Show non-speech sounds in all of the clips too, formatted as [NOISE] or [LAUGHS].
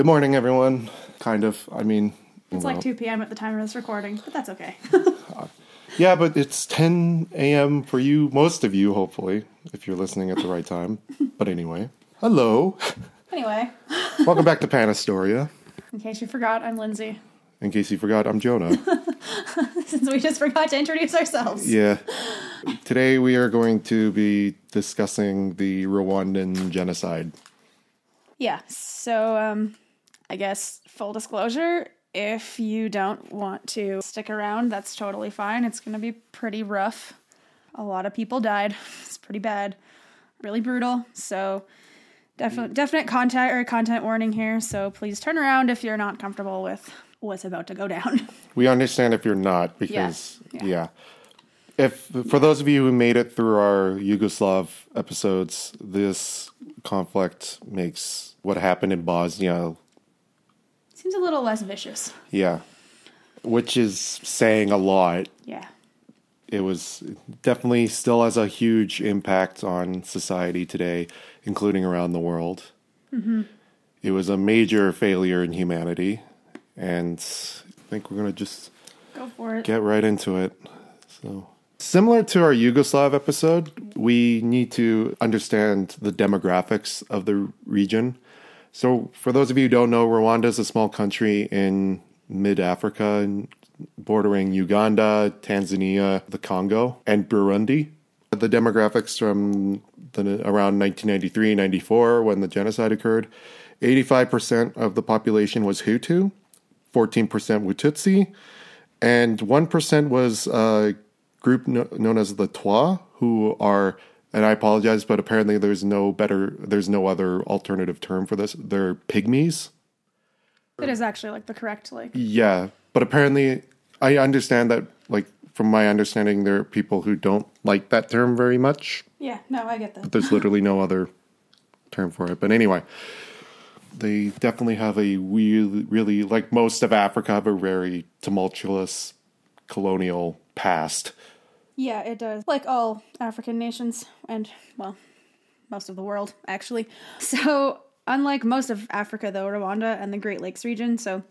Good morning, everyone. Kind of. I mean, It's well, like 2 p.m. at the time of this recording, but that's okay. [LAUGHS] Yeah, but it's 10 a.m. for you, most of you, hopefully, if you're listening at the right time. But anyway, hello. anyway, [LAUGHS] Welcome back to Panastoria. in case you forgot, I'm Lindsay. In case you forgot, I'm Jonah. [LAUGHS] Since we just forgot to introduce ourselves. Yeah. Today we are going to be discussing the Rwandan genocide. Yeah, so um, I guess full disclosure if you don't want to stick around, that's totally fine. It's going to be pretty rough. A lot of people died. [LAUGHS] It's pretty bad, really brutal. So, mm. definite definite content or content warning here. So please turn around if you're not comfortable with what's about to go down. [LAUGHS] We understand if you're not because Yeah. yeah. If for those of you who made it through our Yugoslav episodes, this conflict makes what happened in Bosnia Seems a little less vicious. Yeah. Which is saying a lot. Yeah. It was definitely still has a huge impact on society today, including around the world. Mm-hmm. It was a major failure in humanity. And I think we're going to just Go for it. get right into it. So, similar to our Yugoslav episode, we need to understand the demographics of the region. So, for those of you who don't know, Rwanda is a small country in mid Africa, bordering Uganda, Tanzania, the Congo, and Burundi. The demographics from the, around 1993 94, when the genocide occurred 85% of the population was Hutu, 14% Watutsi, and 1% was a group no, known as the Twa, who are, and I apologize, but apparently there's no better, there's no other alternative term for this. They're pygmies. It is actually like the correct like Yeah, but apparently I understand that, like, from my understanding, there are people who don't like that term very much. Yeah, no, I get that. But there's literally no other term for it. But anyway, they definitely have a really, really, like most of Africa, have a very tumultuous colonial past. Yeah, it does. Like all African nations and well, most of the world actually. [LAUGHS] So, unlike most of Africa though, Rwanda and the Great Lakes region, so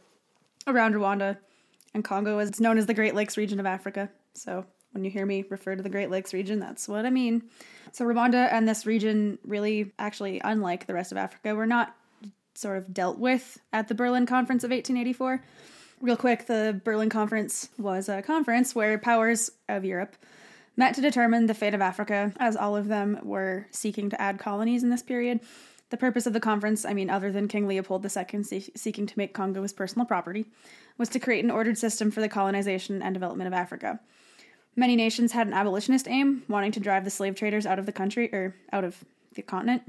around Rwanda and Congo is known as the Great Lakes region of Africa. So, when you hear me refer to the Great Lakes region, that's what I mean. So, Rwanda and this region really actually unlike the rest of Africa, were not sort of dealt with at the Berlin Conference of 1884. Real quick, the Berlin Conference was a conference where powers of Europe met to determine the fate of Africa, as all of them were seeking to add colonies in this period. The purpose of the conference, I mean, other than King Leopold II se- seeking to make Congo his personal property, was to create an ordered system for the colonization and development of Africa. Many nations had an abolitionist aim, wanting to drive the slave traders out of the country or out of the continent,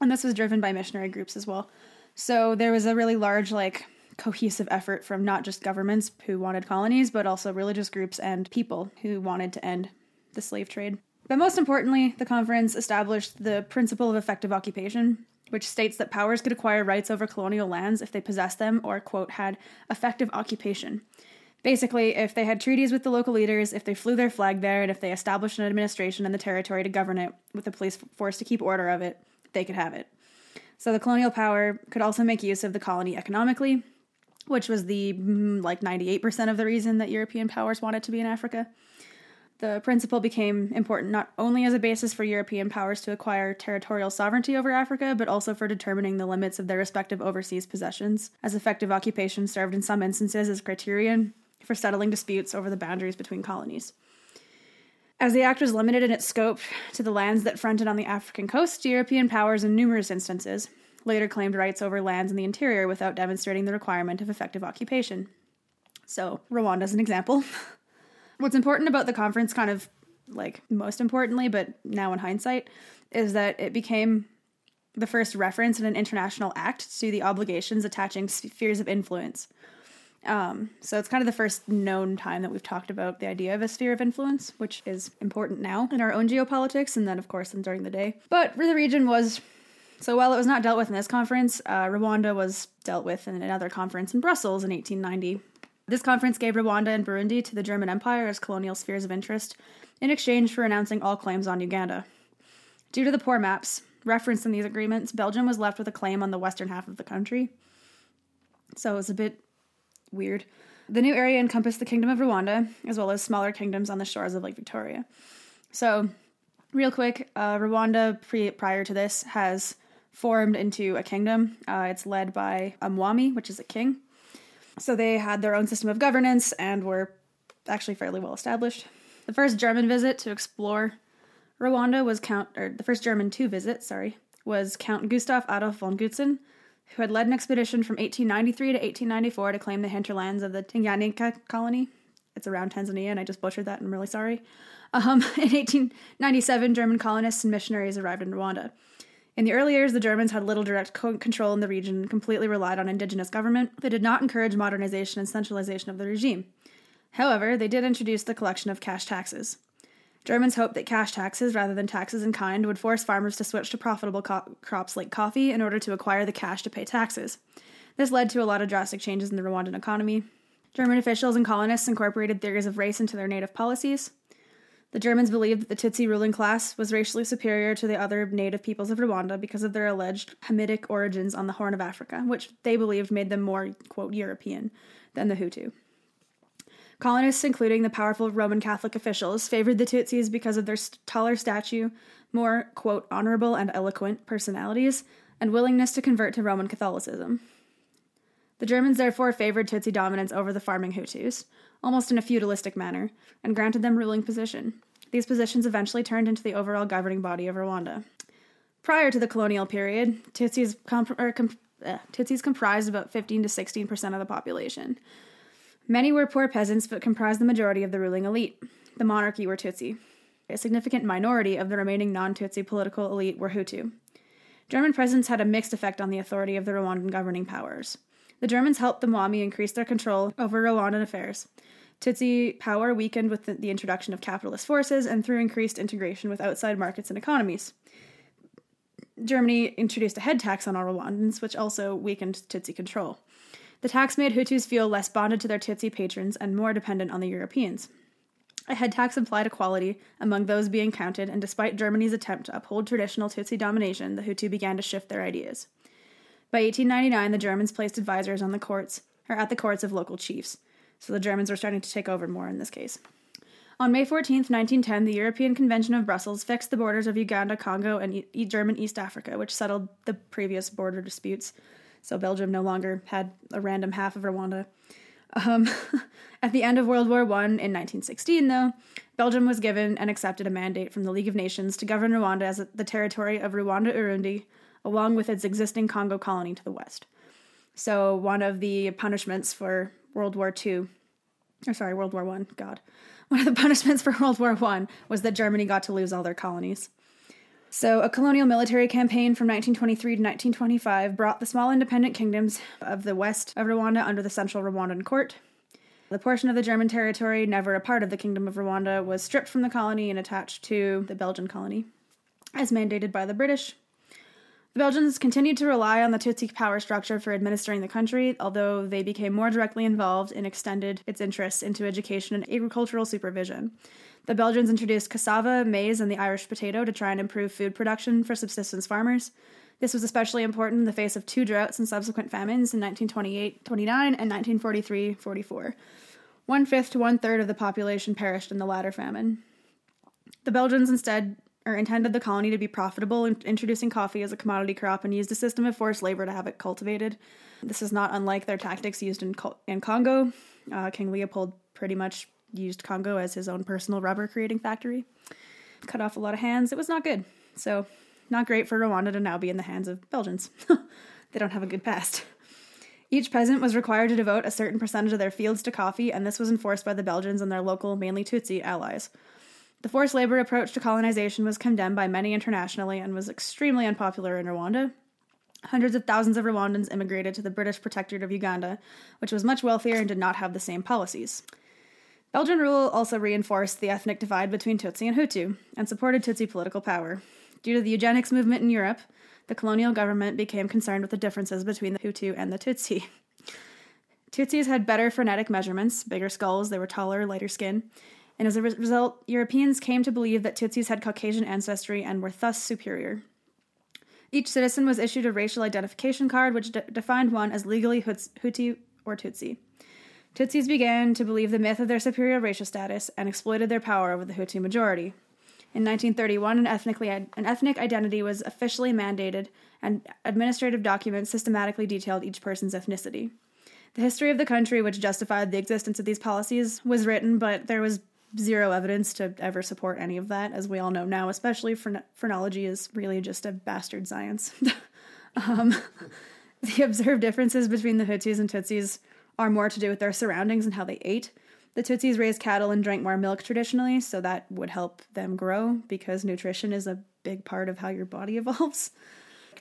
and this was driven by missionary groups as well. So there was a really large, like, cohesive effort from not just governments who wanted colonies, but also religious groups and people who wanted to end the slave trade. But most importantly, the conference established the principle of effective occupation, which states that powers could acquire rights over colonial lands if they possessed them or, quote, had effective occupation. Basically, if they had treaties with the local leaders, if they flew their flag there, and if they established an administration in the territory to govern it with a police force to keep order of it, they could have it. So the colonial power could also make use of the colony economically, which was the mm, like 98% of the reason that European powers wanted to be in Africa. The principle became important not only as a basis for European powers to acquire territorial sovereignty over Africa, but also for determining the limits of their respective overseas possessions, as effective occupation served in some instances as criterion for settling disputes over the boundaries between colonies. As the act was limited in its scope to the lands that fronted on the African coast, European powers in numerous instances later claimed rights over lands in the interior without demonstrating the requirement of effective occupation. So, Rwanda an example. [LAUGHS] What's important about the conference, kind of like most importantly, but now in hindsight, is that it became the first reference in an international act to the obligations attaching spheres of influence. Um, so it's kind of the first known time that we've talked about the idea of a sphere of influence, which is important now in our own geopolitics, and then of course during the day. But for the region was so while it was not dealt with in this conference, uh, Rwanda was dealt with in another conference in Brussels in 1890. This conference gave Rwanda and Burundi to the German Empire as colonial spheres of interest in exchange for renouncing all claims on Uganda. Due to the poor maps referenced in these agreements, Belgium was left with a claim on the western half of the country. So it was a bit weird. The new area encompassed the Kingdom of Rwanda, as well as smaller kingdoms on the shores of Lake Victoria. So, real quick, uh, Rwanda pre- prior to this has formed into a kingdom. Uh, it's led by a Mwami, which is a king. So they had their own system of governance and were actually fairly well established. The first German visit to explore Rwanda was Count, or the first German to visit, sorry, was Count Gustav Adolf von Götzen, who had led an expedition from 1893 to 1894 to claim the hinterlands of the Tanganyika colony. It's around Tanzania, and I just butchered that, I'm really sorry. Um, [LAUGHS] in 1897, German colonists and missionaries arrived in Rwanda. In the early years, the Germans had little direct co- control in the region and completely relied on indigenous government. They did not encourage modernization and centralization of the regime. However, they did introduce the collection of cash taxes. Germans hoped that cash taxes, rather than taxes in kind, would force farmers to switch to profitable co- crops like coffee in order to acquire the cash to pay taxes. This led to a lot of drastic changes in the Rwandan economy. German officials and colonists incorporated theories of race into their native policies. The Germans believed that the Tutsi ruling class was racially superior to the other native peoples of Rwanda because of their alleged Hamitic origins on the Horn of Africa, which they believed made them more, quote, European than the Hutu. Colonists, including the powerful Roman Catholic officials, favored the Tutsis because of their taller stature, more, quote, honorable and eloquent personalities, and willingness to convert to Roman Catholicism. The Germans therefore favored Tutsi dominance over the farming Hutus, almost in a feudalistic manner, and granted them ruling position. These positions eventually turned into the overall governing body of Rwanda. Prior to the colonial period, Tutsis, comp- uh, Tutsis comprised about 15 to 16 percent of the population. Many were poor peasants, but comprised the majority of the ruling elite. The monarchy were Tutsi. A significant minority of the remaining non Tutsi political elite were Hutu. German presence had a mixed effect on the authority of the Rwandan governing powers. The Germans helped the Mwami increase their control over Rwandan affairs. Tutsi power weakened with the, introduction of capitalist forces and through increased integration with outside markets and economies. Germany introduced a head tax on all Rwandans, which also weakened Tutsi control. The tax made Hutus feel less bonded to their Tutsi patrons and more dependent on the Europeans. A head tax implied equality among those being counted, and despite Germany's attempt to uphold traditional Tutsi domination, the Hutu began to shift their ideas. By 1899, the Germans placed advisors on the courts or at the courts of local chiefs. So the Germans were starting to take over more in this case. On May 14, 1910, the European Convention of Brussels fixed the borders of Uganda, Congo, and e- German East Africa, which settled the previous border disputes. So Belgium no longer had a random half of Rwanda. Um, [LAUGHS] at the end of World War I in 1916, though, Belgium was given and accepted a mandate from the League of Nations to govern Rwanda as the territory of Rwanda Urundi, along with its existing Congo colony to the west. So, one of the punishments for World War II, or sorry, World War One, God, [LAUGHS] one of the punishments for World War One was that Germany got to lose all their colonies. So, a colonial military campaign from 1923 to 1925 brought the small independent kingdoms of the west of Rwanda under the Central Rwandan Court. The portion of the German territory never a part of the Kingdom of Rwanda was stripped from the colony and attached to the Belgian colony, as mandated by the British. The Belgians continued to rely on the Tutsi power structure for administering the country, although they became more directly involved and extended its interests into education and agricultural supervision. The Belgians introduced cassava, maize, and the Irish potato to try and improve food production for subsistence farmers. This was especially important in the face of two droughts and subsequent famines in 1928 29 and 1943 44. One fifth to one third of the population perished in the latter famine. The Belgians instead or intended the colony to be profitable, introducing coffee as a commodity crop and used a system of forced labor to have it cultivated. This is not unlike their tactics used in, in Congo. Uh, King Leopold pretty much used Congo as his own personal rubber creating factory. Cut off a lot of hands. It was not good. So, not great for Rwanda to now be in the hands of Belgians. [LAUGHS] they don't have a good past. Each peasant was required to devote a certain percentage of their fields to coffee, and this was enforced by the Belgians and their local, mainly Tutsi, allies. The forced labor approach to colonization was condemned by many internationally and was extremely unpopular in Rwanda. Hundreds of thousands of Rwandans immigrated to the British Protectorate of Uganda, which was much wealthier and did not have the same policies. Belgian rule also reinforced the ethnic divide between Tutsi and Hutu and supported Tutsi political power. Due to the eugenics movement in Europe, the colonial government became concerned with the differences between the Hutu and the Tutsi. Tutsis had better phonetic measurements, bigger skulls, they were taller, lighter skin, and as a result, Europeans came to believe that Tutsis had Caucasian ancestry and were thus superior. Each citizen was issued a racial identification card, which de- defined one as legally Hutu or Tutsi. Tutsis began to believe the myth of their superior racial status and exploited their power over the Hutu majority. In 1931, an, ethnically, an ethnic identity was officially mandated, and administrative documents systematically detailed each person's ethnicity. The history of the country, which justified the existence of these policies, was written, but there was zero evidence to ever support any of that, as we all know now, especially phrenology is really just a bastard science. [LAUGHS] um, [LAUGHS] the observed differences between the Hutus and Tutsis are more to do with their surroundings and how they ate. The Tutsis raised cattle and drank more milk traditionally, so that would help them grow because nutrition is a big part of how your body [LAUGHS] evolves.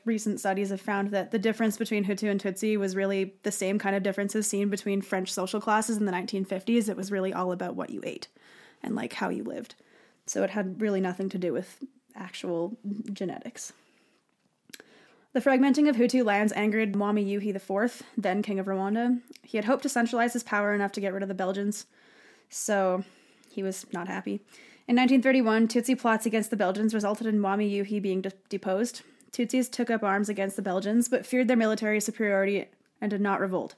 Recent studies have found that the difference between Hutu and Tutsi was really the same kind of differences seen between French social classes in the 1950s. It was really all about what you ate and like how you lived. So it had really nothing to do with actual genetics. The fragmenting of Hutu lands angered Mwami Yuhi IV, then king of Rwanda. He had hoped to centralize his power enough to get rid of the Belgians, so he was not happy. In 1931, Tutsi plots against the Belgians resulted in Mwami Yuhi being de- deposed. Tutsis took up arms against the Belgians, but feared their military superiority and did not revolt.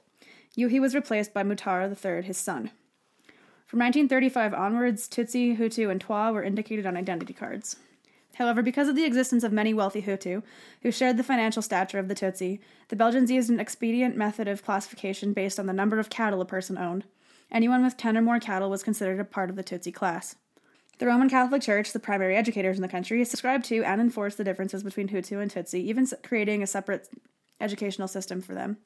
Yuhi was replaced by Mutara III, his son. From 1935 onwards, Tutsi, Hutu, and Twa were indicated on identity cards. However, because of the existence of many wealthy Hutu who shared the financial stature of the Tutsi, the Belgians used an expedient method of classification based on the number of cattle a person owned. Anyone with 10 or more cattle was considered a part of the Tutsi class. The Roman Catholic Church, the primary educators in the country, subscribed to and enforced the differences between Hutu and Tutsi, even creating a separate educational system for them.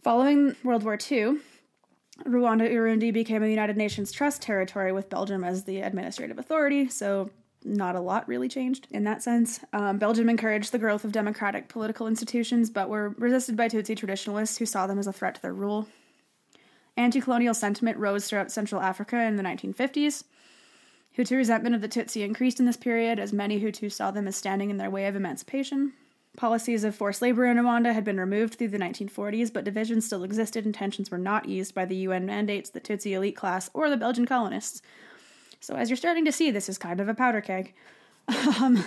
Following World War II, Rwanda Urundi became a United Nations Trust territory with Belgium as the administrative authority, so not a lot really changed in that sense. Um, Belgium encouraged the growth of democratic political institutions, but were resisted by Tutsi traditionalists who saw them as a threat to their rule. Anti colonial sentiment rose throughout Central Africa in the 1950s. Hutu resentment of the Tutsi increased in this period as many Hutus saw them as standing in their way of emancipation. Policies of forced labor in Rwanda had been removed through the 1940s, but divisions still existed and tensions were not eased by the UN mandates, the Tutsi elite class, or the Belgian colonists. So, as you're starting to see, this is kind of a powder keg. [LAUGHS] Um,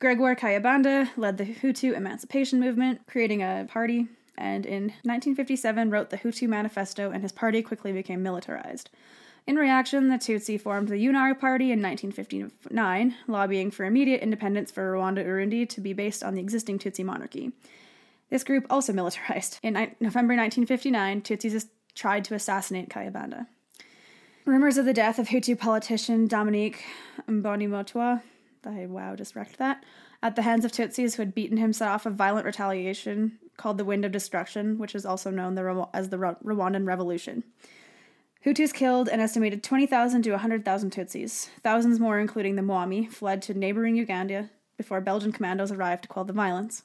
Gregoire Kayibanda led the Hutu emancipation movement, creating a party, and in 1957 wrote the Hutu Manifesto, and his party quickly became militarized. In reaction, the Tutsi formed the UNAR Party in 1959, lobbying for immediate independence for Rwanda Urundi to be based on the existing Tutsi monarchy. This group also militarized. In November 1959, Tutsis tried to assassinate Kayibanda. Rumors of the death of Hutu politician Dominique Mbonimotwa, I wow, just wrecked that, at the hands of Tutsis who had beaten him set off a violent retaliation called the Wind of Destruction, which is also known as the Rwandan Revolution. Hutus killed an estimated 20,000 to 100,000 Tutsis. Thousands more, including the Mwami, fled to neighboring Uganda before Belgian commandos arrived to quell the violence.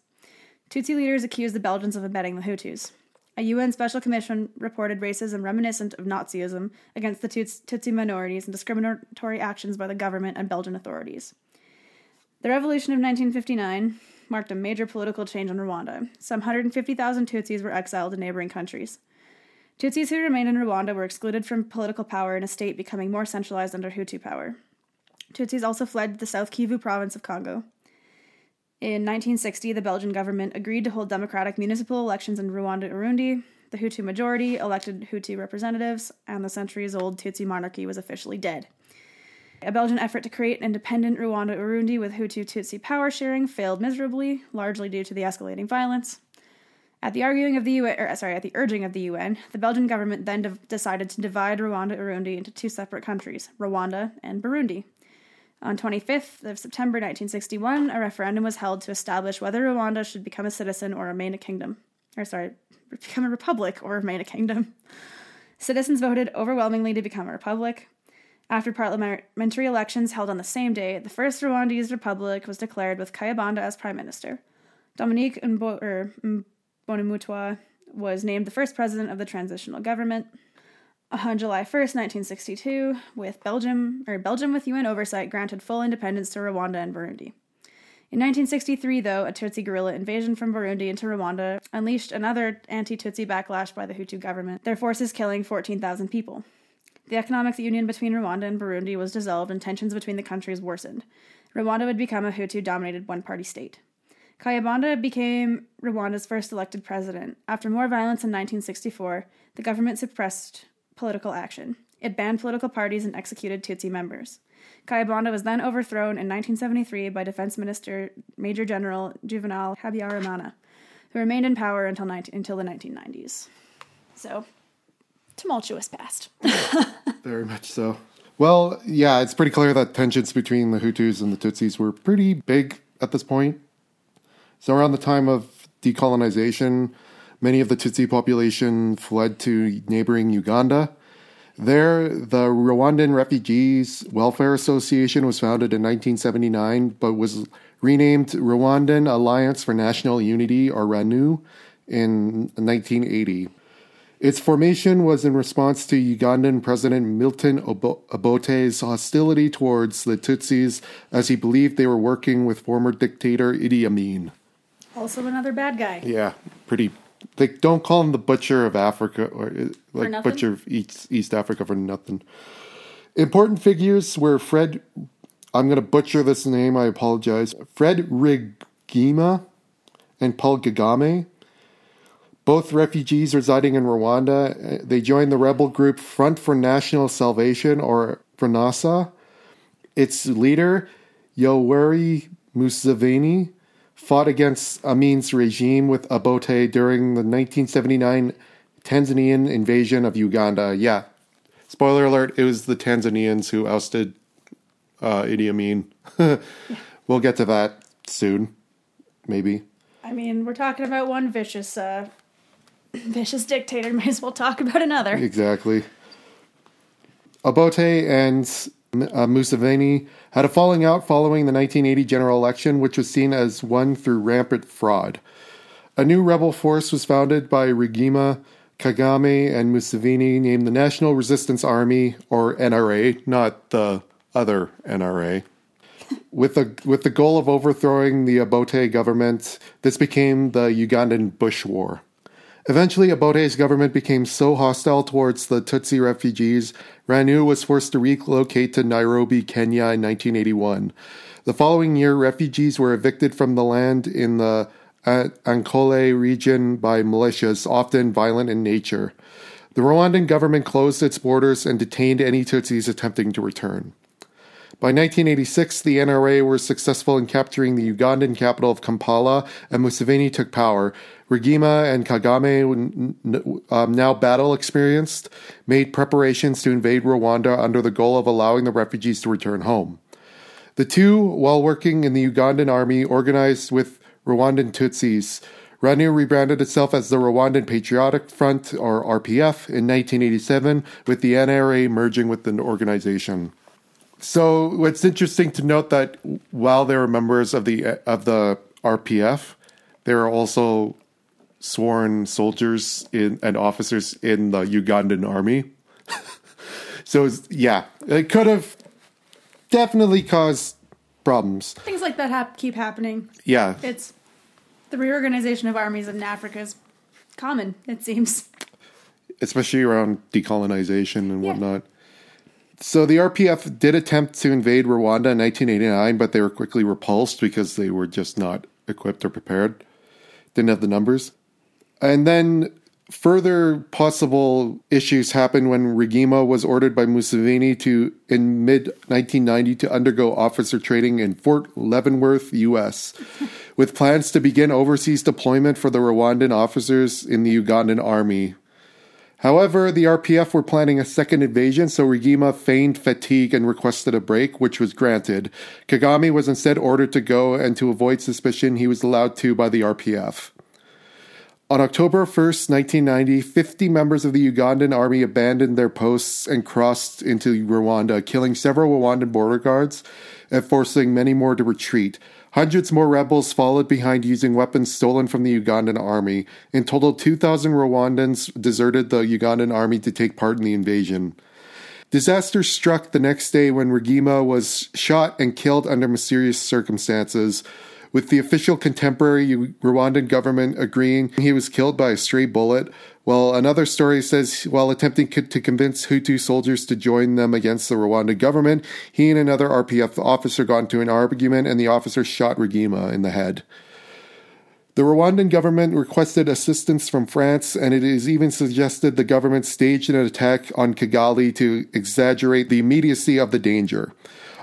Tutsi leaders accused the Belgians of abetting the Hutus. A UN special commission reported racism reminiscent of Nazism against the Tutsi minorities and discriminatory actions by the government and Belgian authorities. The revolution of 1959 marked a major political change in Rwanda. Some 150,000 Tutsis were exiled to neighboring countries. Tutsis who remained in Rwanda were excluded from political power in a state becoming more centralized under Hutu power. Tutsis also fled the South Kivu province of Congo. In 1960, the Belgian government agreed to hold democratic municipal elections in Rwanda Urundi. The Hutu majority elected Hutu representatives, and the centuries old Tutsi monarchy was officially dead. A Belgian effort to create an independent Rwanda Urundi with Hutu Tutsi power sharing failed miserably, largely due to the escalating violence. At the arguing of the UN, or, sorry, at the urging of the UN, the Belgian government then de- decided to divide Rwanda Burundi into two separate countries, Rwanda and Burundi. On 25th of September 1961, a referendum was held to establish whether Rwanda should become a citizen or remain a kingdom. Or sorry, become a republic or remain a kingdom. Citizens voted overwhelmingly to become a republic. After parliamentary elections held on the same day, the first Rwandese republic was declared with Kayibanda as prime minister. Dominique Mbo- er, Mbonimutwa was named the first president of the transitional government. On July 1st, 1962, with Belgium or Belgium with UN oversight granted full independence to Rwanda and Burundi. In 1963, though, a Tutsi guerrilla invasion from Burundi into Rwanda unleashed another anti Tutsi backlash by the Hutu government, their forces killing 14,000 people. The economic union between Rwanda and Burundi was dissolved and tensions between the countries worsened. Rwanda would become a Hutu dominated one party state. Kayibanda became Rwanda's first elected president. After more violence in 1964, the government suppressed political action. It banned political parties and executed Tutsi members. Kayibanda was then overthrown in 1973 by Defense Minister Major General Juvenal Habyarimana, who remained in power until, 19, until the 1990s. So, tumultuous past. [LAUGHS] Very much so. Well, yeah, it's pretty clear that tensions between the Hutus and the Tutsis were pretty big at this point. So, around the time of decolonization, many of the Tutsi population fled to neighboring Uganda. There, the Rwandan Refugees Welfare Association was founded in 1979, but was renamed Rwandan Alliance for National Unity, or RANU, in 1980. Its formation was in response to Ugandan President Milton Obote's hostility towards the Tutsis as he believed they were working with former dictator Idi Amin. Also, another bad guy. Yeah, pretty. They don't call him the butcher of Africa or uh, like butcher of East, East Africa for nothing. Important figures were Fred. I'm going to butcher this name. I apologize. Fred Rigima and Paul Kagame both refugees residing in Rwanda, uh, they joined the rebel group Front for National Salvation, or FRONASA. Its leader, Yoweri Museveni, fought against Amin's regime with Obote during the 1979 Tanzanian invasion of Uganda. Yeah, spoiler alert, it was the Tanzanians who ousted uh, Idi Amin. [LAUGHS] we'll get to that soon, maybe. I mean, we're talking about one vicious uh, [CLEARS THROAT] vicious dictator, [LAUGHS] may as well talk about another. Exactly. Obote and uh, Museveni had a falling out following the 1980 general election, which was seen as won through rampant fraud. A new rebel force was founded by Rigima, Kagame, and Museveni, named the National Resistance Army, or NRA, not the other NRA. with the with the goal of overthrowing the Obote government, this became the Ugandan Bush War. Eventually, Obote's government became so hostile towards the Tutsi refugees, RANU was forced to relocate to Nairobi, Kenya in 1981. The following year, refugees were evicted from the land in the Ankole region by militias, often violent in nature. The Rwandan government closed its borders and detained any Tutsis attempting to return. By 1986, the NRA were successful in capturing the Ugandan capital of Kampala, and Museveni took power. Rigima and Kagame, um, now battle experienced, made preparations to invade Rwanda under the goal of allowing the refugees to return home. The two, while working in the Ugandan army, organized with Rwandan Tutsis. RANU rebranded itself as the Rwandan Patriotic Front, or RPF, in 1987, with the NRA merging with the organization. So it's interesting to note that while they were members of the of the RPF, they were also sworn soldiers in and officers in the Ugandan army. [LAUGHS] so yeah, it could have definitely caused problems. Things like that hap- keep happening. Yeah, it's the reorganization of armies in Africa is common. It seems, especially around decolonization and yeah. whatnot. So the RPF did attempt to invade Rwanda in 1989, but they were quickly repulsed because they were just not equipped or prepared. Didn't have the numbers. And then further possible issues happened when Rigima was ordered by Museveni to, in mid 1990, to undergo officer training in Fort Leavenworth, U.S., with plans to begin overseas deployment for the Rwandan officers in the Ugandan army. However, the RPF were planning a second invasion, so Rigima feigned fatigue and requested a break, which was granted. Kagame was instead ordered to go, and to avoid suspicion, he was allowed to by the RPF. On October 1st, 1990, 50 members of the Ugandan army abandoned their posts and crossed into Rwanda, killing several Rwandan border guards and forcing many more to retreat. Hundreds more rebels followed behind using weapons stolen from the Ugandan army. In total, 2,000 Rwandans deserted the Ugandan army to take part in the invasion. Disaster struck the next day when Rigima was shot and killed under mysterious circumstances, with the official contemporary Rwandan government agreeing he was killed by a stray bullet, well, another story says while attempting to convince Hutu soldiers to join them against the Rwandan government, he and another RPF officer got into an argument and the officer shot Rigima in the head. The Rwandan government requested assistance from France, and it is even suggested the government staged an attack on Kigali to exaggerate the immediacy of the danger.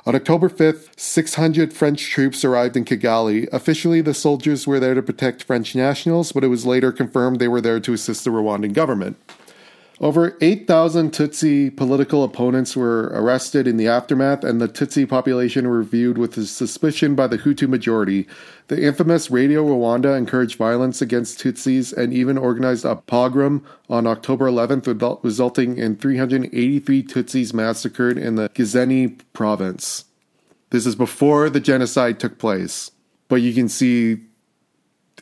On October 5th, 600 French troops arrived in Kigali. Officially, the soldiers were there to protect French nationals, but it was later confirmed they were there to assist the Rwandan government. Over 8,000 Tutsi political opponents were arrested in the aftermath, and the Tutsi population were viewed with suspicion by the Hutu majority. The infamous Radio Rwanda encouraged violence against Tutsis and even organized a pogrom on October 11th, resulting in 383 Tutsis massacred in the Gisenyi province. This is before the genocide took place, but you can see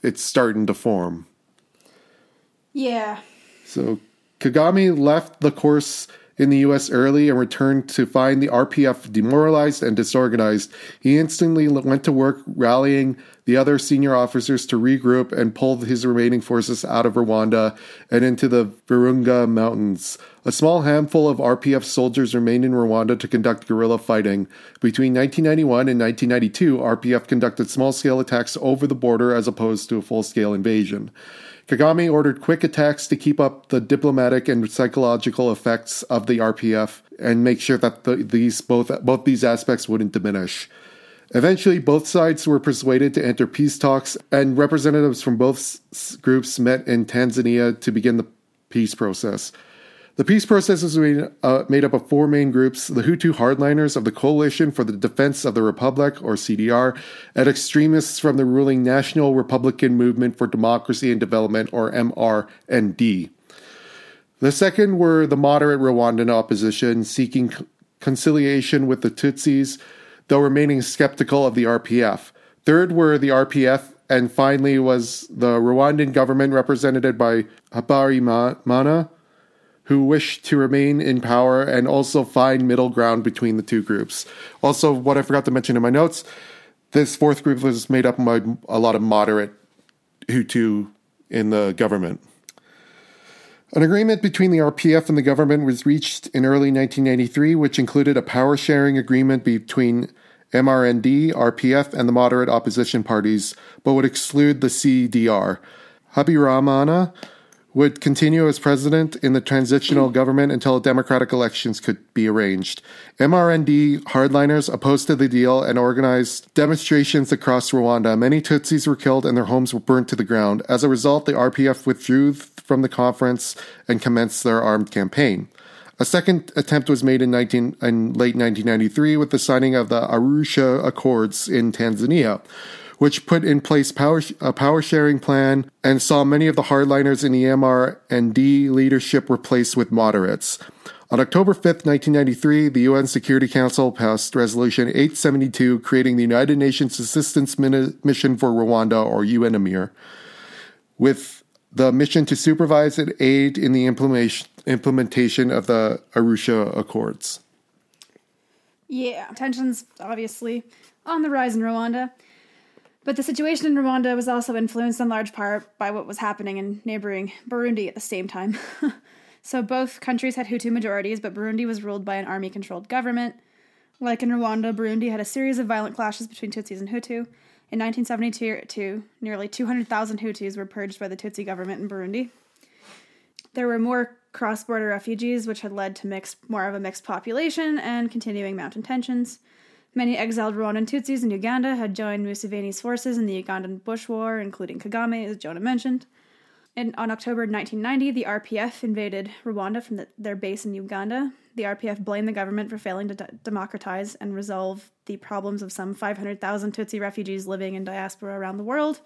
it's starting to form. Yeah. So Kagame left the course in the US early and returned to find the RPF demoralized and disorganized. He instantly went to work rallying the other senior officers to regroup and pull his remaining forces out of Rwanda and into the Virunga Mountains. A small handful of RPF soldiers remained in Rwanda to conduct guerrilla fighting. Between 1991 and 1992, RPF conducted small scale attacks over the border as opposed to a full scale invasion. Kagame ordered quick attacks to keep up the diplomatic and psychological effects of the RPF and make sure that the, these both both these aspects wouldn't diminish. Eventually, both sides were persuaded to enter peace talks, and representatives from both groups met in Tanzania to begin the peace process. The peace process is made, uh, made, up of four main groups the Hutu hardliners of the Coalition for the Defense of the Republic, or CDR, and extremists from the ruling National Republican Movement for Democracy and Development, or MRND. The second were the moderate Rwandan opposition seeking conciliation with the Tutsis, though remaining skeptical of the RPF. Third were the RPF, and finally was the Rwandan government represented by Habyarimana who wish to remain in power and also find middle ground between the two groups. Also, what I forgot to mention in my notes, this fourth group was made up by a lot of moderate Hutu in the government. An agreement between the RPF and the government was reached in early 1993, which included a power sharing agreement between MRND, RPF, and the moderate opposition parties, but would exclude the CDR. Habyarimana would continue as president in the transitional government until democratic elections could be arranged. MRND hardliners opposed to the deal and organized demonstrations across Rwanda. Many Tutsis were killed and their homes were burnt to the ground. As a result, the RPF withdrew from the conference and commenced their armed campaign. A second attempt was made in, 19, in late 1993 with the signing of the Arusha Accords in Tanzania which put in place power, a power sharing plan and saw many of the hardliners in the MR and D leadership replaced with moderates. On October 5, 1993, the UN Security Council passed Resolution 872, creating the United Nations Assistance Mission for Rwanda, or UNAMIR, with the mission to supervise and aid in the implementation of the Arusha Accords. Yeah, tensions obviously on the rise in Rwanda. But the situation in Rwanda was also influenced in large part by what was happening in neighboring Burundi at the same time. [LAUGHS] so both countries had Hutu majorities, but Burundi was ruled by an army controlled government. Like in Rwanda, Burundi had a series of violent clashes between Tutsis and Hutu. In 1972, nearly 200,000 Hutus were purged by the Tutsi government in Burundi. There were more cross border refugees, which had led to mixed, more of a mixed population and continuing mountain tensions. Many exiled Rwandan Tutsis in Uganda had joined Museveni's forces in the Ugandan Bush War, including Kagame, as Jonah mentioned. And on October 1990, the RPF invaded Rwanda from the, their base in Uganda. The RPF blamed the government for failing to d- democratize and resolve the problems of some 500,000 Tutsi refugees living in diaspora around the world.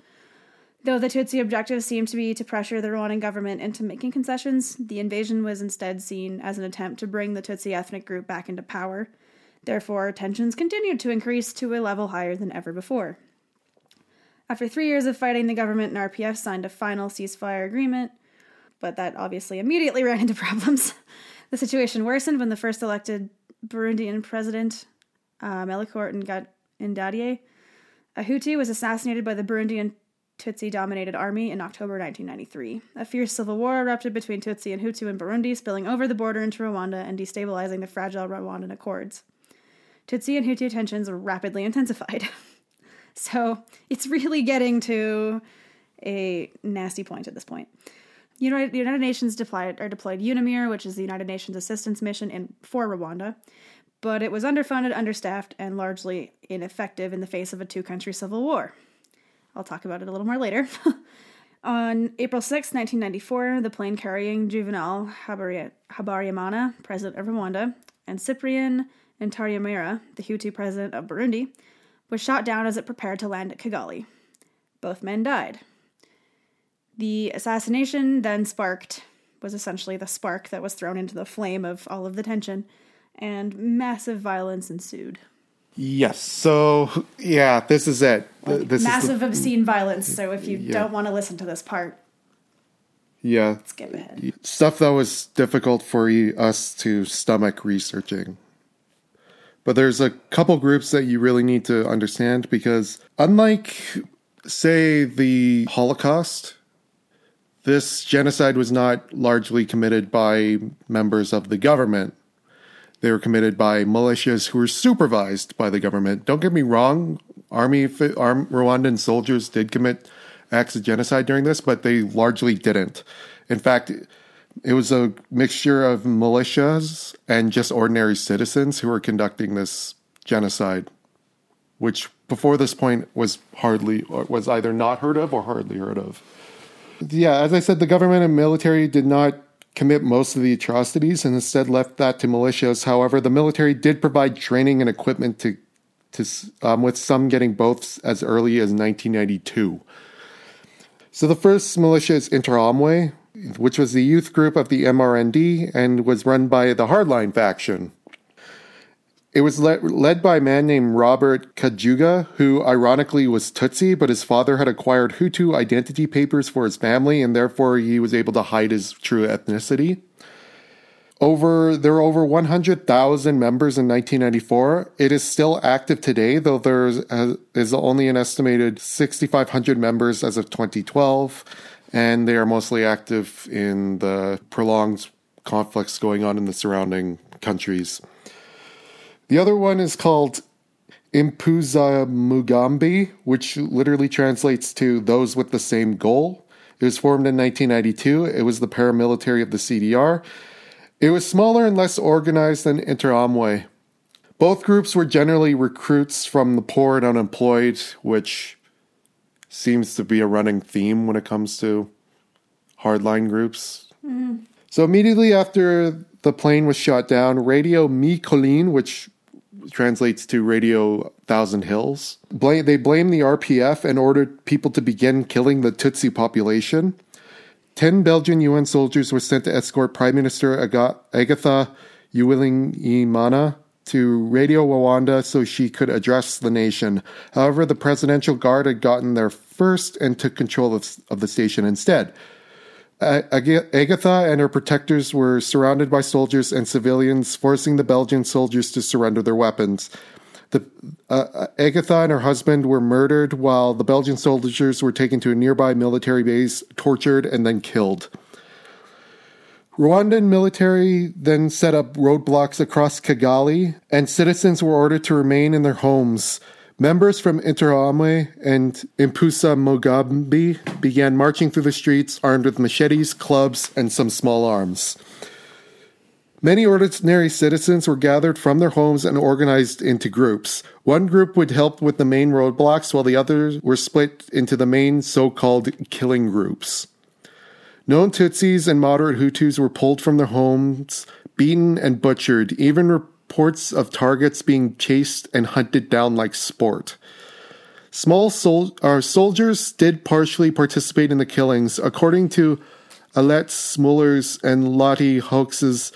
Though the Tutsi objective seemed to be to pressure the Rwandan government into making concessions, the invasion was instead seen as an attempt to bring the Tutsi ethnic group back into power. Therefore, tensions continued to increase to a level higher than ever before. After three years of fighting, the government and RPF signed a final ceasefire agreement, but that obviously immediately [LAUGHS] ran into problems. the situation worsened when the first elected Burundian president, uh, Melchior Ndadaye, a Hutu, was assassinated by the Burundian Tutsi dominated army in October 1993. A fierce civil war erupted between Tutsi and Hutu in Burundi, spilling over the border into Rwanda and destabilizing the fragile Rwandan Accords. Tutsi and Hutu tensions rapidly intensified. [LAUGHS] so it's really getting to a nasty point at this point. United, the United Nations deployed, or deployed UNAMIR, which is the United Nations Assistance Mission in, for Rwanda, but it was underfunded, understaffed, and largely ineffective in the face of a two country civil war. I'll talk about it a little more later. [LAUGHS] On April 6, 1994, the plane carrying Juvenal Habyarimana, president of Rwanda, and Cyprien Ntaryamira, the Hutu president of Burundi, was shot down as it prepared to land at Kigali. Both men died. The assassination then sparked, was essentially the spark that was thrown into the flame of all of the tension, and massive violence ensued. Yes. So, yeah, this is it. Like this massive is the, obscene violence. So, if you Yeah. don't want to listen to this part, yeah, let's skip ahead. stuff that was difficult for us to stomach researching. But there's a couple groups that you really need to understand because, unlike, say, the Holocaust, this genocide was not largely committed by members of the government. They were committed by militias who were supervised by the government. Don't get me wrong, army, arm, Rwandan soldiers did commit acts of genocide during this, but they largely didn't. In fact, it was a mixture of militias and just ordinary citizens who were conducting this genocide, which before this point was hardly was either not heard of or hardly heard of. Yeah, as I said, the government and military did not commit most of the atrocities and instead left that to militias. However, the military did provide training and equipment to, to um, with some getting both as early as 1992. So the first militia is Interahamwe, which was the youth group of the MRND and was run by the Hardline faction. It was led, led by a man named Robert Kajuga, who ironically was Tutsi, but his father had acquired Hutu identity papers for his family, and therefore he was able to hide his true ethnicity. Over there are over 100,000 members in 1994. It is still active today, though there is uh, only an estimated 6,500 members as of 2012, and they are mostly active in the prolonged conflicts going on in the surrounding countries. The other one is called Impuzamugambi, which literally translates to those with the same goal. It was formed in 1992. It was the paramilitary of the CDR. It was smaller and less organized than Interahamwe. Both groups were generally recruits from the poor and unemployed, which seems to be a running theme when it comes to hardline groups. Mm. So immediately after the plane was shot down, Radio Mille Collines, which translates to Radio Thousand Hills. Blame, they blamed the RPF and ordered people to begin killing the Tutsi population. Ten Belgian UN soldiers were sent to escort Prime Minister Agatha Uwilingiyimana to Radio Rwanda so she could address the nation. However, the Presidential Guard had gotten there first and took control of, of the station instead. Agatha and her protectors were surrounded by soldiers and civilians, forcing the Belgian soldiers to surrender their weapons. The, uh, Agatha and her husband were murdered while the Belgian soldiers were taken to a nearby military base, tortured, and then killed. Rwandan military then set up roadblocks across Kigali, and citizens were ordered to remain in their homes. Members from Interahamwe and Impuzamugambi began marching through the streets armed with machetes, clubs, and some small arms. Many ordinary citizens were gathered from their homes and organized into groups. One group would help with the main roadblocks, while the others were split into the main so called killing groups. Known Tutsis and moderate Hutus were pulled from their homes, beaten, and butchered. Even reports of targets being chased and hunted down like sport. Small sol- uh, soldiers did partially participate in the killings. According to Alette Smeulers and Lotte Hoex's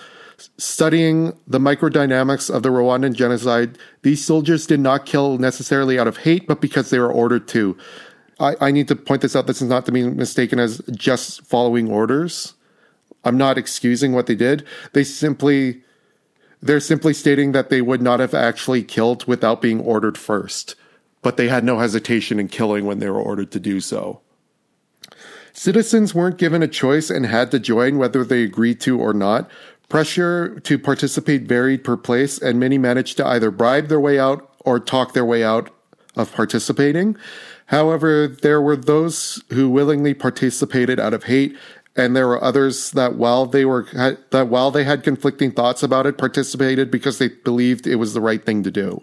studying the microdynamics of the Rwandan genocide, these soldiers did not kill necessarily out of hate, but because they were ordered to. I, I need to point this out. This is not to be mistaken as just following orders. I'm not excusing what they did. They simply, they're simply stating that they would not have actually killed without being ordered first, but they had no hesitation in killing when they were ordered to do so. Citizens weren't given a choice and had to join whether they agreed to or not. Pressure to participate varied per place, and many managed to either bribe their way out or talk their way out of participating. However, there were those who willingly participated out of hate, and there were others that while they were that while they had conflicting thoughts about it, participated because they believed it was the right thing to do.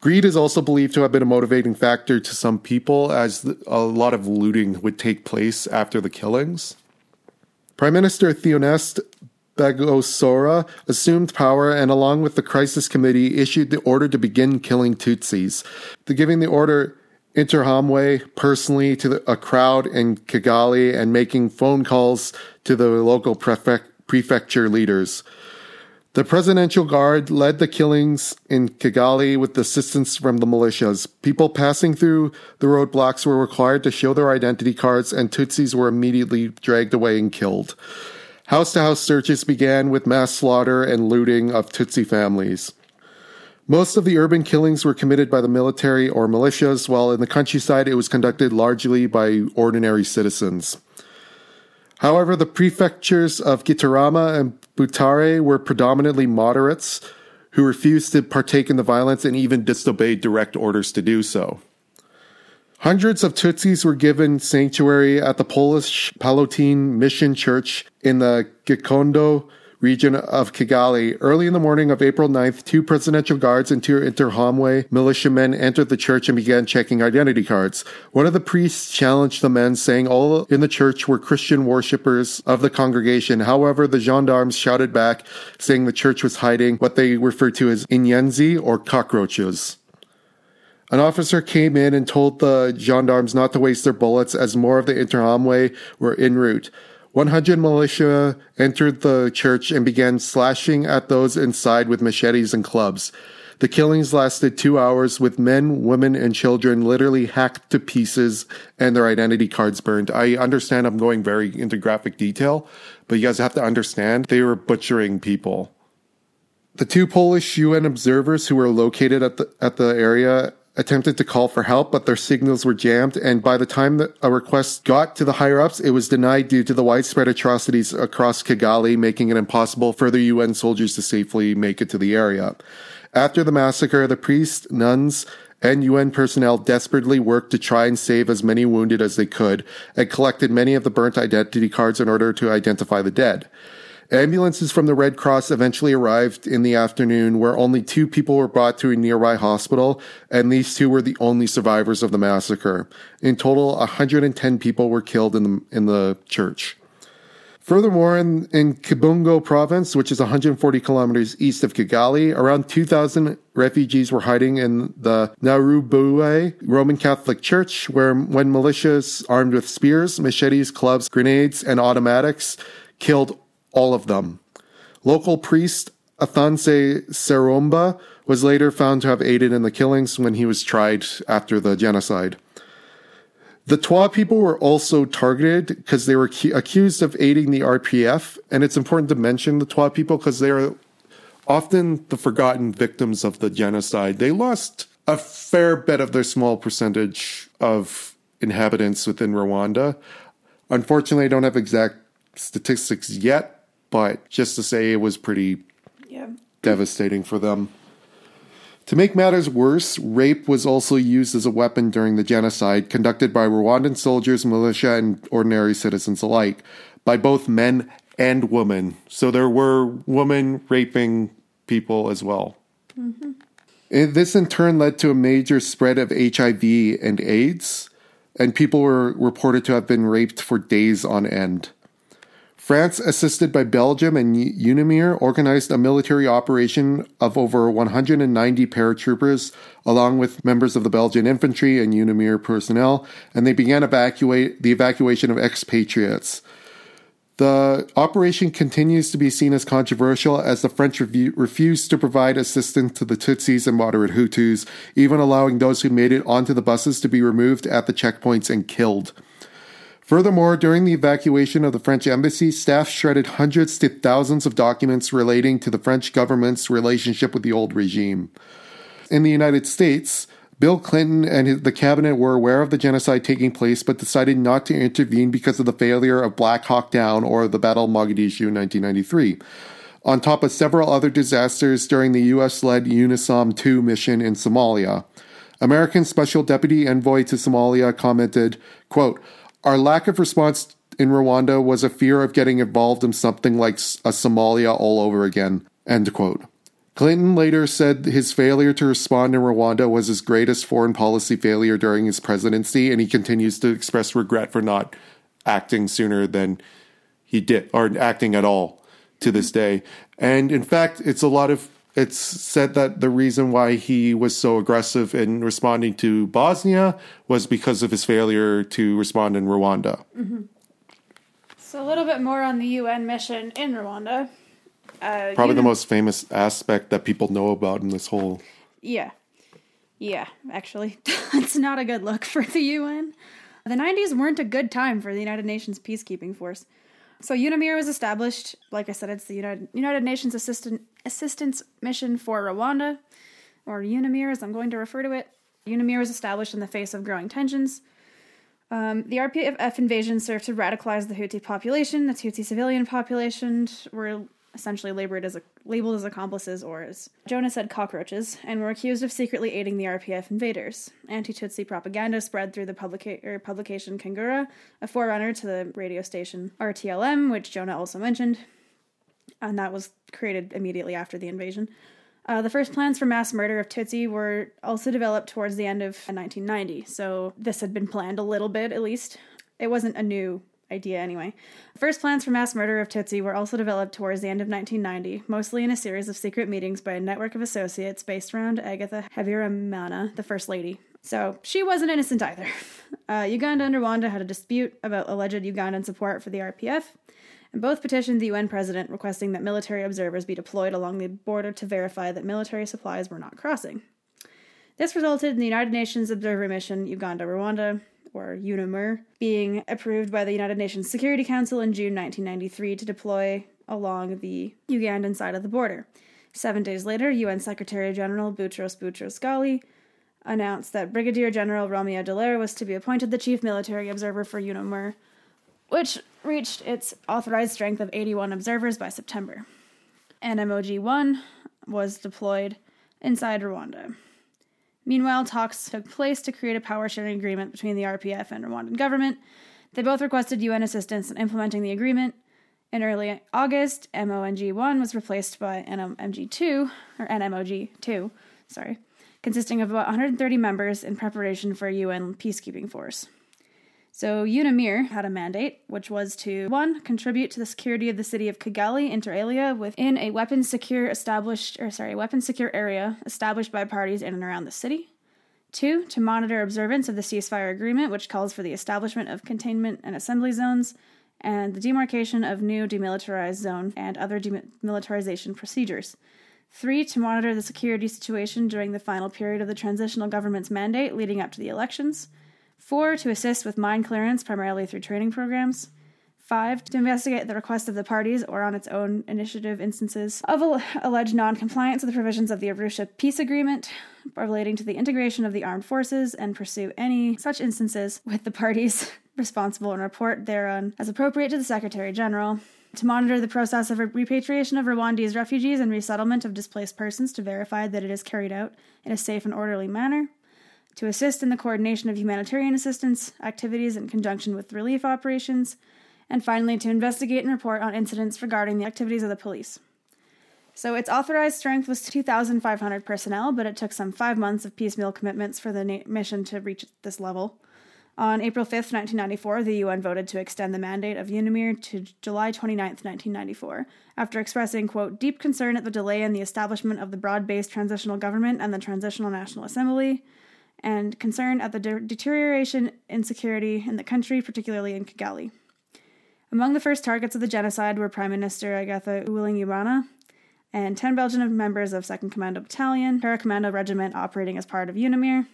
Greed is also believed to have been a motivating factor to some people, as a lot of looting would take place after the killings. Prime Minister Théoneste Bagosora assumed power and, along with the crisis committee, issued the order to begin killing Tutsis. The giving the order Interahamwe personally to the, a crowd in Kigali and making phone calls to the local prefect, prefecture leaders. The Presidential Guard led the killings in Kigali with assistance from the militias. People passing through the roadblocks were required to show their identity cards, and Tutsis were immediately dragged away and killed. House to house searches began with mass slaughter and looting of Tutsi families. Most of the urban killings were committed by the military or militias, while in the countryside it was conducted largely by ordinary citizens. However, the prefectures of Gitarama and Butare were predominantly moderates who refused to partake in the violence and even disobeyed direct orders to do so. Hundreds of Tutsis were given sanctuary at the Polish Pallottine Mission Church in the Gikondo region of Kigali. Early in the morning of April 9th, two presidential guards and two Interahamwe militiamen entered the church and began checking identity cards. One of the priests challenged the men, saying all in the church were Christian worshippers of the congregation. However, the gendarmes shouted back, saying the church was hiding what they referred to as inyenzi or cockroaches. An officer came in and told the gendarmes not to waste their bullets as more of the Interahamwe were en route. 100 militia entered the church and began slashing at those inside with machetes and clubs. The killings lasted two hours with men, women, and children literally hacked to pieces and their identity cards burned. I understand I'm going very into graphic detail, but you guys have to understand they were butchering people. The two Polish UN observers who were located at the at the area attempted to call for help, but their signals were jammed. And by the time that a request got to the higher ups, it was denied due to the widespread atrocities across Kigali, making it impossible for the UN soldiers to safely make it to the area. After the massacre, the priests, nuns, and UN personnel desperately worked to try and save as many wounded as they could and collected many of the burnt identity cards in order to identify the dead. Ambulances from the Red Cross eventually arrived in the afternoon, where only two people were brought to a nearby hospital, and these two were the only survivors of the massacre. In total, 110 people were killed in the, in the church. Furthermore, in, in Kibungo province, which is 140 kilometers east of Kigali, around 2,000 refugees were hiding in the Nyarubuye Roman Catholic Church, where when militias armed with spears, machetes, clubs, grenades, and automatics killed all of them. Local priest Athanase Seromba was later found to have aided in the killings when he was tried after the genocide. The Twa people were also targeted because they were accused of aiding the RPF, and it's important to mention the Twa people because they are often the forgotten victims of the genocide. They lost a fair bit of their small percentage of inhabitants within Rwanda. Unfortunately, I don't have exact statistics yet, but just to say it was pretty yeah. devastating for them. To make matters worse, rape was also used as a weapon during the genocide conducted by Rwandan soldiers, militia, and ordinary citizens alike, by both men and women. So there were women raping people as well. Mm-hmm. This in turn led to a major spread of HIV and AIDS, and people were reported to have been raped for days on end. France, assisted by Belgium and UNAMIR, organized a military operation of over 190 paratroopers, along with members of the Belgian infantry and UNAMIR personnel, and they began evacuate the evacuation of expatriates. The operation continues to be seen as controversial as the French refu- refused to provide assistance to the Tutsis and moderate Hutus, even allowing those who made it onto the buses to be removed at the checkpoints and killed. Furthermore, during the evacuation of the French embassy, staff shredded hundreds to thousands of documents relating to the French government's relationship with the old regime. In the United States, Bill Clinton and the cabinet were aware of the genocide taking place but decided not to intervene because of the failure of Black Hawk Down or the Battle of Mogadishu in 1993, on top of several other disasters during the US led UNOSOM 2 mission in Somalia. American Special Deputy Envoy to Somalia commented, quote, Our lack of response in Rwanda was a fear of getting involved in something like a Somalia all over again, end quote. Clinton later said his failure to respond in Rwanda was his greatest foreign policy failure during his presidency, and he continues to express regret for not acting sooner than he did, or acting at all to this day. And in fact, it's a lot of it's said that the reason why he was so aggressive in responding to Bosnia was because of his failure to respond in Rwanda. Mm-hmm. So a little bit more on the UN mission in Rwanda. Uh, Probably the most famous aspect that people know about in this whole. Yeah. Yeah, actually. [LAUGHS] it's not a good look for the UN. The 90s weren't a good time for the United Nations peacekeeping force. So UNAMIR was established. Like I said, it's the United, United Nations Assistant, Assistance Mission for Rwanda, or UNAMIR as I'm going to refer to it. UNAMIR was established in the face of growing tensions. Um, the RPF invasion served to radicalize the Hutu population. The Tutsi civilian population were essentially labeled as, a, labeled as accomplices or, as Jonah said, cockroaches, and were accused of secretly aiding the RPF invaders. Anti Tutsi propaganda spread through the publica- publication Kangura, a forerunner to the radio station RTLM, which Jonah also mentioned, and that was created immediately after the invasion. Uh, the first plans for mass murder of Tutsi were also developed towards the end of 1990, so this had been planned a little bit at least. It wasn't a new idea anyway. First plans for mass murder of Tutsi were also developed towards the end of 1990, mostly in a series of secret meetings by a network of associates based around Agatha Habyarimana, the First Lady. So she wasn't innocent either. [LAUGHS] Uh, Uganda and Rwanda had a dispute about alleged Ugandan support for the RPF, and both petitioned the UN president requesting that military observers be deployed along the border to verify that military supplies were not crossing. This resulted in the United Nations Observer Mission Uganda Rwanda or UNAMIR, being approved by the United Nations Security Council in June 1993 to deploy along the Ugandan side of the border. Seven days later, UN Secretary General Boutros Boutros Ghali announced that Brigadier General Romeo Dallaire was to be appointed the chief military observer for UNAMIR, which reached its authorized strength of 81 observers by September. NMOG 1 was deployed inside Rwanda. Meanwhile, talks took place to create a power sharing agreement between the RPF and Rwandan government. They both requested UN assistance in implementing the agreement. In early August, MONG 1 was replaced by NMG 2, or NMOG 2, sorry, consisting of about 130 members in preparation for a UN peacekeeping force. So UNAMIR had a mandate, which was to one contribute to the security of the city of Kigali, inter alia, within a weapon secure established, or sorry, weapon secure area established by parties in and around the city. Two, to monitor observance of the ceasefire agreement, which calls for the establishment of containment and assembly zones, and the demarcation of new demilitarized zone and other demilitarization procedures. Three, to monitor the security situation during the final period of the transitional government's mandate leading up to the elections. Four, to assist with mine clearance, primarily through training programs. Five, to investigate the request of the parties or on its own initiative instances of alleged non-compliance with the provisions of the Arusha Peace Agreement relating to the integration of the armed forces and pursue any such instances with the parties [LAUGHS] responsible and report thereon as appropriate to the Secretary General. To monitor the process of repatriation of Rwandese refugees and resettlement of displaced persons to verify that it is carried out in a safe and orderly manner to assist in the coordination of humanitarian assistance activities in conjunction with relief operations, and finally to investigate and report on incidents regarding the activities of the police. So its authorized strength was 2,500 personnel, but it took some five months of piecemeal commitments for the na- mission to reach this level. On April 5th, 1994, the UN voted to extend the mandate of UNAMIR to July 29th, 1994, after expressing, quote, deep concern at the delay in the establishment of the broad based transitional government and the Transitional National Assembly, and concern at the de- deterioration in security in the country, particularly in Kigali. Among the first targets of the genocide were Prime Minister Agatha Uwilingiyimana and 10 Belgian members of 2nd Commando Battalion, Paracommando Regiment operating as part of UNAMIR.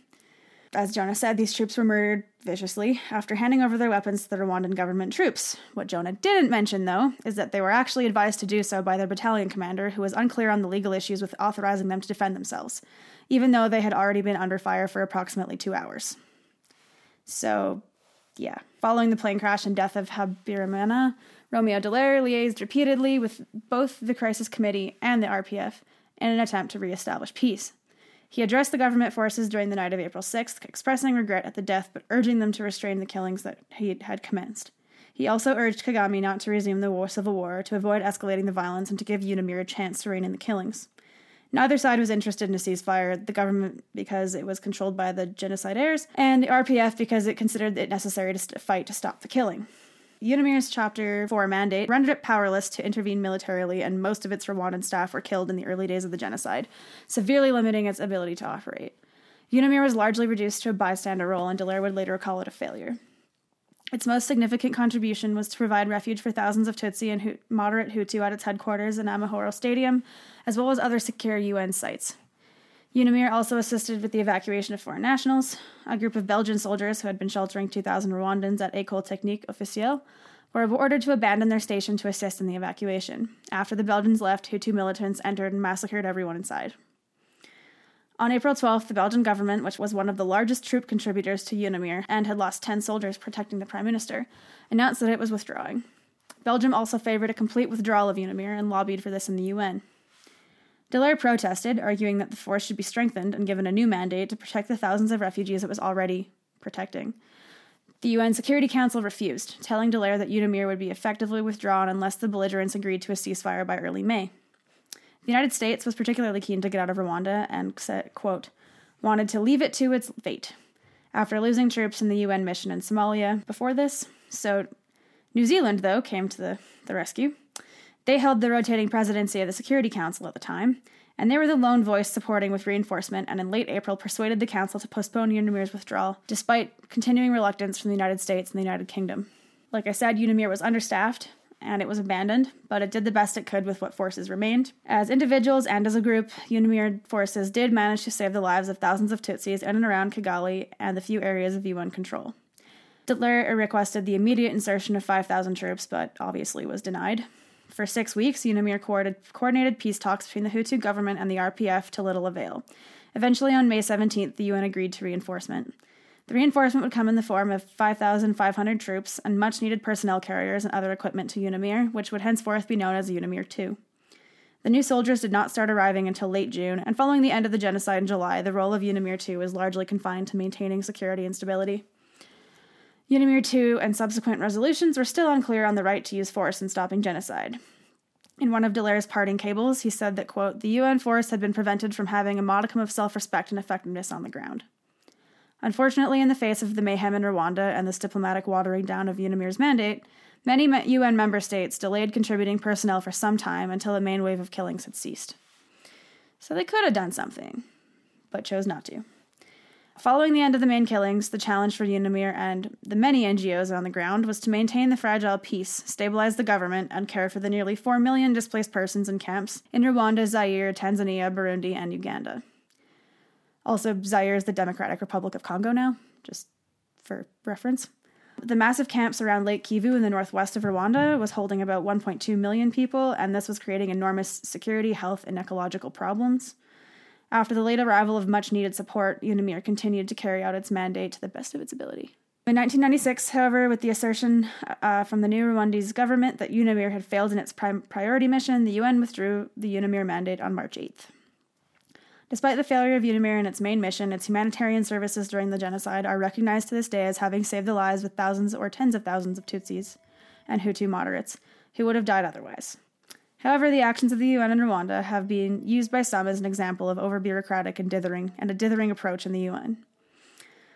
As Jonah said, these troops were murdered viciously after handing over their weapons to the Rwandan government troops. What Jonah didn't mention, though, is that they were actually advised to do so by their battalion commander, who was unclear on the legal issues with authorizing them to defend themselves even though they had already been under fire for approximately two hours. So, yeah. Following the plane crash and death of Habyarimana, Romeo Dallaire liaised repeatedly with both the Crisis Committee and the RPF in an attempt to reestablish peace. He addressed the government forces during the night of April 6th, expressing regret at the death but urging them to restrain the killings that he had commenced. He also urged Kagame not to resume the war, civil war, to avoid escalating the violence, and to give Unamir a chance to rein in the killings. Neither side was interested in a ceasefire, the government because it was controlled by the genocidaires, and the RPF because it considered it necessary to fight to stop the killing. Unamir's Chapter 4 mandate rendered it powerless to intervene militarily, and most of its Rwandan staff were killed in the early days of the genocide, severely limiting its ability to operate. Unamir was largely reduced to a bystander role, and Dallaire would later call it a failure. Its most significant contribution was to provide refuge for thousands of Tutsi and moderate Hutu at its headquarters in Amahoro Stadium, as well as other secure UN sites. UNAMIR also assisted with the evacuation of foreign nationals. A group of Belgian soldiers who had been sheltering 2,000 Rwandans at École Technique Officielle were ordered to abandon their station to assist in the evacuation. After the Belgians left, Hutu militants entered and massacred everyone inside. On April 12th, the Belgian government, which was one of the largest troop contributors to UNAMIR and had lost 10 soldiers protecting the prime minister, announced that it was withdrawing. Belgium also favored a complete withdrawal of UNAMIR and lobbied for this in the UN. Dallaire protested, arguing that the force should be strengthened and given a new mandate to protect the thousands of refugees it was already protecting. The UN Security Council refused, telling Dallaire that UNAMIR would be effectively withdrawn unless the belligerents agreed to a ceasefire by early May. The United States was particularly keen to get out of Rwanda and said, quote, wanted to leave it to its fate after losing troops in the UN mission in Somalia before this. So New Zealand, though, came to the, the rescue. They held the rotating presidency of the Security Council at the time, and they were the lone voice supporting with reinforcement and in late April persuaded the Council to postpone UNAMIR's withdrawal, despite continuing reluctance from the United States and the United Kingdom. Like I said, UNAMIR was understaffed, and it was abandoned, but it did the best it could with what forces remained. As individuals and as a group, UNAMIR forces did manage to save the lives of thousands of Tutsis in and around Kigali and the few areas of UN control. Dallaire requested the immediate insertion of 5,000 troops, but obviously was denied. For six weeks, UNAMIR coordinated peace talks between the Hutu government and the RPF to little avail. Eventually, on May 17th, the UN agreed to reinforcement. The reinforcement would come in the form of 5,500 troops and much needed personnel carriers and other equipment to UNAMIR, which would henceforth be known as UNAMIR II. The new soldiers did not start arriving until late June, and following the end of the genocide in July, the role of UNAMIR II was largely confined to maintaining security and stability. UNAMIR II and subsequent resolutions were still unclear on the right to use force in stopping genocide. In one of Dallaire's parting cables, he said that, quote, the UN force had been prevented from having a modicum of self respect and effectiveness on the ground. Unfortunately, in the face of the mayhem in Rwanda and this diplomatic watering down of UNAMIR's mandate, many UN member states delayed contributing personnel for some time until the main wave of killings had ceased. So they could have done something, but chose not to. Following the end of the main killings, the challenge for UNAMIR and the many NGOs on the ground was to maintain the fragile peace, stabilize the government, and care for the nearly 4 million displaced persons in camps in Rwanda, Zaire, Tanzania, Burundi, and Uganda. Also, Zaire is the Democratic Republic of Congo now, just for reference. The massive camps around Lake Kivu in the northwest of Rwanda was holding about 1.2 million people, and this was creating enormous security, health, and ecological problems. After the late arrival of much needed support, UNAMIR continued to carry out its mandate to the best of its ability. In 1996, however, with the assertion uh, from the new Rwandese government that UNAMIR had failed in its prim- priority mission, the UN withdrew the UNAMIR mandate on March 8th. Despite the failure of UNAMIR in its main mission, its humanitarian services during the genocide are recognized to this day as having saved the lives of thousands or tens of thousands of Tutsis and Hutu moderates who would have died otherwise. However, the actions of the UN in Rwanda have been used by some as an example of over bureaucratic and dithering and a dithering approach in the UN.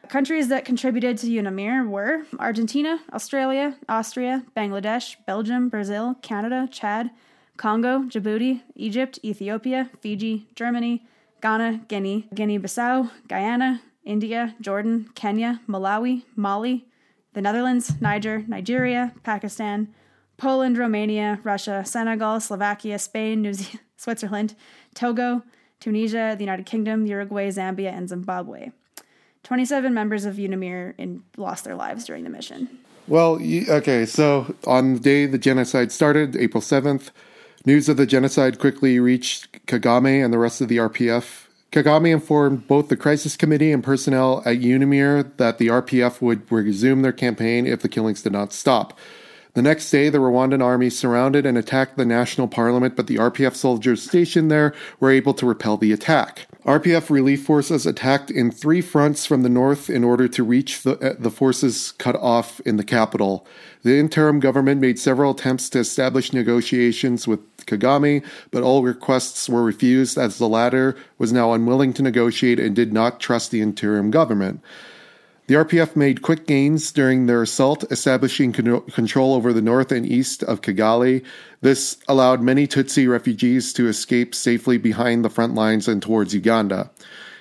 Countries that contributed to UNAMIR were Argentina, Australia, Austria, Bangladesh, Belgium, Brazil, Canada, Chad, Congo, Djibouti, Egypt, Ethiopia, Fiji, Germany, Ghana, Guinea, Guinea Bissau, Guyana, India, Jordan, Kenya, Malawi, Mali, the Netherlands, Niger, Nigeria, Pakistan, Poland, Romania, Russia, Senegal, Slovakia, Spain, New Zealand, [LAUGHS] Switzerland, Togo, Tunisia, the United Kingdom, Uruguay, Zambia, and Zimbabwe. 27 members of UNAMIR in, lost their lives during the mission. Well, okay, so on the day the genocide started, April 7th, news of the genocide quickly reached Kagame and the rest of the RPF. Kagame informed both the crisis committee and personnel at UNAMIR that the RPF would resume their campaign if the killings did not stop. The next day, the Rwandan army surrounded and attacked the national parliament, but the RPF soldiers stationed there were able to repel the attack. RPF relief forces attacked in three fronts from the north in order to reach the, uh, the forces cut off in the capital. The interim government made several attempts to establish negotiations with Kagame, but all requests were refused as the latter was now unwilling to negotiate and did not trust the interim government. The RPF made quick gains during their assault, establishing con- control over the north and east of Kigali. This allowed many Tutsi refugees to escape safely behind the front lines and towards Uganda.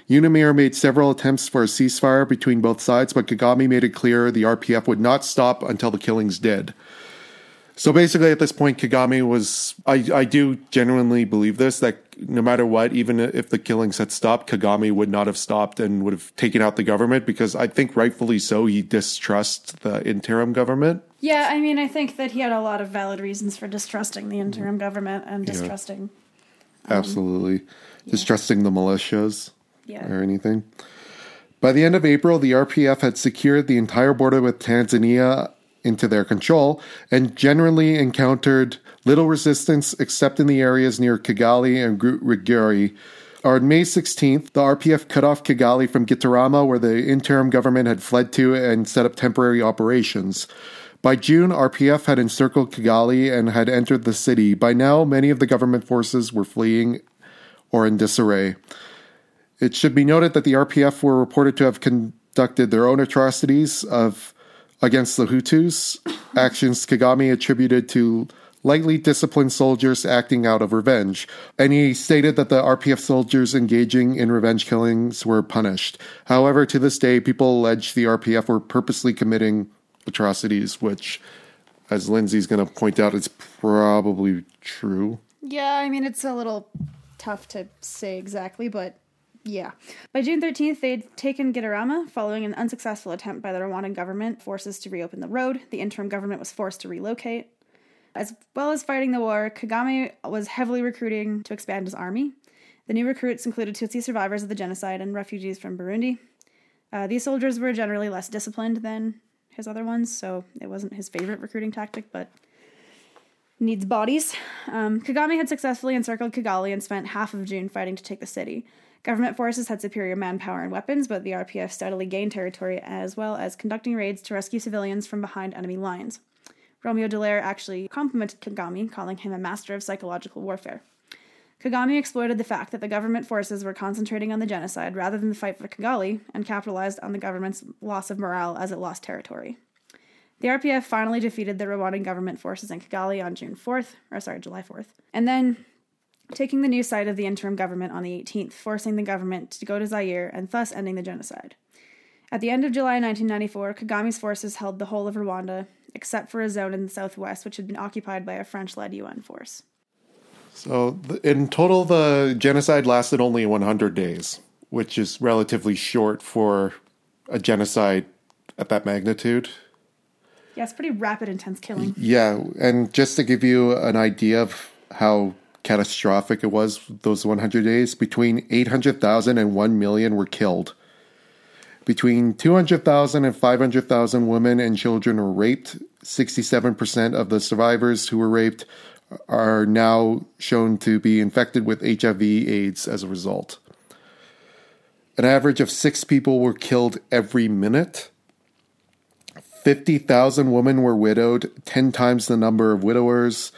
UNAMIR made several attempts for a ceasefire between both sides, but Kagame made it clear the RPF would not stop until the killings did. So basically, at this point, Kagame was. I, I do genuinely believe this that no matter what, even if the killings had stopped, Kagame would not have stopped and would have taken out the government because I think rightfully so, he distrusts the interim government. Yeah, I mean, I think that he had a lot of valid reasons for distrusting the interim mm-hmm. government and distrusting. Yeah. Absolutely. Yeah. Distrusting the militias yeah. or anything. By the end of April, the RPF had secured the entire border with Tanzania into their control and generally encountered little resistance except in the areas near Kigali and Ruguri. On May 16th, the RPF cut off Kigali from Gitarama, where the interim government had fled to, and set up temporary operations. By June, RPF had encircled Kigali and had entered the city. By now, many of the government forces were fleeing or in disarray. It should be noted that the RPF were reported to have conducted their own atrocities of against the Hutus, actions Kagame attributed to lightly disciplined soldiers acting out of revenge. And he stated that the RPF soldiers engaging in revenge killings were punished. However, to this day, people allege the RPF were purposely committing atrocities, which, as Lindsay's going to point out, is probably true. Yeah, I mean, it's a little tough to say exactly, but yeah. By June 13th, they'd taken Gitarama following an unsuccessful attempt by the Rwandan government forces to reopen the road. The interim government was forced to relocate. As well as fighting the war, Kagame was heavily recruiting to expand his army. The new recruits included Tutsi survivors of the genocide and refugees from Burundi. Uh, these soldiers were generally less disciplined than his other ones, so it wasn't his favorite recruiting tactic, but needs bodies. Um, Kagame had successfully encircled Kigali and spent half of June fighting to take the city. Government forces had superior manpower and weapons, but the RPF steadily gained territory as well as conducting raids to rescue civilians from behind enemy lines. Romeo Dallaire actually complimented Kagame, calling him a master of psychological warfare. Kagame exploited the fact that the government forces were concentrating on the genocide rather than the fight for Kigali and capitalized on the government's loss of morale as it lost territory. The RPF finally defeated the Rwandan government forces in Kigali on June 4th, or sorry, July 4th, and then taking the new side of the interim government on the 18th, forcing the government to go to Zaire and thus ending the genocide. At the end of July 1994, Kagame's forces held the whole of Rwanda, except for a zone in the southwest which had been occupied by a French led UN force. So, in total, the genocide lasted only 100 days, which is relatively short for a genocide at that magnitude. Yeah, it's pretty rapid, intense killing. Yeah, and just to give you an idea of how catastrophic it was those 100 days, between 800,000 and 1 million were killed. Between 200,000 and 500,000 women and children were raped. 67% of the survivors who were raped are now shown to be infected with HIV AIDS as a result. An average of six people were killed every minute. 50,000 women were widowed, 10 times the number of widowers.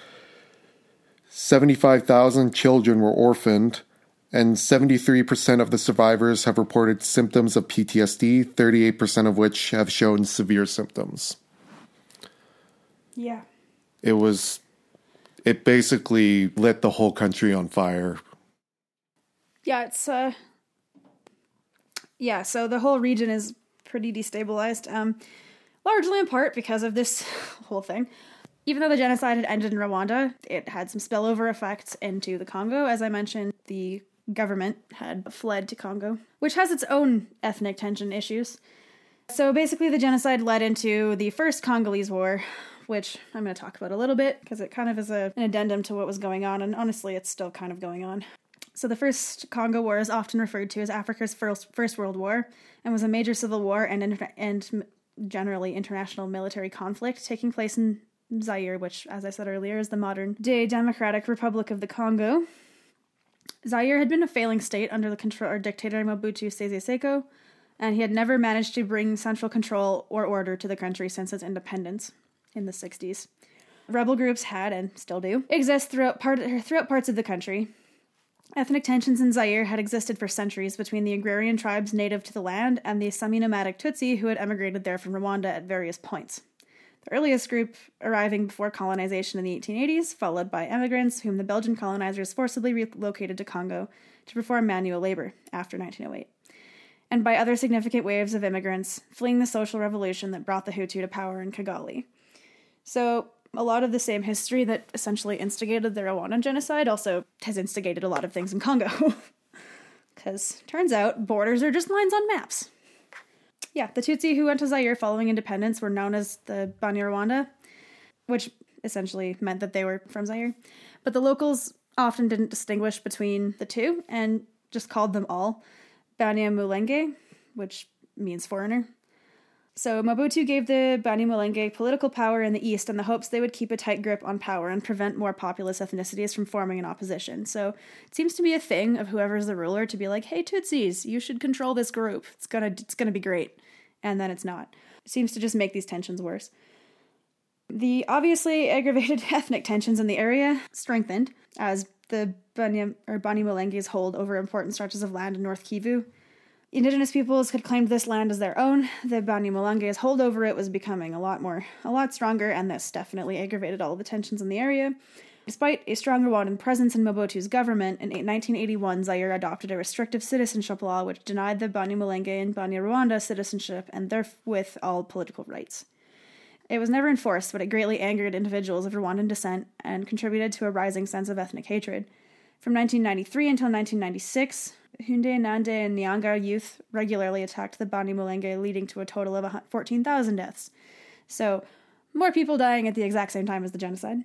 75,000 children were orphaned, and 73% of the survivors have reported symptoms of PTSD, 38% of which have shown severe symptoms. Yeah. It was, it basically lit the whole country on fire. Yeah, it's, uh, yeah, so the whole region is pretty destabilized, um, largely in part because of this [LAUGHS] whole thing. Even though the genocide had ended in Rwanda, it had some spillover effects into the Congo. As I mentioned, the government had fled to Congo, which has its own ethnic tension issues. So basically, the genocide led into the First Congolese War, which I'm going to talk about a little bit because it kind of is a, an addendum to what was going on, and honestly, it's still kind of going on. So, the First Congo War is often referred to as Africa's First, first World War and was a major civil war and, inter- and generally international military conflict taking place in Zaire, which, as I said earlier, is the modern day Democratic Republic of the Congo. Zaire had been a failing state under the control or dictator Mobutu Sese Seko, and he had never managed to bring central control or order to the country since its independence in the 60s. Rebel groups had, and still do, exist throughout, part, throughout parts of the country. Ethnic tensions in Zaire had existed for centuries between the agrarian tribes native to the land and the semi nomadic Tutsi who had emigrated there from Rwanda at various points. Earliest group arriving before colonization in the 1880s, followed by immigrants whom the Belgian colonizers forcibly relocated to Congo to perform manual labor after 1908, and by other significant waves of immigrants fleeing the social revolution that brought the Hutu to power in Kigali. So, a lot of the same history that essentially instigated the Rwandan genocide also has instigated a lot of things in Congo. [LAUGHS] Because turns out borders are just lines on maps. Yeah, the Tutsi who went to Zaire following independence were known as the Banyarwanda, which essentially meant that they were from Zaire. But the locals often didn't distinguish between the two and just called them all Banyamulenge, which means foreigner. So Mobutu gave the Banyamulenge political power in the east in the hopes they would keep a tight grip on power and prevent more populous ethnicities from forming an opposition. So it seems to be a thing of whoever's the ruler to be like, "Hey Tutsis, you should control this group. It's gonna it's gonna be great," and then it's not. It seems to just make these tensions worse. The obviously [LAUGHS] aggravated [LAUGHS] ethnic tensions in the area strengthened as the Banyam or Banyamulenge's hold over important stretches of land in North Kivu Indigenous peoples had claimed this land as their own. The Banyamulenge's hold over it was becoming a lot more, a lot stronger, and this definitely aggravated all the tensions in the area. Despite a strong Rwandan presence in Mobutu's government, in 1981 Zaire adopted a restrictive citizenship law which denied the Banyamulenge and Banyarwanda citizenship and therewith all political rights. It was never enforced, but it greatly angered individuals of Rwandan descent and contributed to a rising sense of ethnic hatred. From 1993 until 1996, Hunde, Nande, and Nyanga youth regularly attacked the Banyamulenge, leading to a total of 14,000 deaths. So, more people dying at the exact same time as the genocide.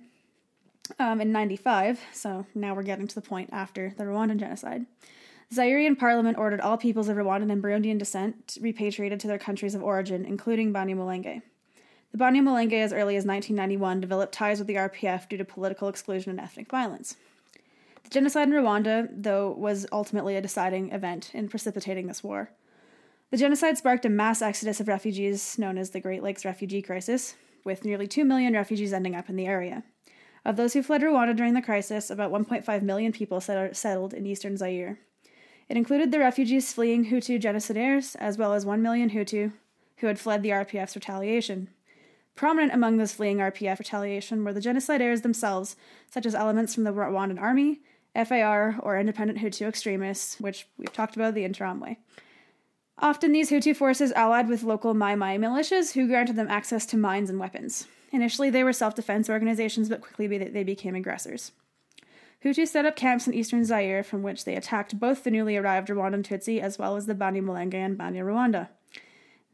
Um, in 95, so now we're getting to the point after the Rwandan genocide, the Zairean parliament ordered all peoples of Rwandan and Burundian descent repatriated to their countries of origin, including Banyamulenge. The Banyamulenge, as early as 1991, developed ties with the RPF due to political exclusion and ethnic violence. The genocide in Rwanda, though, was ultimately a deciding event in precipitating this war. The genocide sparked a mass exodus of refugees known as the Great Lakes Refugee Crisis, with nearly 2 million refugees ending up in the area. Of those who fled Rwanda during the crisis, about 1.5 million people settled in eastern Zaire. It included the refugees fleeing Hutu genocidaires, as well as 1 million Hutu who had fled the RPF's retaliation. Prominent among those fleeing RPF retaliation were the genocidaires themselves, such as elements from the Rwandan army FAR, or independent Hutu extremists, which we've talked about the Interahamwe. Often these Hutu forces allied with local Mai Mai militias who granted them access to mines and weapons. Initially, they were self defense organizations, but quickly they became aggressors. Hutu set up camps in eastern Zaire from which they attacked both the newly arrived Rwandan Tutsi as well as the Banyamulenge and Banyarwanda.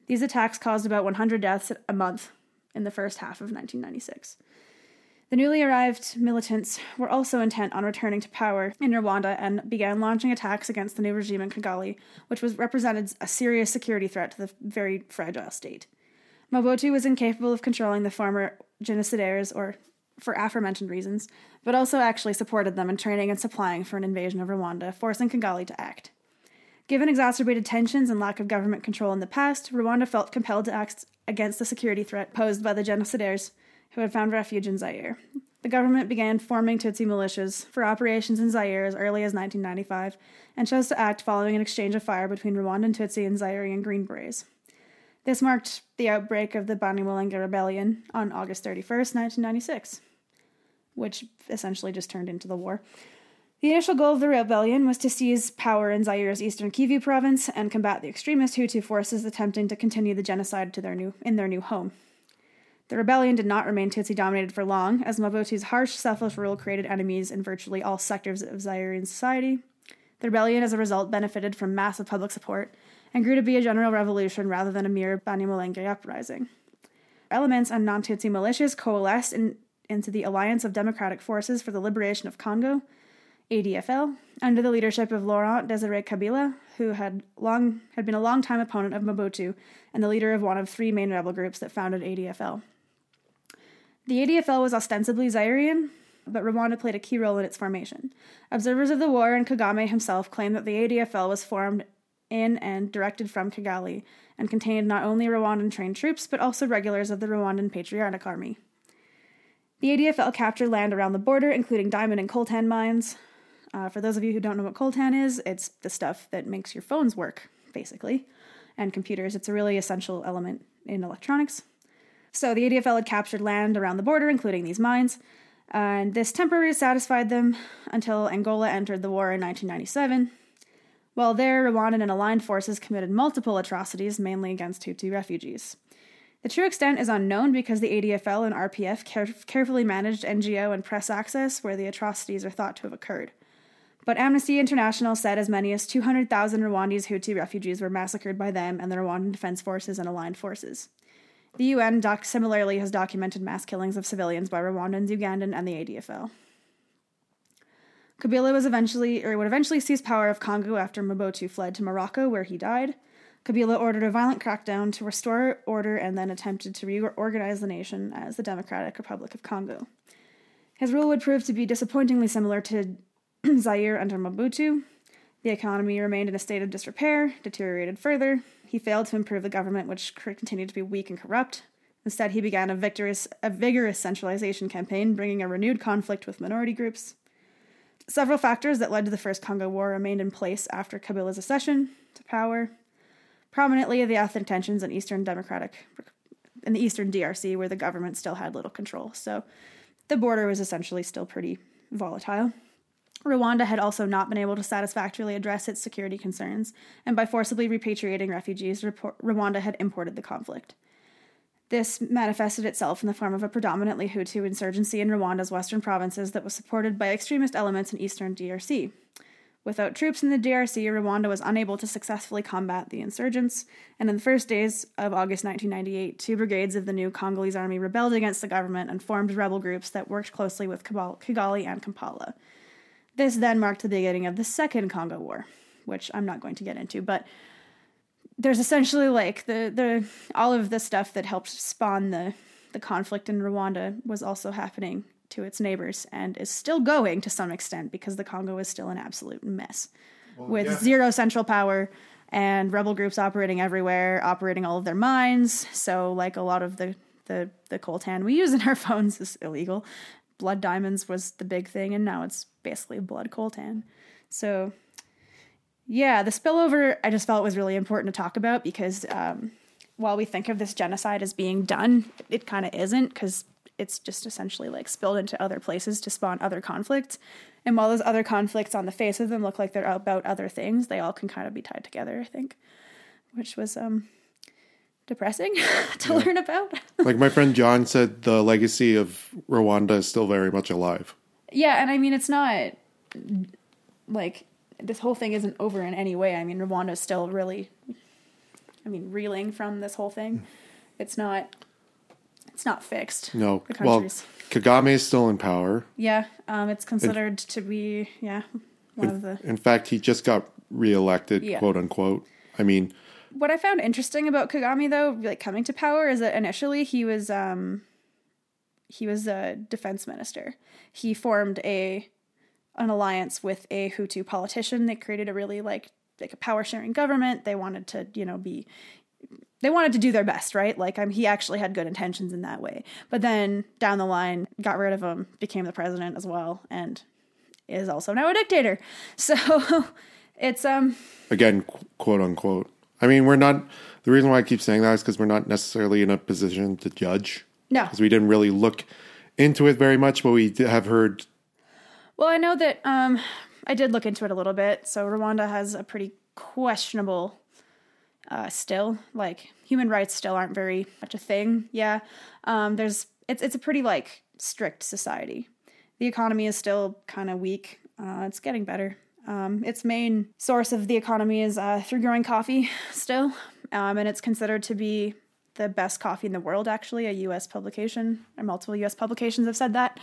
These attacks caused about 100 deaths a month in the first half of 1996. The newly arrived militants were also intent on returning to power in Rwanda and began launching attacks against the new regime in Kigali, which was represented a serious security threat to the very fragile state. Mobutu was incapable of controlling the former genocidaires, or for aforementioned reasons, but also actually supported them in training and supplying for an invasion of Rwanda, forcing Kigali to act. Given exacerbated tensions and lack of government control in the past, Rwanda felt compelled to act against the security threat posed by the genocidaires who had found refuge in Zaire. The government began forming Tutsi militias for operations in Zaire as early as 1995 and chose to act following an exchange of fire between Rwandan Tutsi and Zairean Green Berets. This marked the outbreak of the Banyamulenge Rebellion on August 31st, 1996, which essentially just turned into the war. The initial goal of the rebellion was to seize power in Zaire's eastern Kivu province and combat the extremist Hutu forces attempting to continue the genocide to their new, in their new home. The rebellion did not remain Tutsi dominated for long, as Mobutu's harsh, selfless rule created enemies in virtually all sectors of Zairean society. The rebellion, as a result, benefited from massive public support and grew to be a general revolution rather than a mere Banyamulenge uprising. Elements and non Tutsi militias coalesced in, into the Alliance of Democratic Forces for the Liberation of Congo, ADFL, under the leadership of Laurent Desire Kabila, who had long had been a long-time opponent of Mobutu and the leader of one of three main rebel groups that founded ADFL. The ADFL was ostensibly Zairean, but Rwanda played a key role in its formation. Observers of the war and Kagame himself claim that the ADFL was formed in and directed from Kigali and contained not only Rwandan trained troops, but also regulars of the Rwandan Patriotic Army. The ADFL captured land around the border, including diamond and coltan mines. Uh, for those of you who don't know what coltan is, it's the stuff that makes your phones work, basically, and computers. It's a really essential element in electronics. So the ADFL had captured land around the border, including these mines, and this temporarily satisfied them until Angola entered the war in 1997. While there, Rwandan and aligned forces committed multiple atrocities, mainly against Hutu refugees. The true extent is unknown because the ADFL and RPF care- carefully managed NGO and press access where the atrocities are thought to have occurred. But Amnesty International said as many as 200,000 Rwandese Hutu refugees were massacred by them and the Rwandan Defense Forces and aligned forces. The UN doc- similarly has documented mass killings of civilians by Rwandans, Ugandan, and the ADFL. Kabila was eventually, or would eventually seize power of Congo after Mobutu fled to Morocco, where he died. Kabila ordered a violent crackdown to restore order and then attempted to reorganize the nation as the Democratic Republic of Congo. His rule would prove to be disappointingly similar to [CLEARS THROAT] Zaire under Mobutu. The economy remained in a state of disrepair, deteriorated further. He failed to improve the government, which continued to be weak and corrupt. Instead, he began a, victorious, a vigorous centralization campaign, bringing a renewed conflict with minority groups. Several factors that led to the First Congo War remained in place after Kabila's accession to power. Prominently, the ethnic tensions in Eastern Democratic, in the Eastern DRC, where the government still had little control. So, the border was essentially still pretty volatile. Rwanda had also not been able to satisfactorily address its security concerns, and by forcibly repatriating refugees, Rwanda had imported the conflict. This manifested itself in the form of a predominantly Hutu insurgency in Rwanda's western provinces that was supported by extremist elements in eastern DRC. Without troops in the DRC, Rwanda was unable to successfully combat the insurgents, and in the first days of August 1998, two brigades of the new Congolese army rebelled against the government and formed rebel groups that worked closely with Kigali and Kampala. This then marked the beginning of the Second Congo War, which I'm not going to get into, but there's essentially like the the all of the stuff that helped spawn the the conflict in Rwanda was also happening to its neighbors and is still going to some extent because the Congo is still an absolute mess well, with yeah. zero central power and rebel groups operating everywhere, operating all of their mines. So like a lot of the the the coltan we use in our [LAUGHS] phones is illegal. Blood diamonds was the big thing and now it's basically blood coltan. So yeah, the spillover I just felt was really important to talk about because um, while we think of this genocide as being done, it kind of isn't because it's just essentially like spilled into other places to spawn other conflicts. And while those other conflicts on the face of them look like they're about other things, they all can kind of be tied together, I think, which was um, depressing [LAUGHS] to yeah. learn about. [LAUGHS] like my friend John said, the legacy of Rwanda is still very much alive. Yeah, and I mean, it's not like this whole thing isn't over in any way. I mean, Rwanda's still really, I mean, reeling from this whole thing. It's not it's not fixed. No. Well, Kagame is still in power. Yeah, um, it's considered it, to be yeah one in, of the. In fact, he just got reelected, yeah. quote unquote. I mean, what I found interesting about Kagame though, like coming to power, is that initially he was um, he was a defense minister. He formed a an alliance with a Hutu politician. They created a really like like a power sharing government. They wanted to you know be they wanted to do their best, right? Like um, he actually had good intentions in that way. But then down the line, got rid of him, became the president as well, and is also now a dictator. [LAUGHS] So it's um again quote unquote. I mean, we're not. The reason why I keep saying that is because we're not necessarily in a position to judge. No, because we didn't really look into it very much, but we have heard. Well, I know that um, I did look into it a little bit. So Rwanda has a pretty questionable uh, still like human rights still aren't very much a thing. Yeah. Um, there's it's it's a pretty like strict society. The economy is still kind of weak. Uh, it's getting better. Um, its main source of the economy is uh, through growing coffee [LAUGHS] still. Um, and it's considered to be the best coffee in the world, actually, a US publication, or multiple US publications have said that.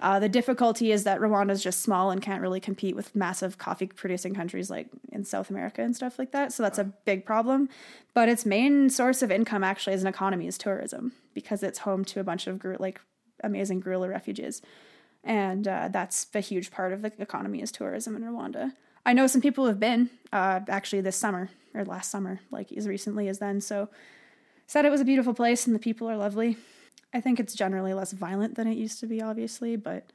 Uh, the difficulty is that Rwanda is just small and can't really compete with massive coffee producing countries like in South America and stuff like that. So that's a big problem. But its main source of income, actually, as an economy is tourism because it's home to a bunch of like amazing gorilla refugees. and uh, that's a huge part of the economy is tourism in Rwanda. I know some people have been uh, actually this summer or last summer, like as recently as then. So said it was a beautiful place and the people are lovely. I think it's generally less violent than it used to be, obviously, but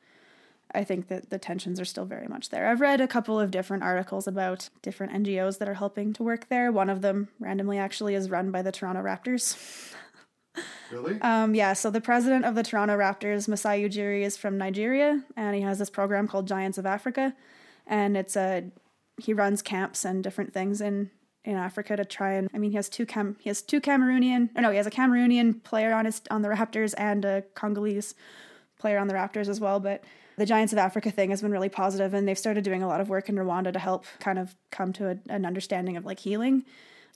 I think that the tensions are still very much there. I've read a couple of different articles about different NGOs that are helping to work there. One of them, randomly, actually, is run by the Toronto Raptors. [LAUGHS] Really? Um, yeah, so the president of the Toronto Raptors, Masai Ujiri, is from Nigeria, and he has this program called Giants of Africa, and it's a he runs camps and different things in in Africa to try and I mean he has two Cam he has two Cameroonian or no he has a Cameroonian player on his on the Raptors and a Congolese player on the Raptors as well, but the Giants of Africa thing has been really positive, and they've started doing a lot of work in Rwanda to help kind of come to a, an understanding of like healing.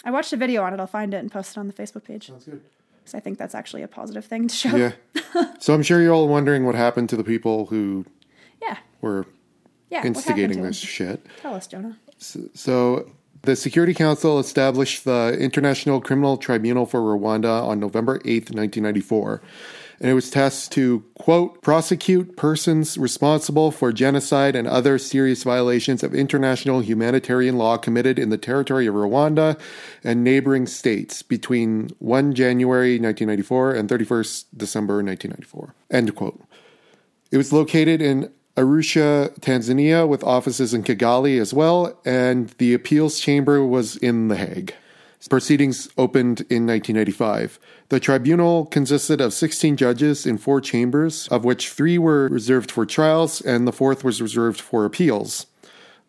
I watched a video on it. I'll find it and post it on the Facebook page. Sounds good. So I think that's actually a positive thing to show. Yeah. [LAUGHS] so I'm sure you're all wondering what happened to the people who Yeah. were Yeah. instigating this shit. Tell us, Jonah. So, the Security Council established the International Criminal Tribunal for Rwanda on November 8th, 1994. And it was tasked to, quote, prosecute persons responsible for genocide and other serious violations of international humanitarian law committed in the territory of Rwanda and neighboring states between 1 January 1994 and 31st December 1994. End quote. It was located in Arusha, Tanzania, with offices in Kigali as well, and the appeals chamber was in The Hague. Proceedings opened in 1985. The tribunal consisted of 16 judges in four chambers, of which three were reserved for trials and the fourth was reserved for appeals.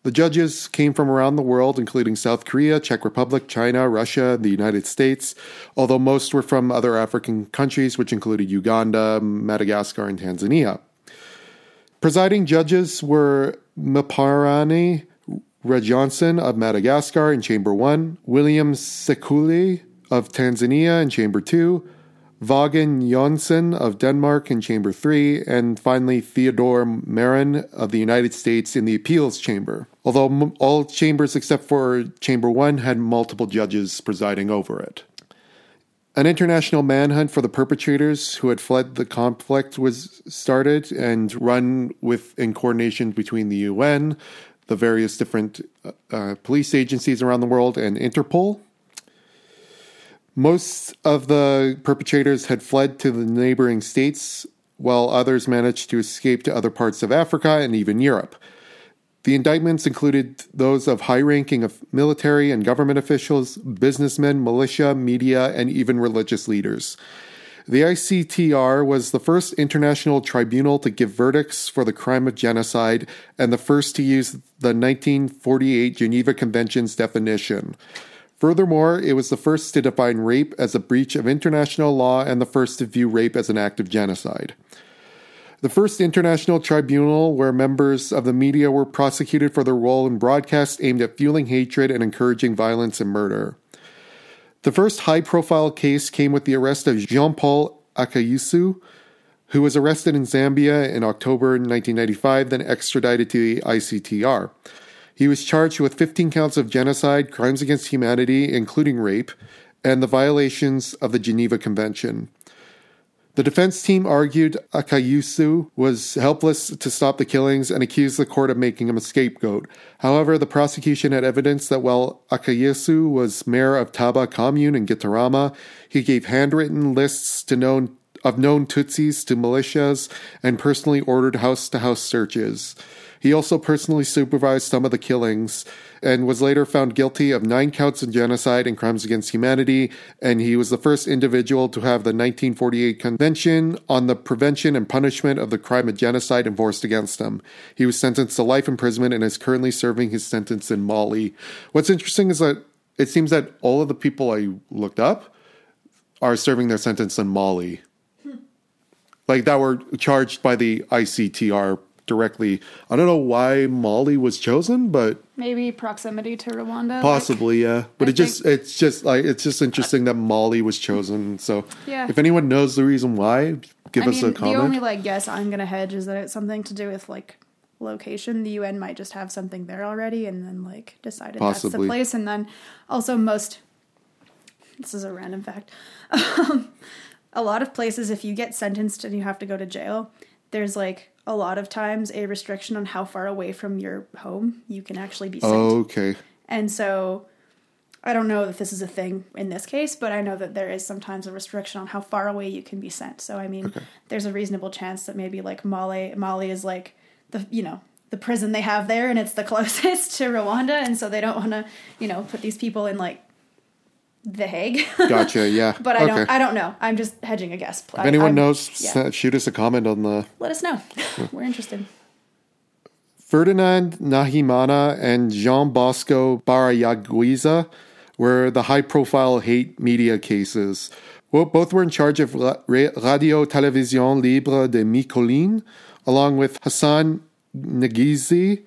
The judges came from around the world, including South Korea, Czech Republic, China, Russia, and the United States, although most were from other African countries, which included Uganda, Madagascar, and Tanzania. Presiding judges were Mparany Rajohnson of Madagascar in Chamber 1, William Sekule of Tanzania in Chamber 2, Vagn Joensen of Denmark in Chamber 3, and finally Theodor Meron of the United States in the Appeals Chamber. Although all chambers except for Chamber 1 had multiple judges presiding over it. An international manhunt for the perpetrators who had fled the conflict was started and run with in coordination between the UN, the various different uh, uh, police agencies around the world, and Interpol. Most of the perpetrators had fled to the neighboring states, while others managed to escape to other parts of Africa and even Europe. The indictments included those of high ranking of military and government officials, businessmen, militia, media, and even religious leaders. The ICTR was the first international tribunal to give verdicts for the crime of genocide and the first to use the 1948 Geneva Convention's definition. Furthermore, it was the first to define rape as a breach of international law and the first to view rape as an act of genocide. The first international tribunal where members of the media were prosecuted for their role in broadcasts aimed at fueling hatred and encouraging violence and murder. The first high profile case came with the arrest of Jean Paul Akayesu, who was arrested in Zambia in October 1995, then extradited to the ICTR. He was charged with 15 counts of genocide, crimes against humanity, including rape, and the violations of the Geneva Convention. The defense team argued Akayesu was helpless to stop the killings and accused the court of making him a scapegoat. However, the prosecution had evidence that while Akayesu was mayor of Taba commune in Gitarama, he gave handwritten lists to known of known Tutsis to militias and personally ordered house to house searches. He also personally supervised some of the killings and was later found guilty of nine counts of genocide and crimes against humanity. And he was the first individual to have the 1948 Convention on the Prevention and Punishment of the Crime of Genocide enforced against him. He was sentenced to life imprisonment and is currently serving his sentence in Mali. What's interesting is that it seems that all of the people I looked up are serving their sentence in Mali. Hmm. Like that were charged by the ICTR directly. I don't know why Mali was chosen, but Maybe proximity to Rwanda. like- possibly yeah. But I it just it's just like it's just interesting that Mali was chosen. So Yeah. if anyone knows the reason why, give I us mean, a comment. the only like guess I'm gonna hedge is that it's something to do with like location. The UN might just have something there already, and then like decided that's the place. And then also most. This is a random fact. Um, [LAUGHS] a lot of places, if you get sentenced and you have to go to jail, there's like a lot of times a restriction on how far away from your home you can actually be sent. Okay. And so I don't know if this is a thing in this case, but I know that there is sometimes a restriction on how far away you can be sent. So I mean, there's a reasonable chance that maybe like Mali Mali is like the you know the prison they have there, and it's the [LAUGHS] closest to Rwanda, and so they don't want to you know put these people in like the Hague. Gotcha. [LAUGHS] Yeah. but I okay. don't I don't know. I'm just hedging a guess. if anyone knows, s- shoot us a comment on the let us know. We're interested. Ferdinand Nahimana and Jean Bosco Barayagwiza were the high profile hate media cases. Well, both were in charge of Ra- Ra- Radio Télévision Libre de Mille Collines, along with Hassan Ngeze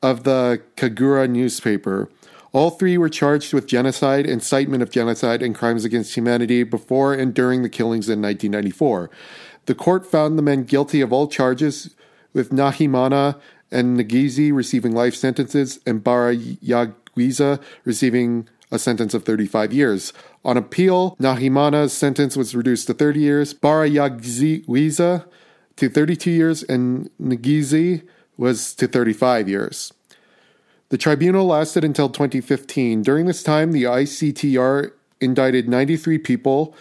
of the Kangura newspaper. All three were charged with genocide, incitement of genocide, and crimes against humanity before and during the killings in 1994. The court found the men guilty of all charges, with Nahimana and Ngeze receiving life sentences and Barayagwiza receiving a sentence of 35 years. On appeal, Nahimana's sentence was reduced to 30 years, Barayagwiza to 32 years, and Ngeze was to 35 years. The tribunal lasted until 2015. During this time, the ICTR indicted 93 people,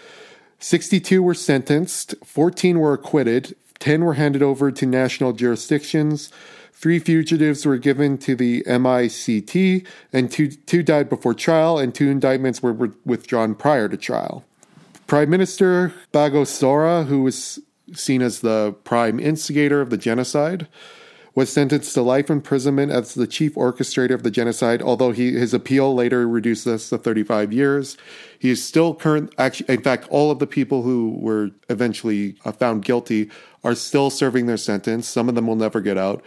62 were sentenced, 14 were acquitted, 10 were handed over to national jurisdictions, three fugitives were given to the MICT, and two, two died before trial, and two indictments were withdrawn prior to trial. Prime Minister Bagosora, who was seen as the prime instigator of the genocide, was sentenced to life imprisonment as the chief orchestrator of the genocide, although he, his appeal later reduced this to 35 years. He is still current, actually, in fact, all of the people who were eventually uh, found guilty are still serving their sentence. Some of them will never get out.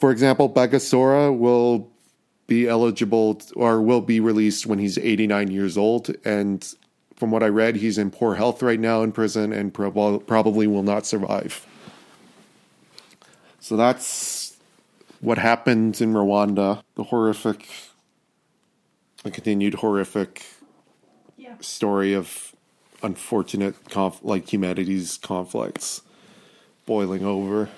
For example, Bagosora will be eligible or will be released when he's 89 years old. And from what I read, he's in poor health right now in prison and prob- probably will not survive. So that's what happened in Rwanda. The horrific, the continued horrific Yeah. story of unfortunate, conf- like humanity's conflicts boiling over.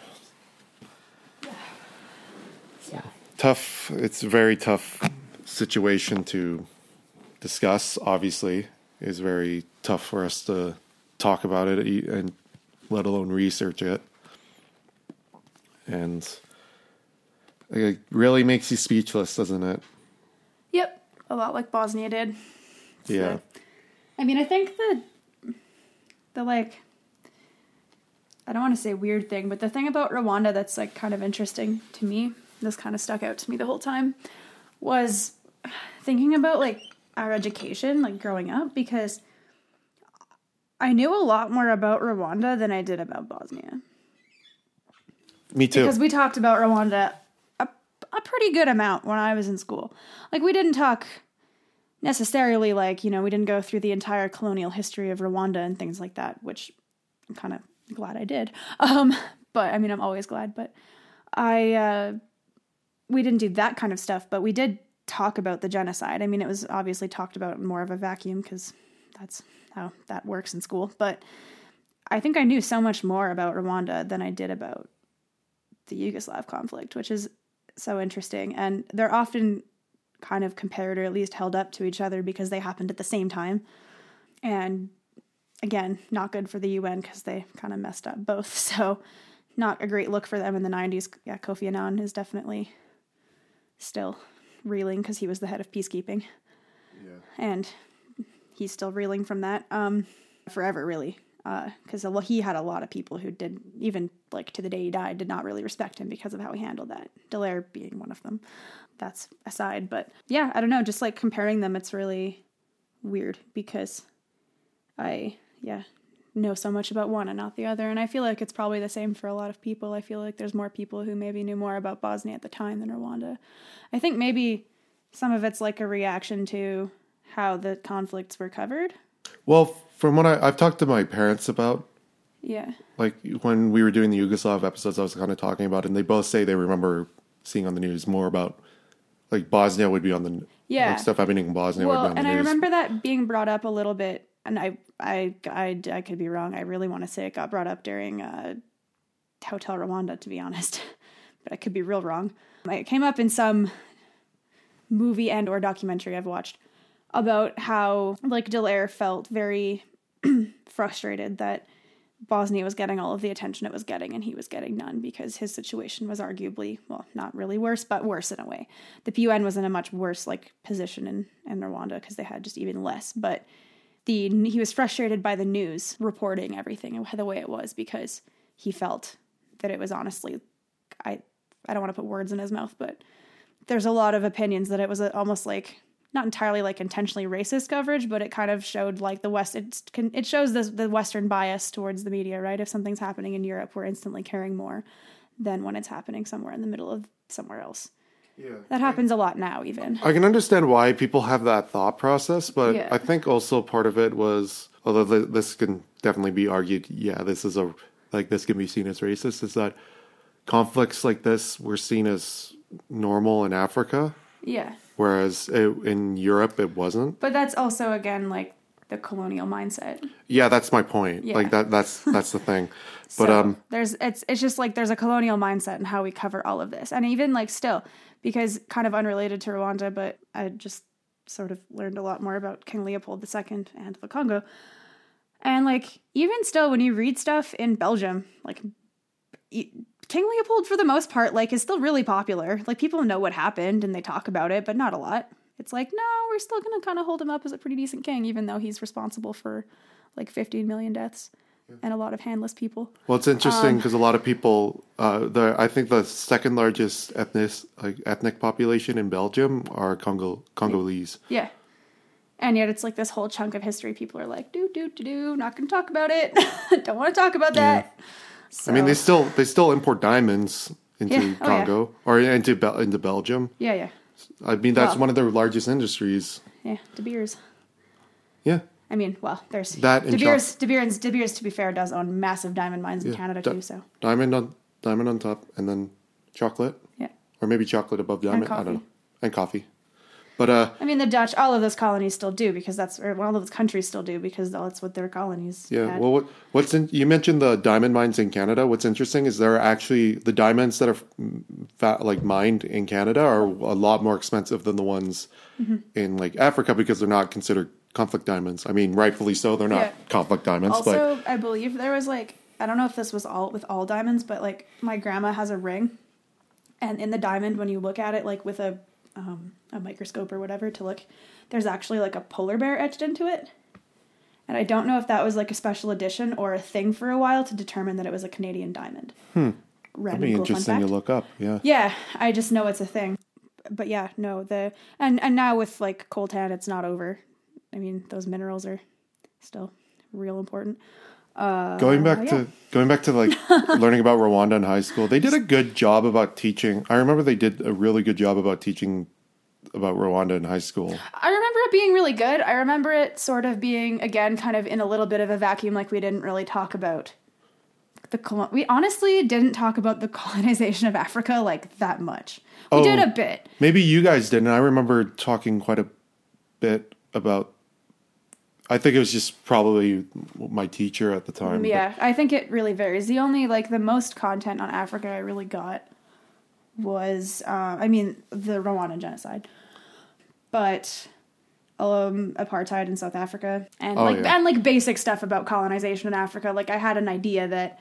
Yeah. Tough. It's a very tough situation to discuss. Obviously, it's very tough for us to talk about it and let alone research it. And it really makes you speechless, doesn't it? Yep. A lot like Bosnia did. Yeah. I mean, I think the the like I don't want to say weird thing, but the thing about Rwanda that's like kind of interesting to me, this kind of stuck out to me the whole time, was thinking about like our education, like growing up, because I knew a lot more about Rwanda than I did about Bosnia. Me too. Because we talked about Rwanda a, pretty good amount when I was in school. Like, we didn't talk necessarily, like, you know, we didn't go through the entire colonial history of Rwanda and things like that, which I'm kind of glad I did. [LAUGHS] Um, but I mean, I'm always glad, but I, uh, we didn't do that kind of stuff, but we did talk about the genocide. I mean, it was obviously talked about in more of a vacuum because that's how that works in school. But I think I knew so much more about Rwanda than I did about the Yugoslav conflict, which is so interesting. And they're often kind of compared or at least held up to each other because they happened at the same time. And again, not good for the UN because they kind of messed up both. [LAUGHS] So, not a great look for them in the 90s. Yeah, Kofi Annan is definitely still reeling because he was the head of peacekeeping. Yeah. And he's still reeling from that um, forever, really. Because uh, he had a lot of people who did, even like to the day he died, did not really respect him because of how he handled that. Dallaire being one of them. That's aside. But yeah, I don't know. Just like comparing them, it's really weird because I, yeah, know so much about one and not the other. And I feel like it's probably the same for a lot of people. I feel like there's more people who maybe knew more about Bosnia at the time than Rwanda. I think maybe some of it's like a reaction to how the conflicts were covered. Well, from what I, I've talked to my parents about, Yeah. like when we were doing the Yugoslav episodes, I was kind of talking about, it, and they both say they remember seeing on the news more about, like Bosnia would be on the Yeah. like stuff happening in Bosnia Well, would be on the and I news. remember that being brought up a little bit, and I, I, I, I could be wrong. I really want to say it got brought up during uh, Hotel Rwanda, to be honest, [LAUGHS] but I could be real wrong. It came up in some movie and or documentary I've watched about how like Dallaire felt very [CLEARS THROAT] frustrated that Bosnia was getting all of the attention it was getting and he was getting none because his situation was arguably well not really worse but worse in a way. The PUN was in a much worse like position in in Rwanda because they had just even less but the he was frustrated by the news reporting everything the way it was because he felt that it was honestly I I don't want to put words in his mouth but there's a lot of opinions that it was almost like not entirely like intentionally racist coverage, but it kind of showed like the West. It can, it shows the the Western bias towards the media, right? If something's happening in Europe, we're instantly caring more than when it's happening somewhere in the middle of somewhere else. Yeah. That happens a lot now, even. I can understand why people have that thought process, but Yeah. I think also part of it was, although th- this can definitely be argued, yeah, this is a like this can be seen as racist, is that conflicts like this were seen as normal in Africa, Yeah, whereas it, in Europe it wasn't. but that's also again like the colonial mindset. Yeah, that's my point. Yeah. Like that that's that's the thing. [LAUGHS] So But um there's it's it's just like there's a colonial mindset in how we cover all of this, and even like still because kind of unrelated to Rwanda, but I just sort of learned a lot more about King Leopold II and the Congo, and like even still when you read stuff in Belgium, like King Leopold for the most part like is still really popular. Like people know what happened and they talk about it, but not a lot. It's like no, we're still gonna kind of hold him up as a pretty decent king, even though he's responsible for like 15 million deaths and a lot of handless people. Well, it's Um, interesting because a lot of people, uh, the I think the second largest ethnic like ethnic population in Belgium are Congo Congolese. Yeah. And yet it's like this whole chunk of history people are like, do, do, do, do, not going to talk about it. [LAUGHS] Don't want to talk about that. So, I mean, they still they still import diamonds into Yeah. Oh, yeah. Congo or into Bel- into Belgium. yeah, yeah. I mean, that's Well- one of their largest industries. Yeah, De Beers. Yeah, I mean, well, there's That De Beers, De Beers, De Beers, to be fair, does own massive diamond mines in Yeah. Canada Di- too, so diamond on diamond on top, and then chocolate, yeah. or maybe chocolate above diamond. I don't know, and coffee. But uh, I mean, the Dutch, all of those colonies still do because that's, or all of those countries still do because that's what their colonies Yeah. had. Well, what, what's in, you mentioned the diamond mines in Canada. What's interesting is there are actually the diamonds that are mm, fa like mined in Canada are a lot more expensive than the ones Mm-hmm. in like Africa because they're not considered conflict diamonds. I mean, rightfully so. They're not Yeah. conflict diamonds, but Also, I believe there was like I don't know if this was all with all diamonds, but like my grandma has a ring, and in the diamond, when you look at it like with a um, a microscope or whatever to look, there's actually like a polar bear etched into it. And I don't know if that was like a special edition or a thing for a while to determine that it was a Canadian diamond. Hmm. that'd Random be cool interesting to look up. Yeah. Yeah, I just know it's a thing. But yeah, no, the and and now with like coltan, it's not over. I mean, those minerals are still real important. Uh, going back oh, yeah. to going back to like [LAUGHS] learning about Rwanda in high school, they did a good job about teaching. I remember they did a really good job about teaching about Rwanda in high school. I remember it being really good. I remember it sort of being again kind of in a little bit of a vacuum, like we didn't really talk about the colon. We honestly didn't talk about the [LAUGHS] colonization of Africa like that much. We Oh. did a bit. Maybe you guys didn't. I remember talking quite a bit about. I think it was just probably my teacher at the time. but- Yeah, I think it really varies. The only like the most content on Africa I really got was, uh, I mean, the Rwandan genocide, but um, apartheid in South Africa and Oh, like yeah. and like basic stuff about colonization in Africa. Like I had an idea that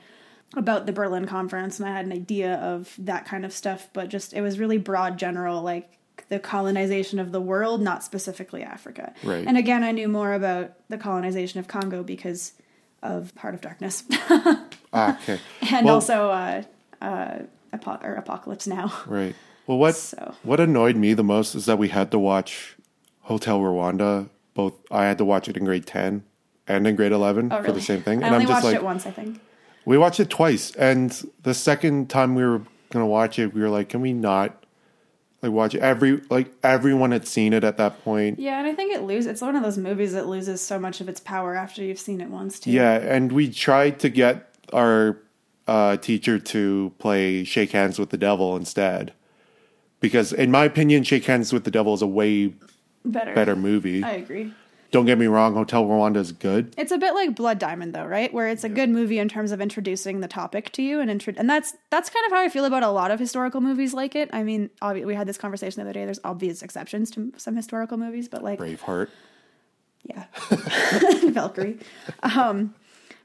about the Berlin Conference, and I had an idea of that kind of stuff, but just it was really broad, general, like the colonization of the world, not specifically Africa. Right. And again, I knew more about the colonization of Congo because of Heart of Darkness, [LAUGHS] Ah, okay. and Well- also uh, uh, Apo- or Apocalypse Now. Right. Well, what So- what annoyed me the most is that we had to watch Hotel Rwanda. Both I had to watch it in grade ten and in grade eleven Oh, for really? the same thing. I and only I'm just watched like, it once, I think. we watched it twice, and the second time we were gonna watch it, we were like, can we not like watch every like everyone had seen it at that point. Yeah, and I think it loses. It's one of those movies that loses so much of its power after you've seen it once, too. Yeah, and we tried to get our uh, teacher to play Shake Hands with the Devil instead. Because, in my opinion, Shake Hands with the Devil is a way better. better movie. I agree. Don't get me wrong, Hotel Rwanda is good. It's a bit like Blood Diamond, though, right? Where it's a good movie in terms of introducing the topic to you, and intro- and that's that's kind of how I feel about a lot of historical movies like it. I mean, obvi- we had this conversation the other day. There's obvious exceptions to some historical movies, but like, Braveheart. yeah, [LAUGHS] Valkyrie. Um,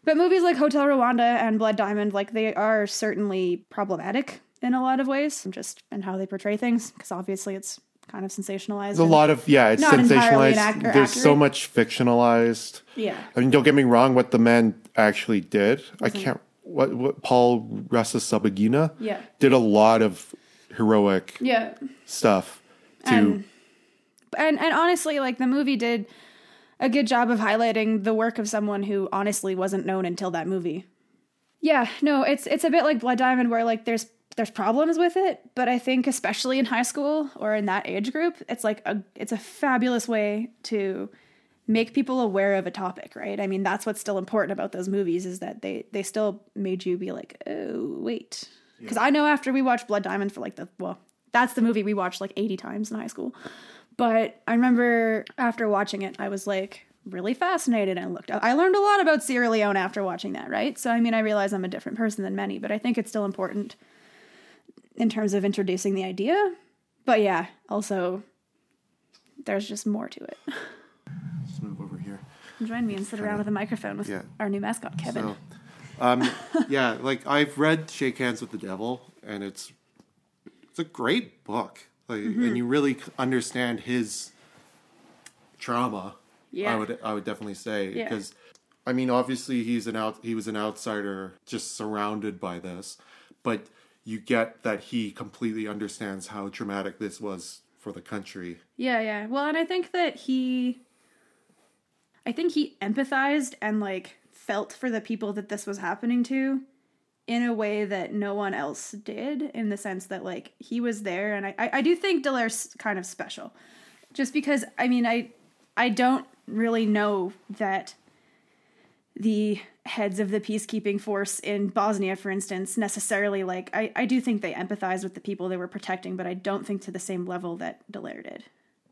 but movies like Hotel Rwanda and Blood Diamond, like they are certainly problematic in a lot of ways, just in how they portray things, because obviously it's kind of sensationalized. There's a lot of yeah, it's sensationalized. There's so much fictionalized. yeah, I mean, don't get me wrong. What the man actually did, I can't. What what Paul Rusesabagina Yeah. did a lot of heroic yeah. stuff to And- and and honestly like the movie did a good job of highlighting the work of someone who honestly wasn't known until that movie yeah no it's it's a bit like blood diamond where like there's there's problems with it but i think especially in high school or in that age group it's like a it's a fabulous way to make people aware of a topic right i mean that's what's still important about those movies is that they they still made you be like oh wait because i know after we watched blood diamond for like the well that's the movie we watched like 80 times in high school but I remember after watching it, I was like really fascinated and looked up. I learned a lot about Sierra Leone after watching that, right? So, I mean, I realize I'm a different person than many, but I think it's still important in terms of introducing the idea. But yeah, also, there's just more to it. Let's move over here. Join me and sit around with a microphone with Yeah. our new mascot, Kevin. So, um, [LAUGHS] yeah, like I've read Shake Hands with the Devil, and it's it's a great book. Like, Mm-hmm. and you really understand his trauma. Yeah. I would I would definitely say Yeah. because I mean, obviously he's an out he was an outsider, just surrounded by this, but you get that he completely understands how dramatic this was for the country. Yeah, yeah. Well, and I think that he I think he empathized and like felt for the people that this was happening to in a way that no one else did in the sense that like he was there and I I, I do think Dallaire's kind of special. Just because I mean I I don't really know that the heads of the peacekeeping force in Bosnia, for instance, necessarily like I, I do think they empathize with the people they were protecting, but I don't think to the same level that Dallaire did.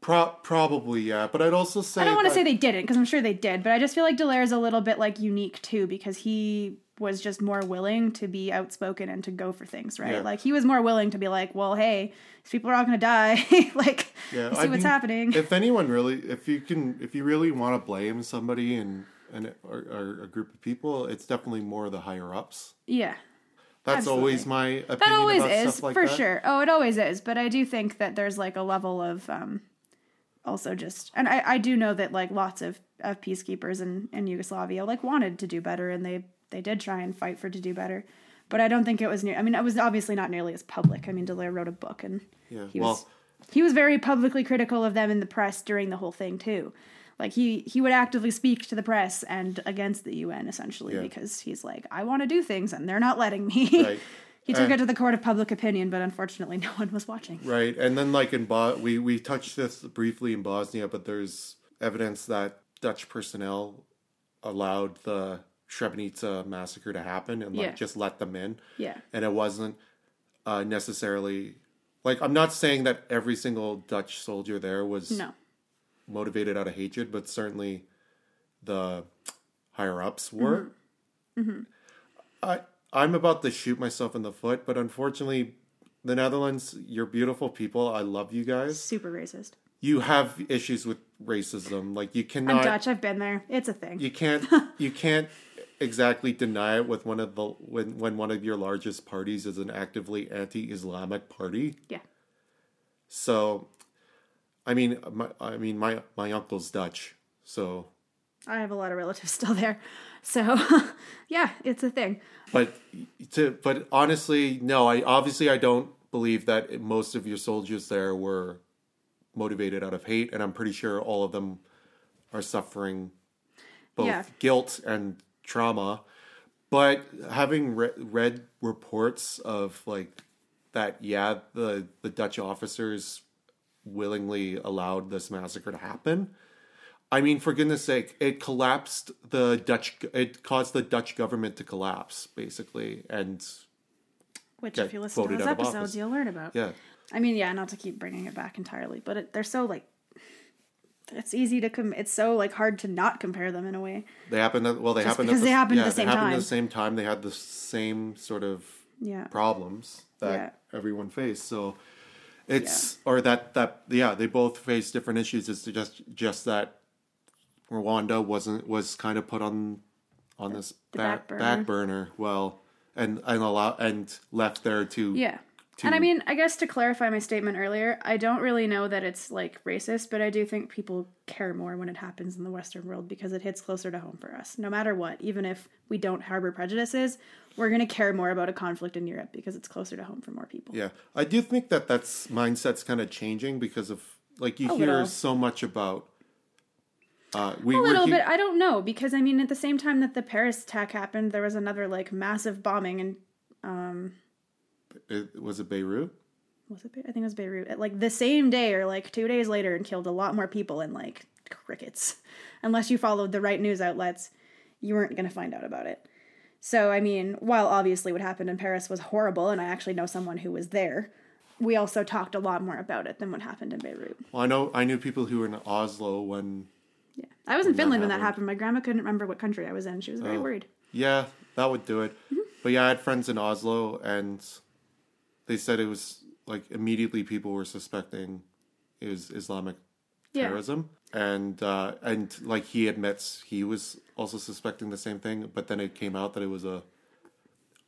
Pro- probably yeah, but I'd also say I don't want to that- say they didn't because I'm sure they did, but I just feel like Dallaire is a little bit like unique too because he was just more willing to be outspoken and to go for things, right? Yeah. Like he was more willing to be like, well, hey, these people are all going to die. [LAUGHS] like, Yeah, see I what's mean, happening. If anyone really, if you can, if you really want to blame somebody and and or, or a group of people, it's definitely more the higher ups. yeah. That's Absolutely. always my opinion. That always about is stuff like for that. sure. Oh, it always is. But I do think that there's like a level of um, also just, and I, I do know that like lots of, of peacekeepers in, in Yugoslavia like wanted to do better, and they they did try and fight for to do better. But I don't think it was near. I mean, it was obviously not nearly as public. I mean, Dallaire wrote a book, and Yeah, he well- was he was very publicly critical of them in the press during the whole thing too. Like he he would actively speak to the press and against the UN essentially Yeah. because he's like, I want to do things and they're not letting me. Right. [LAUGHS] He took Uh, it to the court of public opinion, but unfortunately, [LAUGHS] no one was watching. Right, and then like in Bo- we we touched this briefly in Bosnia, but there's evidence that Dutch personnel allowed the Srebrenica massacre to happen and like Yeah. just let them in. Yeah. and it wasn't uh, necessarily like I'm not saying that every single Dutch soldier there was No. Motivated out of hatred, but certainly the higher ups were. Mm-hmm. I I'm about to shoot myself in the foot, but unfortunately, the Netherlands, you're beautiful people. I love you guys. Super racist. You have issues with racism, like you cannot. I'm. Dutch. I've been there. It's a thing. You can't. [LAUGHS] you can't exactly deny it with one of the when when one of your largest parties is an actively anti-Islamic party. yeah. So, I mean, my, I mean, my my uncle's Dutch, so I have a lot of relatives [LAUGHS] still there. So, [LAUGHS] yeah, it's a thing. but to but honestly, no, I obviously I don't believe that most of your soldiers there were motivated out of hate, and I'm pretty sure all of them are suffering both Yeah. guilt and trauma. But having re- read reports of like that, yeah, the the Dutch officers willingly allowed this massacre to happen. I mean, for goodness sake, it collapsed the Dutch. It caused the Dutch government to collapse, basically, and Which, if you listen to those episodes, office. you'll learn about. yeah, I mean, yeah, not to keep bringing it back entirely, but it, they're so like it's easy to com- it's so like hard to not compare them in a way. They happened. At, well, they Just happened because at the, they happened at the same time. at the same time. They had the same sort of Yeah. problems that Yeah. everyone faced. So it's or that that yeah, they both face different issues. It's just just that Rwanda wasn't was kind of put on on this the back, back back, burner. burner. Well, and and allow and left there to Yeah. To- And I mean, I guess to clarify my statement earlier, I don't really know that it's like racist, but I do think people care more when it happens in the Western world because it hits closer to home for us. No matter what, even if we don't harbor prejudices, we're going to care more about a conflict in Europe because it's closer to home for more people. Yeah, I do think that that's mindset's kind of changing because of like you A hear little. so much about. Uh, we A little he- bit. I don't know because I mean, at the same time that the Paris attack happened, there was another like massive bombing and It, was it Beirut? was it? Be- I think it was Beirut. At like the same day or like two days later, and killed a lot more people and like crickets. Unless you followed the right news outlets, you weren't going to find out about it. So I mean, while obviously what happened in Paris was horrible, and I actually know someone who was there, we also talked a lot more about it than what happened in Beirut. Well, I know I knew people who were in Oslo when. Yeah, I was in Finland when that happened. happened. My grandma couldn't remember what country I was in. She was very Oh. worried. Yeah, that would do it. Mm-hmm. But yeah, I had friends in Oslo, and they said it was like immediately people were suspecting it was Islamic Yeah. terrorism, and uh, and like he admits he was also suspecting the same thing, but then it came out that it was a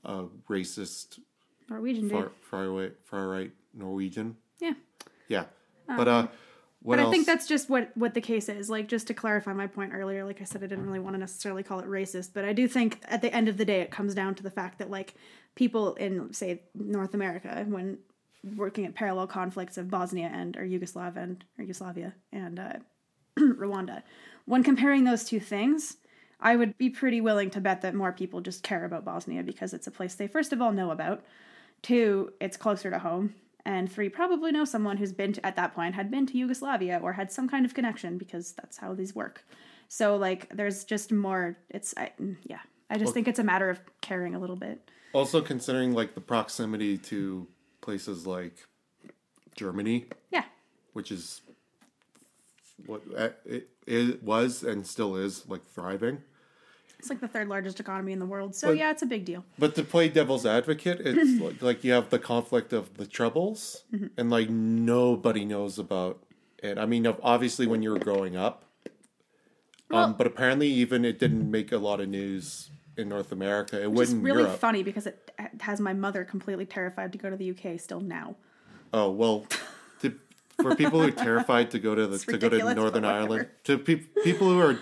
a racist Norwegian dude. far far right far right Norwegian. Yeah. Yeah, but uh, what but else? I think that's just what what the case is. Like just to clarify my point earlier, like I said, I didn't really want to necessarily call it racist, but I do think at the end of the day, it comes down to the fact that like people in say North America, when working at parallel conflicts of Bosnia and or Yugoslavia and or Yugoslavia and uh, [CLEARS THROAT] Rwanda, when comparing those two things. I would be pretty willing to bet that more people just care about Bosnia because it's a place they first of all know about, Two, it's closer to home. And three, probably know someone who's been to, at that point had been to Yugoslavia or had some kind of connection because that's how these work. So like, there's just more. It's I, yeah. I just think it's a matter of caring a little bit. also considering like the proximity to places like Germany, Yeah, which is what it, it was and still is like thriving. It's like the third largest economy in the world. So But- yeah, it's a big deal. But to play devil's advocate, it's [CLEARS THROAT] like, like you have the conflict of the troubles, and like nobody knows about it. I mean, obviously when you were growing up, Well- um, but apparently even it didn't make a lot of news in North America. It is really Europe. funny because it has my mother completely terrified to go to the UK still now. Oh well, [LAUGHS] to, for people who are terrified to go to the It's to go to Northern Ireland, to pe- people who are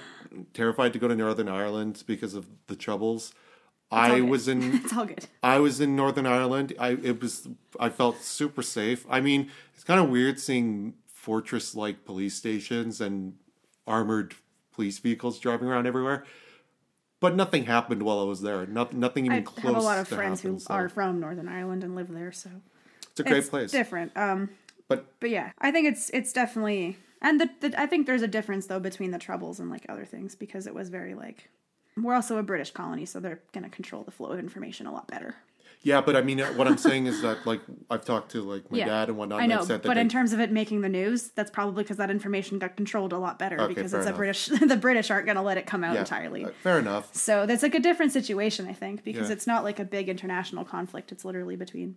terrified to go to Northern Ireland because of the troubles, I was in [LAUGHS] It's all good. I was in Northern Ireland. I it was I felt super safe. I mean, it's kind of weird seeing fortress like police stations and armored police vehicles driving around everywhere. But nothing happened while I was there. Not, nothing even I close. have a lot of to friends happen, who so are from Northern Ireland and live there, so It's a great it's place. different. Um, But but yeah, I think it's it's definitely and the, the I think there's a difference though between the troubles and like other things because it was very like we're also a British colony, so they're gonna control the flow of information a lot better. yeah, but I mean, what I'm saying is that like I've talked to like my Yeah, dad and whatnot. I know, said that but they- in terms of it making the news, that's probably because that information got controlled a lot better Okay, because it's a. British. [LAUGHS] The British aren't gonna let it come out yeah, entirely. uh, fair enough. So that's like a different situation, I think, because Yeah. it's not like a big international conflict. It's literally between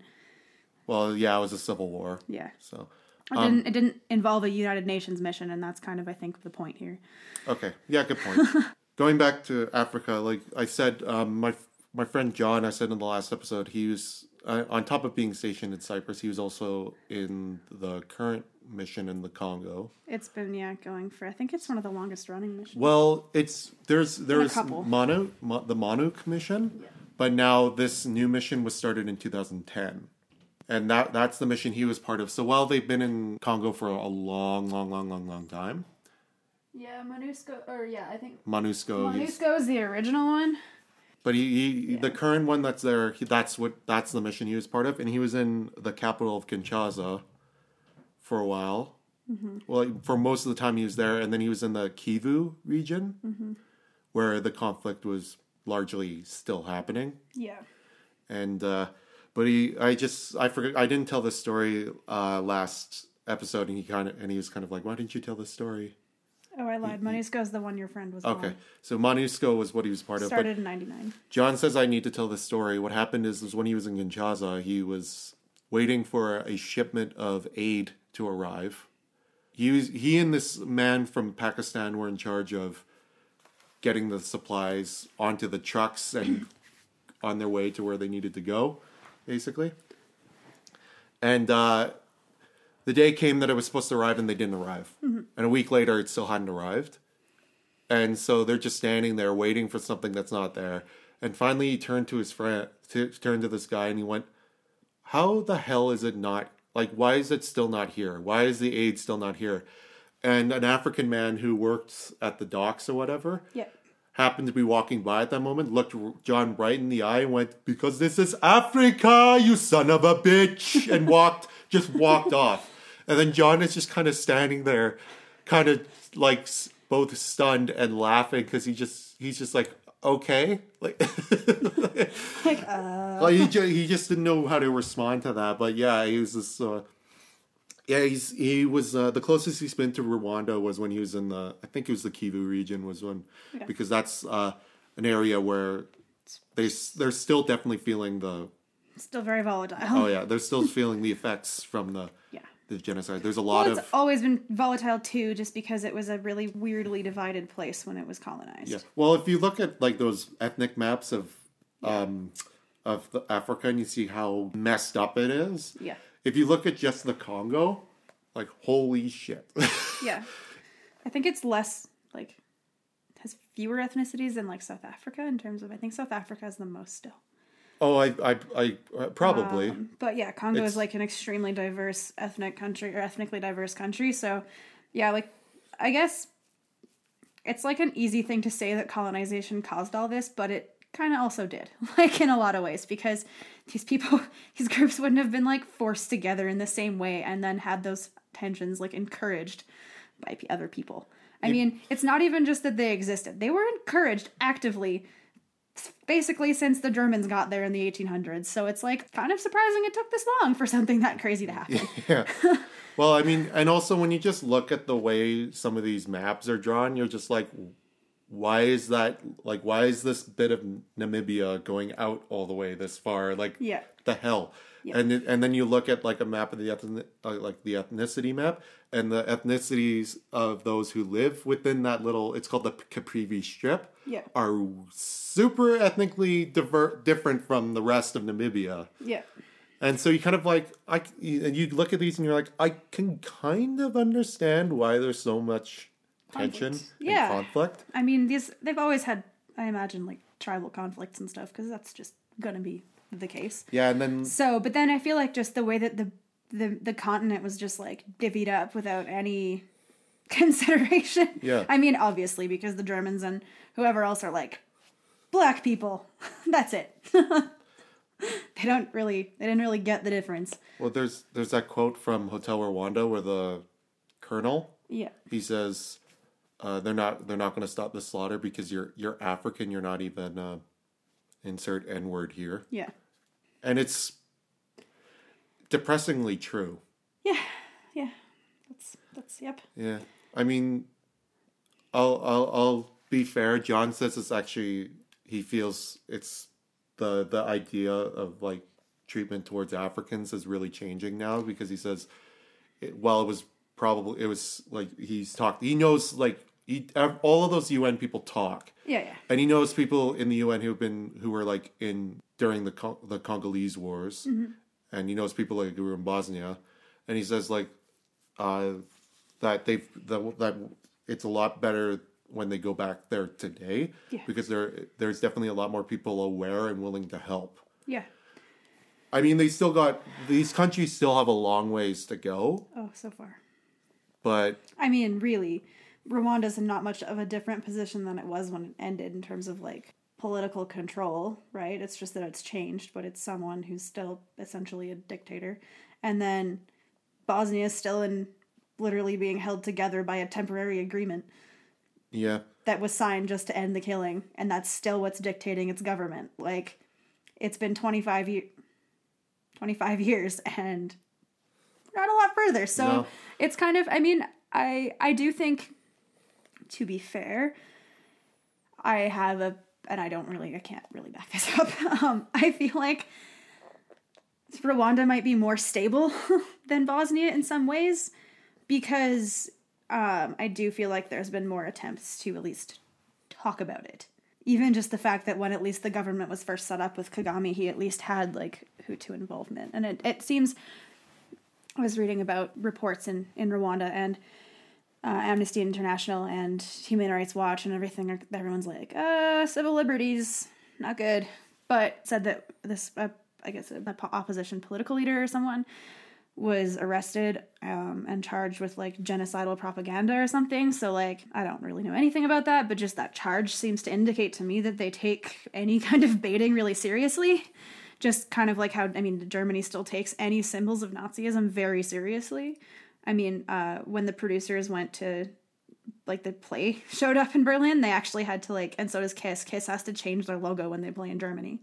Well, yeah, it was a civil war. yeah. So It Um, didn't it didn't involve a United Nations mission, and that's kind of I think the point here. Okay. Yeah, good point. [LAUGHS] Going back to Africa, like I said, um, my my friend John, I said in the last episode, he was uh, on top of being stationed in Cyprus. He was also in the current mission in the Congo. It's been yeah going for I think it's one of the longest running missions. Well, it's there's there's Manu Monu Mo, the MONUC mission, but now this new mission was started in 2010. And that that's the mission he was part of. So while they've been in Congo for a long, long, long, long, long time, Yeah, MONUSCO or yeah I think MONUSCO, MONUSCO is the original one. But he, he the current one that's there, he, that's what that's the mission he was part of, and he was in the capital of Kinshasa for a while. Well, for most of the time he was there, and then he was in the Kivu region, where the conflict was largely still happening. Yeah. And uh, but he, I just I forgot I didn't tell this story uh, last episode, and he kind of and he was kind of like, why didn't you tell this story Oh, I lied. MONUSCO is the one your friend was Okay, on. so MONUSCO was what he was part of. Started in 99. John says I need to tell this story. What happened is, is when he was in Kinshasa, he was waiting for a shipment of aid to arrive. He was, he and this man from Pakistan were in charge of getting the supplies onto the trucks and on their way to where they needed to go, basically. And uh, the day came that it was supposed to arrive, and they didn't arrive. And a week later, it still hadn't arrived. And so they're just standing there waiting for something that's not there. And finally, he turned to his friend, t- turned to this guy, and he went, "How the hell is it not? Like, why is it still not here? Why is the aid still not here?" And an African man who worked at the docks or whatever Yeah. Happened to be walking by at that moment, looked John right in the eye, and went, "Because this is Africa, you son of a bitch," [LAUGHS] and walked, just walked off. And then John is just kind of standing there, kind of like both stunned and laughing because he just he's just like, "Okay," like. [LAUGHS] Like, uh, Like, he, just, he just didn't know how to respond to that. But yeah, he was this. Uh, yeah, he's he was uh, the closest he's been to Rwanda was when he was in the I think it was the Kivu region was when Yeah. because that's uh, an area where they they're still definitely feeling the still very volatile. oh yeah they're still [LAUGHS] feeling the effects from the Yeah. the genocide. There's a Well, lot it's of always been volatile too, just because it was a really weirdly divided place when it was colonized. Yeah. Well, if you look at like those ethnic maps of um of the Africa and you see how messed up it is. Yeah. If you look at just the Congo, like holy shit. [LAUGHS] Yeah. I think it's less like has fewer ethnicities than like South Africa in terms of I think South Africa has the most still. oh, I I I uh, probably. Um, but yeah, Congo It's- is like an extremely diverse ethnic country or ethnically diverse country. So yeah, like I guess it's like an easy thing to say that colonization caused all this, but it kind of also did, [LAUGHS] like in a lot of ways, because these people, [LAUGHS] these groups wouldn't have been like forced together in the same way and then had those tensions like encouraged by other people. I mean, it's not even just that they existed; they were encouraged actively basically since the Germans got there in the 1800s. So it's like kind of surprising it took this long for something that crazy to happen. [LAUGHS] yeah. Well, I mean, and also when you just look at the way some of these maps are drawn, you're just like, why is that? Like, why is this bit of Namibia going out all the way this far? Like, Yeah. the hell? And it- and then you look at like a map of the ethnic, uh, like the ethnicity map, and the ethnicities of those who live within that little. It's called the Caprivi Strip. Yeah. Are super ethnically diver- different from the rest of Namibia. Yeah. And so you kind of like I you, and you look at these and you're like I can kind of understand why there's so much tension Conflict. and Yeah. conflict. I mean, these they've always had I imagine like tribal conflicts and stuff because that's just going to be the case. Yeah, and then So, but then I feel like just the way that the the the continent was just like divvied up without any [LAUGHS] consideration. Yeah. I mean, obviously because the Germans and whoever else are like black people. [LAUGHS] That's it. [LAUGHS] they don't really they didn't really get the difference. well there's there's that quote from Hotel Rwanda where the colonel Yeah. he says uh, they're not they're not going to stop the slaughter because you're you're African you're not even uh, insert n word here Yeah. and it's depressingly true. Yeah. Yeah. That's that's yep. Yeah, I mean, I'll I'll I'll be fair. John says it's actually he feels it's the the idea of like treatment towards Africans is really changing now because he says, it, well, it was probably it was like he's talked. He knows like he, all of those UN people talk, Yeah, yeah. and he knows people in the UN who've been who were like in during the the Congolese wars, and he knows people like who were in Bosnia, and he says like uh, that they've the, that it's a lot better when they go back there today Yeah. because there there's definitely a lot more people aware and willing to help. Yeah. I mean, they still got these countries still have a long ways to go, Oh, so far. but I mean, really, Rwanda's in not much of a different position than it was when it ended in terms of like political control, right? It's just that it's changed, but it's someone who's still essentially a dictator. And then Bosnia is still in literally being held together by a temporary agreement yeah, that was signed just to end the killing, and that's still what's dictating its government. Like, it's been 25 years. 25 years and not a lot further so No. it's kind of i mean i i do think to be fair, I have a, and I don't really, I can't really back [LAUGHS] this up. Um, I feel like Rwanda might be more stable [LAUGHS] than Bosnia in some ways because um, I do feel like there's been more attempts to at least talk about it. Even just the fact that when at least the government was first set up with Kagame, he at least had like Hutu involvement. And it, it seems, I was reading about reports in, in Rwanda and uh, Amnesty International and Human Rights Watch and everything. Everyone's like, uh, civil liberties, not good. But said that this, uh, I guess, a opposition political leader or someone was arrested um, and charged with like genocidal propaganda or something. So, like, I don't really know anything about that, but just that charge seems to indicate to me that they take any [LAUGHS] kind of baiting really seriously. Just kind of like how, I mean, Germany still takes any symbols of Nazism very seriously. I mean, uh, when the producers went to like the play [LAUGHS] showed up in Berlin, they actually had to like, and so does Kiss. Kiss has to change their logo when they play in Germany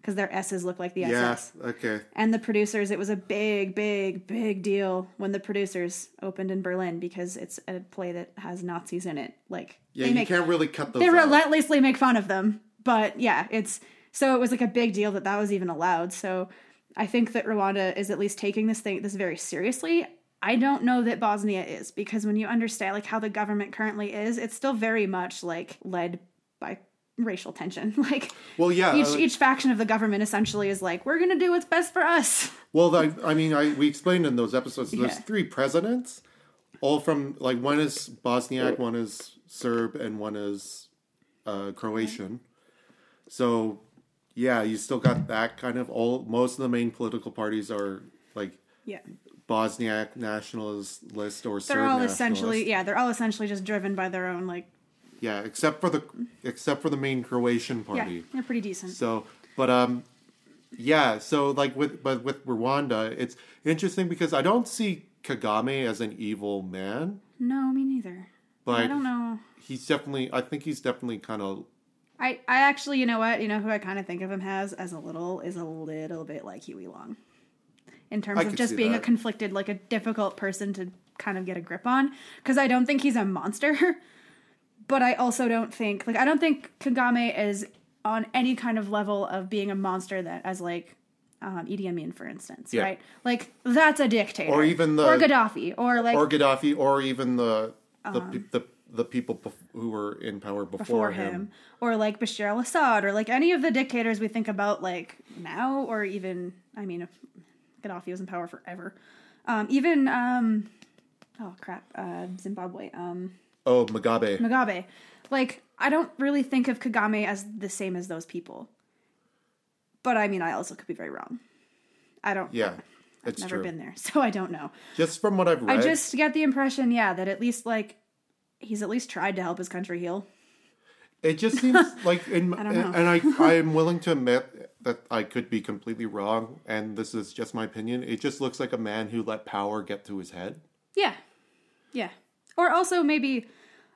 because their S's look like the Yeah. SS. Okay. And the producers, it was a big, big, big deal when the producers opened in Berlin because it's a play that has Nazis in it. Like Yeah, they you make can't really cut those. they out. relentlessly make fun of them, but yeah, it's so it was like a big deal that that was even allowed. So I think that Rwanda is at least taking this thing this very seriously. I don't know that Bosnia is because when you understand like how the government currently is, it's still very much like led by racial tension. [LAUGHS] Like Well, yeah. each uh, each faction of the government essentially is like, we're gonna do what's best for us. [LAUGHS] Well, I, I mean, I we explained in those episodes. There's Yeah. three presidents, all from like one is Bosniak, one is Serb, and one is uh, Croatian. So, yeah, you still got that kind of all. Most of the main political parties are like Yeah. Bosniak nationalist or Serb They're all essentially yeah, they're all essentially just driven by their own like yeah, except for the except for the main Croatian party yeah, they're pretty decent. So, but um, yeah. So like with but with Rwanda, it's interesting because I don't see Kagame as an evil man, No, me neither. but I don't know. he's definitely. I think he's definitely kind of. I, I actually, you know what? You know who I kind of think of him as as a little is a little bit like Huey Long, in terms I of just being a conflicted, like a difficult person to kind of get a grip on. Because I don't think he's a monster, [LAUGHS] but I also don't think like I don't think Kagame is on any kind of level of being a monster that as like um, Idi Amin, for instance, Yeah. right? Like that's a dictator, Or even the- or Gaddafi, or like or Gaddafi, or even the the pe- the, the people bef- who were in power before, before him. him. or like Bashar al-Assad or like any of the dictators we think about like now or even I mean if Gaddafi was in power forever um even um oh crap uh Zimbabwe um Oh, Mugabe. Mugabe like I don't really think of Kagame as the same as those people but I mean I also could be very wrong I don't Yeah, I've it's never true. been there [LAUGHS] so I don't know Just from what I've read, I just get the impression yeah that at least like he's at least tried to help his country heal It just seems [LAUGHS] like, in, know. and I, I am [LAUGHS] willing to admit that I could be completely wrong, and this is just my opinion. It just looks like a man who let power get to his head. Yeah, yeah. Or also maybe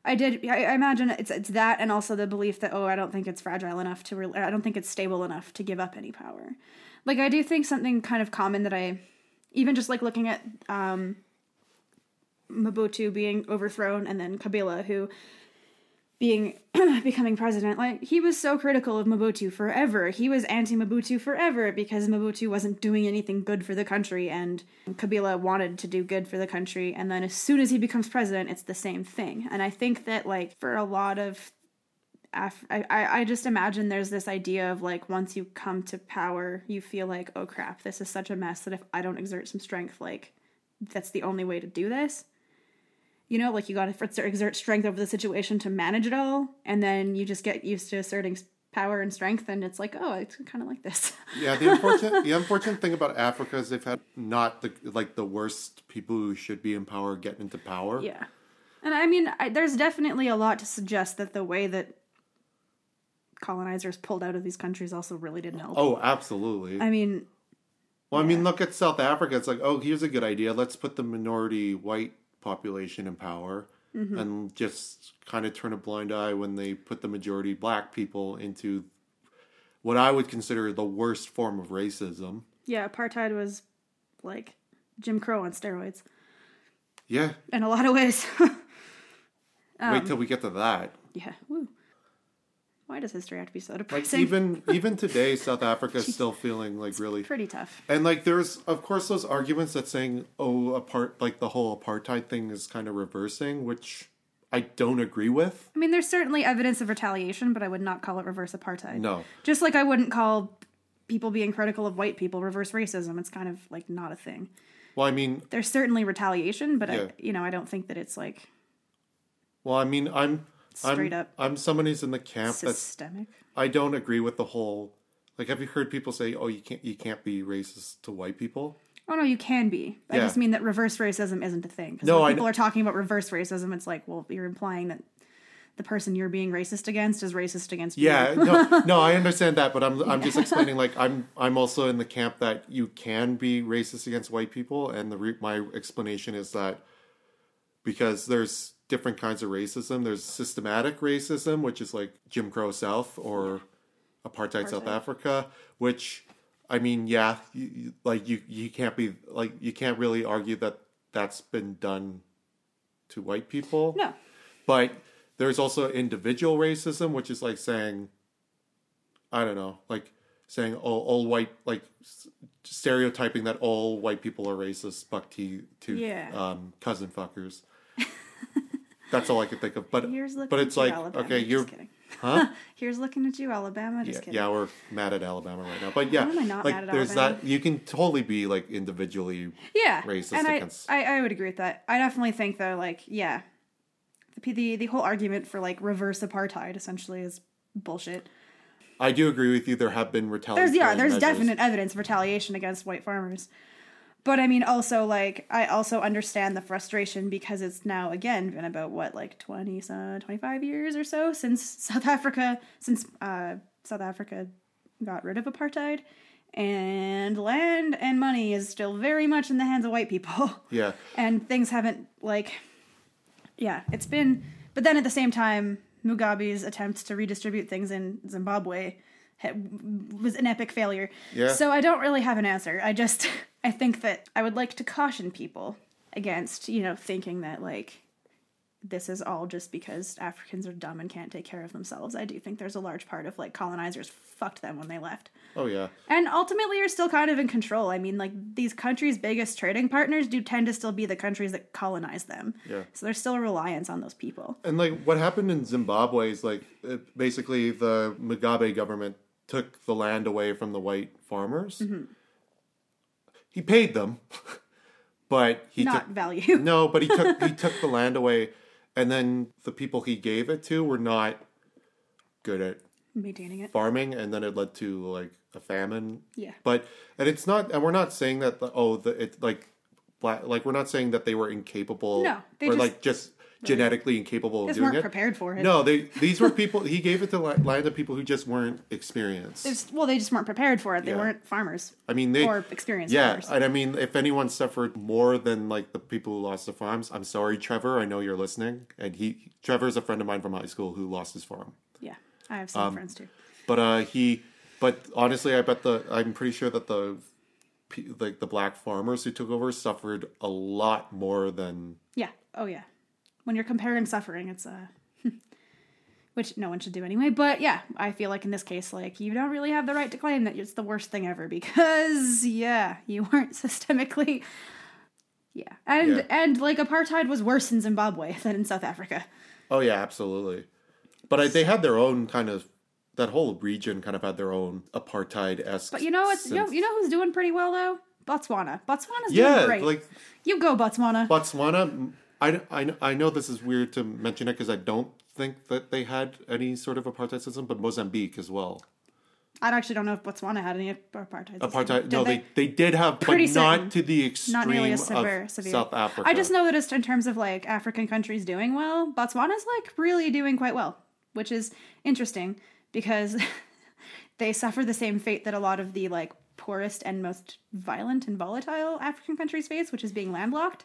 I did. I, I imagine it's it's that, and also the belief that oh, I don't think it's fragile enough to. Re- I don't think it's stable enough to give up any power. Like I do think something kind of common that I, even just like looking at um, Mobutu being overthrown and then Kabila who being [CLEARS THROAT] becoming president. Like he was so critical of Mobutu forever. He was anti Mobutu forever because Mobutu wasn't doing anything good for the country and Kabila wanted to do good for the country. And then as soon as he becomes president it's the same thing. And I think that like for a lot of Af- I, I I just imagine there's this idea of like once you come to power you feel like oh crap this is such a mess that if I don't exert some strength like that's the only way to do this you know, like you got to exert strength over the situation to manage it all, and then you just get used to asserting power and strength, and it's like, oh, it's kind of like this. [LAUGHS] Yeah, the unfortunate the unfortunate thing about Africa is they've had not the like the worst people who should be in power get into power. yeah, and I mean, I, there's definitely a lot to suggest that the way that colonizers pulled out of these countries also really didn't help. Oh, absolutely. I mean, well, I mean, look at South Africa. It's like, oh, here's a good idea. Let's put the minority white population in power, Mm-hmm. and just kind of turn a blind eye when they put the majority black people into what I would consider the worst form of racism. yeah, apartheid was like Jim Crow on steroids Yeah, in a lot of ways. [LAUGHS] Wait till we get to that. Yeah. Woo. Why does history have to be so depressing? Like even even [LAUGHS] today, South Africa is still feeling like really Pretty tough. And like there's of course those arguments that saying oh apart like the whole apartheid thing is kind of reversing, which I don't agree with. I mean, there's certainly evidence of retaliation, but I would not call it reverse apartheid. No. Just like I wouldn't call people being critical of white people reverse racism. It's kind of like not a thing. Well, I mean, There's certainly retaliation, but Yeah. I, you know, I don't think that it's like well, I mean, I'm Straight I'm, up. I'm someone who's in the camp that's systemic. I don't agree with the whole like have you heard people say oh you can't you can't be racist to white people? Oh no, you can be. I Yeah. just mean that reverse racism isn't a thing. Because No, when people are talking about reverse racism, it's like, well, you're implying that the person you're being racist against is racist against Yeah, you. no, [LAUGHS] no, I understand that, but I'm I'm just explaining like I'm I'm also in the camp that you can be racist against white people, and the re- my explanation is that because there's different kinds of racism. There's systematic racism, which is like Jim Crow South or apartheid, South Africa, which I mean, yeah, you, you- like you you can't be like you can't really argue that that's been done to white people. No. But there's also individual racism, which is like saying, I don't know, like saying all, all white, like stereotyping that all white people are racist, buck to to Yeah. um, cousin fuckers. That's all I could think of. But Here's looking but it's like Alabama. okay, you're huh? [LAUGHS] Here's looking at you, Alabama. Just yeah, kidding. yeah, we're mad at Alabama right now. But yeah, Why am I not like mad at there's Alabama? that you can totally be like individually yeah racist and I, against- I i would agree with that i definitely think though like yeah the the, the whole argument for like reverse apartheid essentially is bullshit I do agree with you. There have been retaliation. there's yeah there's definite evidence of retaliation against white farmers but i mean also like i also understand the frustration because it's now again been about what like 20 uh, 25 years or so since [LAUGHS] south africa since uh, south africa got rid of apartheid. And land and money is still very much in the hands of white people. [LAUGHS] Yeah, and things haven't like yeah it's been but then at the same time mugabe's attempts to redistribute things in zimbabwe was an epic failure. Yeah. so i don't really have an answer. I just [LAUGHS] i think that i would like to caution people against you know thinking that like this is all just because africans are dumb and can't take care of themselves i do think there's a large part of like colonizers fucked them when they left oh yeah. and ultimately, you're still kind of in control. I mean, like these countries' biggest trading partners do tend to still be the countries that colonize them. Yeah. So there's still a reliance on those people. And like what happened in Zimbabwe is like basically the Mugabe government took the land away from the white farmers. Mm-hmm. He paid them, [LAUGHS] but he Not took value. [LAUGHS] no, but he took he [LAUGHS] took the land away, and then the people he gave it to were not good at Maintaining it. farming, and then it led to like a famine. Yeah. But and it's not, and we're not saying that the, oh the it's like black like we're not saying that they were incapable. No, they or just- like just genetically incapable of doing weren't it. prepared for it. No, they these were people. He gave it to la- land of people who just weren't experienced. Well, they just weren't prepared for it. They Yeah. weren't farmers. I mean, they or experienced Yeah, farmers. and I mean, if anyone suffered more than like the people who lost their farms, I'm sorry, Trevor. I know you're listening, and he Trevor's a friend of mine from high school who lost his farm. Yeah. I have some Um, friends too. But uh, he, but honestly, I bet the I'm pretty sure that the pe- like the black farmers who took over suffered a lot more than Yeah. Oh, yeah. When you're comparing suffering, it's uh [LAUGHS] which no one should do anyway. But yeah, I feel like in this case, like you don't really have the right to claim that it's the worst thing ever [LAUGHS] because yeah, you weren't [LAUGHS] systemically. Yeah, and Yeah. and like apartheid was worse in Zimbabwe than in South Africa. Oh yeah, absolutely. But I, they had their own kind of that whole region kind of had their own apartheid esque. But you know what's you know, you know who's doing pretty well though? Botswana. Botswana's yeah, doing great. like you go Botswana. Botswana. I, I, I know this is weird to mention it because I don't think that they had any sort of apartheid system, but Mozambique as well. I actually don't know if Botswana had any apartheid. Apartheid. No, they? they did have, Pretty but not to the extreme not nearly as severe, of severe. South Africa. I just know that it's in terms of like African countries doing well, Botswana's like really doing quite well, which is interesting because [LAUGHS] they suffer the same fate that a lot of the like poorest and most violent and volatile African countries face, which is being landlocked.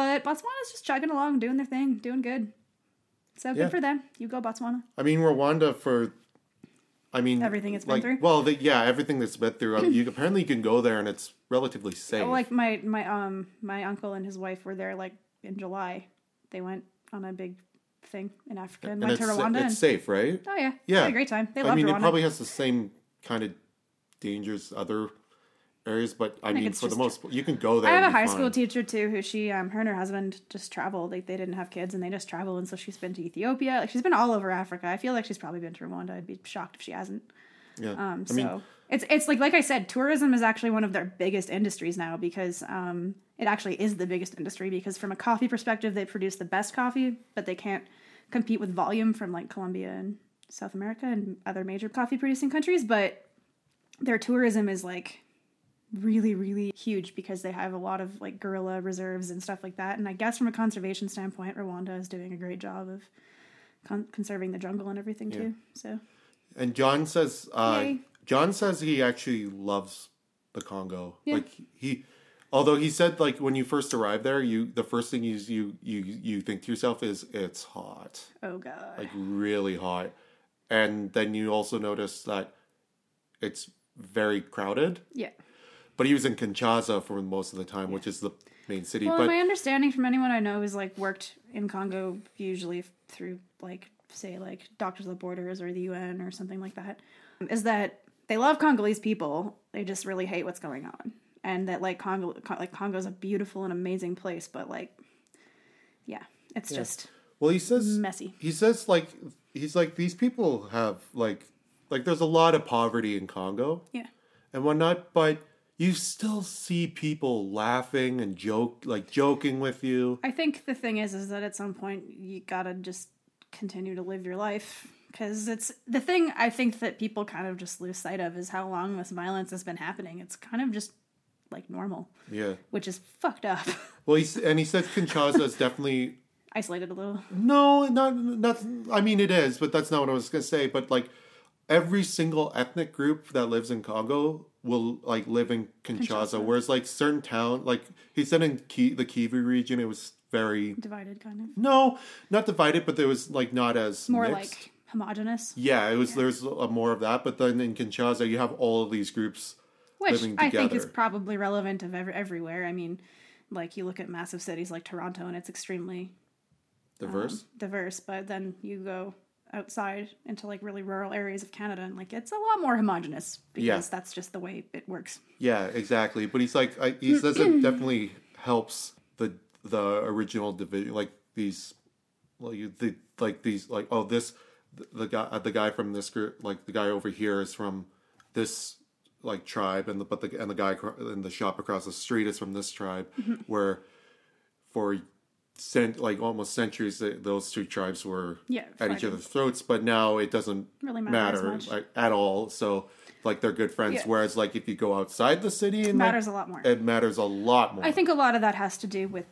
But Botswana's just chugging along, doing their thing, doing good. So good Yeah. for them. You go Botswana. I mean, Rwanda for. I mean, Everything it's been through? Well, the, yeah, everything that's been through. you apparently you can go there and it's relatively safe. Like my my um my uncle and his wife were there like in July. They went on a big thing in Africa and, and went to Rwanda. it's and, safe, right? oh yeah, Yeah. had a great time. They I loved mean, Rwanda. it probably has the same kind of dangers other areas, but I, mean, for the most, you can go there. I have a high fine. school teacher too, who she, um, her and her husband just traveled. Like they didn't have kids and they just traveled, and so she's been to Ethiopia. Like she's been all over Africa. I feel like she's probably been to Rwanda. I'd be shocked if she hasn't. Yeah, Um, I mean, so it's it's like like I said, tourism is actually one of their biggest industries now because um, it actually is the biggest industry because from a coffee perspective, they produce the best coffee, but they can't compete with volume from like Colombia and South America and other major coffee producing countries. But their tourism is like really really huge because they have a lot of like gorilla reserves and stuff like that. And I guess from a conservation standpoint, Rwanda is doing a great job of con- conserving the jungle and everything too. So And John says, uh, John says he actually loves the Congo. Yeah. Like he, although he said like when you first arrive there, you the first thing you you you you think to yourself is it's hot, oh god. like really hot, and then you also notice that it's very crowded. yeah. But he was in Kinshasa for most of the time, which is the main city. Well, but my understanding from anyone I know who's like worked in Congo, usually through like say like Doctors Without Borders or the UN or something like that, is that they love Congolese people. They just really hate what's going on, and that like Congo, Con- like Congo's a beautiful and amazing place, but like, yeah, it's just well, he says messy. he says like he's like these people have like like there's a lot of poverty in Congo. Yeah, and whatnot, but you still see people laughing and joke like joking with you. I think the thing is, is that at some point you gotta just continue to live your life because it's the thing. I think that people kind of just lose sight of is how long this violence has been happening. It's kind of just like normal, Yeah. which is fucked up. [LAUGHS] Well, he's, and he says Kinshasa is definitely Isolated a little. no, not not. I mean, it is, but that's not what I was gonna say. But like every single ethnic group that lives in Congo will like live in Kinshasa, Kinshasa. whereas like certain town, like he said in Ki- the Kivu region, it was very Divided, kind of. no, not divided, but there was like not as More mixed. like homogenous. Yeah, it was. There's a, more of that, but then in Kinshasa, you have all of these groups Which living I think is probably relevant of every, everywhere. I mean, like you look at massive cities like Toronto and it's extremely um, diverse. diverse, but then you go outside into like really rural areas of Canada and like it's a lot more homogenous because Yeah. that's just the way it works. yeah, exactly. But he's like, I, he says it definitely helps the the original division, like these, like you- the like these, like oh this, the, the guy uh, the guy from this group, like the guy over here is from this like tribe, and the but the and the guy in the shop across the street is from this tribe, Mm-hmm. where for cent like almost centuries th- those two tribes were Yeah, at each other's throats but now it doesn't Really matter like, at all. So like they're good friends. Yeah. whereas like if you go outside the city and matters like, a lot more. it matters a lot more. I think a lot of that has to do with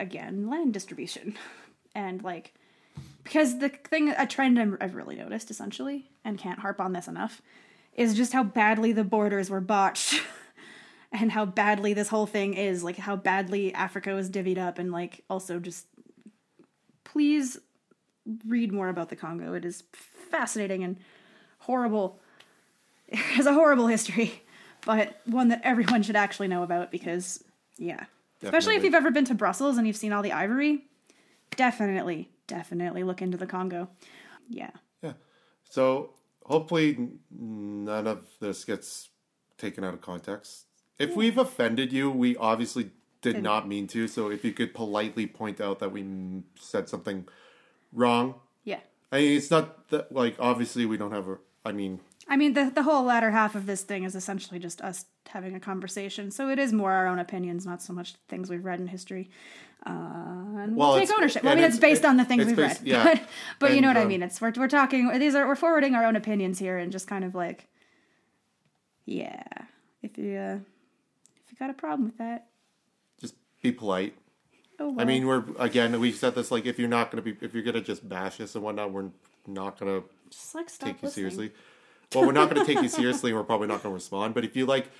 again land distribution. [LAUGHS] And like because the thing a trend I'm- I've really noticed essentially and can't harp on this enough is just how badly the borders were botched [LAUGHS] and how badly this whole thing is like how badly Africa was divvied up and like also just please read more about the Congo. It is fascinating and horrible. [LAUGHS] It has a horrible history but one that everyone should actually know about because yeah. Especially if you've ever been to Brussels and you've seen all the ivory definitely definitely look into the Congo. Yeah. Yeah. So hopefully none of this gets taken out of context if we've offended you we obviously did Didn't. mean to so if you could politely point out that we m- said something wrong. Yeah. I mean, it's not that like obviously we don't have a. I mean, I mean the the whole latter half of this thing is essentially just us having a conversation so it is more our own opinions not so much things we've read in history. Uh, and we'll, Well, take it's- ownership. Well, I and mean it's based on the things it's we've based- read. yeah. but, [LAUGHS] but you know what I um, mean. it's we're, we're talking these are we're forwarding our own opinions here and just kind of like yeah if you uh, if you got a problem with that just be polite. oh well. I mean, we're again. We said this like if you're not gonna be if you're gonna just bash us and whatnot, we're not gonna just like take you listening. seriously. Well, we're not gonna take you seriously, and we're probably not gonna respond. But if you like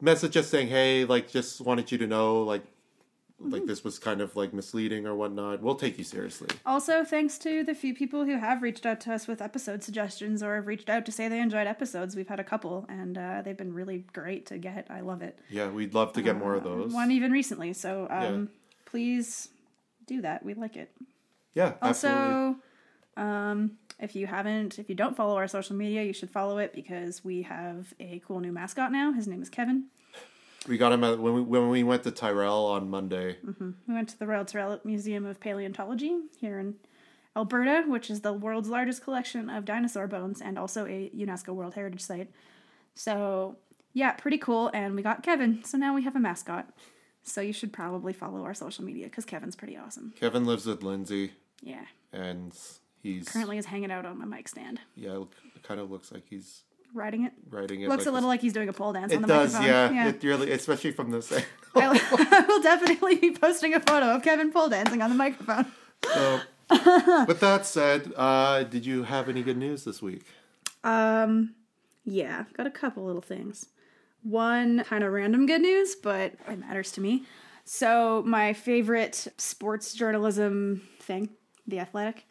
message us saying, "Hey, like, just wanted you to know, like, like this was kind of like misleading or whatnot," we'll take you seriously. Also, thanks to the few people who have reached out to us with episode suggestions or have reached out to say they enjoyed episodes. We've had a couple, and uh, they've been really great to get. I love it. Yeah, we'd love to get more of those. One even recently, so um, Yeah. please do that. We like it. Yeah, absolutely. Also, um, if you haven't, if you don't follow our social media, you should follow it because we have a cool new mascot now. His name is Kevin. We got him at, when we when we went to Tyrrell on Monday. Mm-hmm. We went to the Royal Tyrrell Museum of Paleontology here in Alberta, which is the world's largest collection of dinosaur bones and also a UNESCO World Heritage Site. So, yeah, pretty cool. And we got Kevin, so now we have a mascot. So you should probably follow our social media because Kevin's pretty awesome. Kevin lives with Lindsay, Yeah, and he's currently is hanging out on my mic stand, yeah. It kind of looks like he's riding it. writing it. Looks like a little like he's doing a pole dance on the microphone. It does, microphone. yeah. It really, especially from this. [LAUGHS] I will definitely be posting a photo of Kevin pole dancing on the microphone. So, [LAUGHS] with that said, uh, did you have any good news this week? Um, yeah, got a couple little things. One kind of random good news, but it matters to me. So, my favorite sports journalism thing, The Athletic,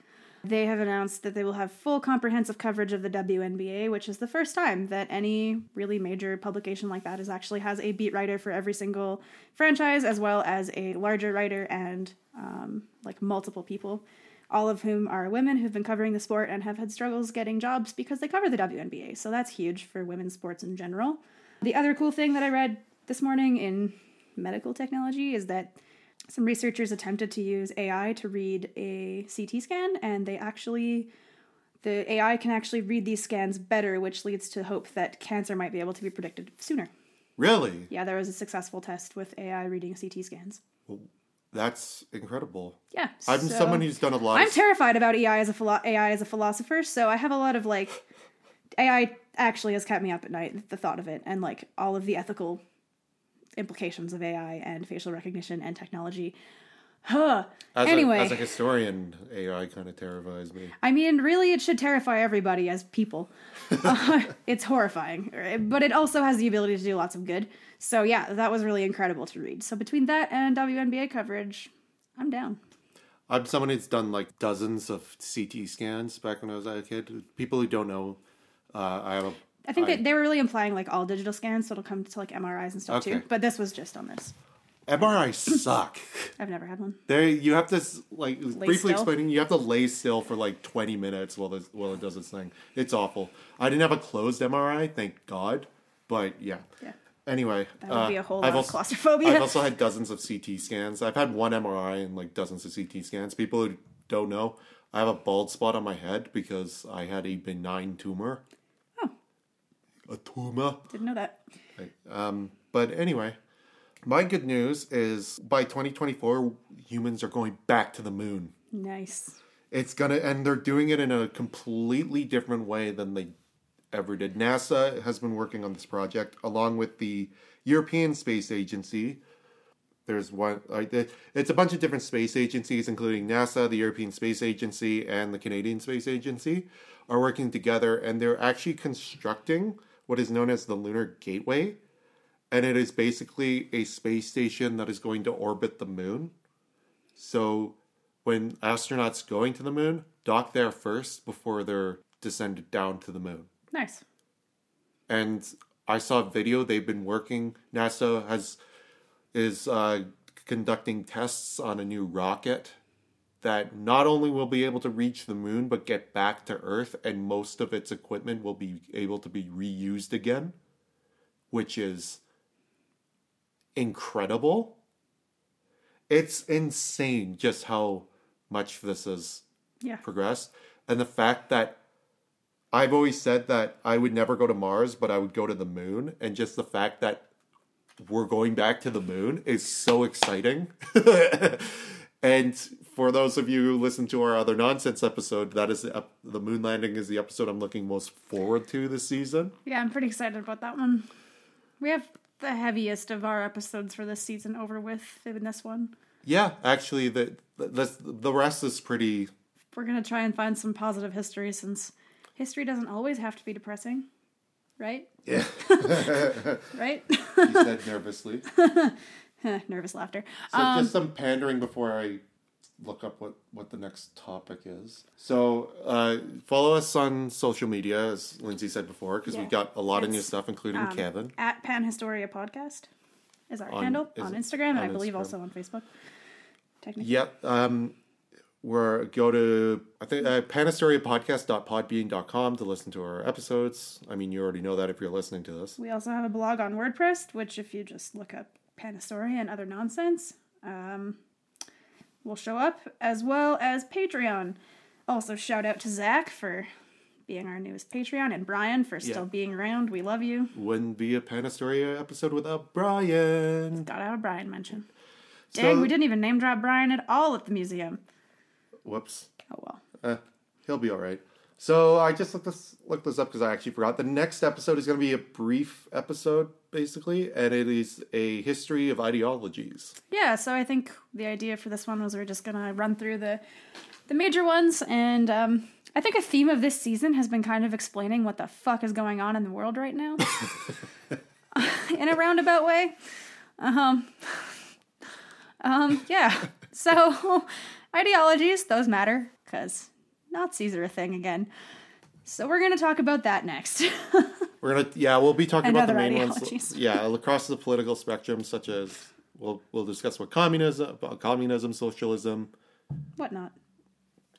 they have announced that they will have full comprehensive coverage of the WNBA, which is the first time that any really major publication like that is actually has a beat writer for every single franchise, as well as a larger writer and um, like multiple people, all of whom are women who've been covering the sport and have had struggles getting jobs because they cover the WNBA. So that's huge for women's sports in general. The other cool thing that I read this morning in medical technology is that some researchers attempted to use AI to read a CT scan, and they actually, the AI can actually read these scans better, which leads to hope that cancer might be able to be predicted sooner. Really? Yeah, there was a successful test with AI reading CT scans. That's incredible. Yeah, I'm so- someone who's done a lot. I'm of, terrified about AI as a philo- AI as a philosopher, so I have a lot of like AI actually has kept me up at night. The thought of it and like all of the ethical implications of AI and facial recognition and technology. Huh. as anyway, a, as a historian, AI kind of terrifies me. I mean, really, it should terrify everybody as people. [LAUGHS] Uh, it's horrifying, but it also has the ability to do lots of good. So yeah, that was really incredible to read. So between that and WNBA coverage, I'm down. I'm someone who's done like dozens of CT scans back when I was a kid. People who don't know, uh, I have a. I think I- that they were really implying like all digital scans, so it'll come to like MRIs and stuff Okay. too. But this was just on this. MRI suck. [LAUGHS] I've never had one. There, you have to like briefly still? explaining. You have to lay still for like 20 minutes while this, while it does its thing. It's awful. I didn't have a closed MRI, thank God. But yeah. Yeah. Anyway, That would uh, be a whole I've lot of also- claustrophobia. I've also [LAUGHS] had dozens of CT scans. I've had one MRI and like dozens of CT scans. People who don't know, I have a bald spot on my head because I had a benign tumor. A tumor. Didn't know that. Um, but anyway, my good news is by 2024, humans are going back to the moon. Nice. It's gonna, and they're doing it in a completely different way than they ever did. NASA has been working on this project along with the European Space Agency. There's one, it's a bunch of different space agencies, including NASA, the European Space Agency, and the Canadian Space Agency, are working together, and they're actually constructing what is known as the Lunar Gateway, and it is basically a space station that is going to orbit the moon. So when astronauts going to the moon dock there first before they're descended down to the moon. Nice. And I saw a video they've been working. NASA has is uh, conducting tests on a new rocket that not only will be able to reach the moon but get back to Earth, and most of its equipment will be able to be reused again, which is incredible. It's insane just how much this has Yeah. progressed, and the fact that I've always said that I would never go to Mars, but I would go to the moon, and just the fact that we're going back to the moon is so exciting. [LAUGHS] and for those of you who listen to our other nonsense episode, that is the, the moon landing is the episode I'm looking most forward to this season. Yeah, I'm pretty excited about that one. We have the heaviest of our episodes for this season over with in this one. Yeah, actually, the the the rest is pretty. We're gonna try and find some positive history since history doesn't always have to be depressing, right? Yeah, [LAUGHS] Right? he said nervously. [LAUGHS] Nervous laughter. So just um, some pandering before I look up what, what the next topic is. So uh, follow us on social media, as Lindsay said before, because Yeah. we got a lot of new stuff, including um, Kevin. At Pan Historia Podcast is our On- handle is on Instagram and on I believe Instagram. also on Facebook. Technically. Yep. Um, we're go to I think uh, panasteriapodcast.podbean.com to listen to our episodes. I mean, you already know that if you're listening to this. We also have a blog on WordPress, which if you just look up Panastoria and other nonsense, um, will show up, as well as Patreon. Also, shout out to Zach for being our newest Patreon and Brian for still Yeah. being around. We love you. Wouldn't be a Panastoria episode without Brian. Got out a Brian mention. So- Dang, we didn't even name drop Brian at all at the museum. Whoops. Oh well. Eh, he'll be all right. So I just looked this looked this up because I actually forgot. The next episode is going to be a brief episode, basically, and it is a history of ideologies. Yeah, so I think the idea for this one was we're just gonna run through the the major ones, and um, I think a theme of this season has been kind of explaining what the fuck is going on in the world right now, [LAUGHS] in a roundabout way. Um, um, yeah. So ideologies, those matter because Nazis are a thing again. So we're gonna talk about that next. [LAUGHS] We're gonna yeah, we'll be talking about the main ones. Yeah, across the political spectrum, such as we'll we'll discuss what communism, communism, socialism, Whatnot,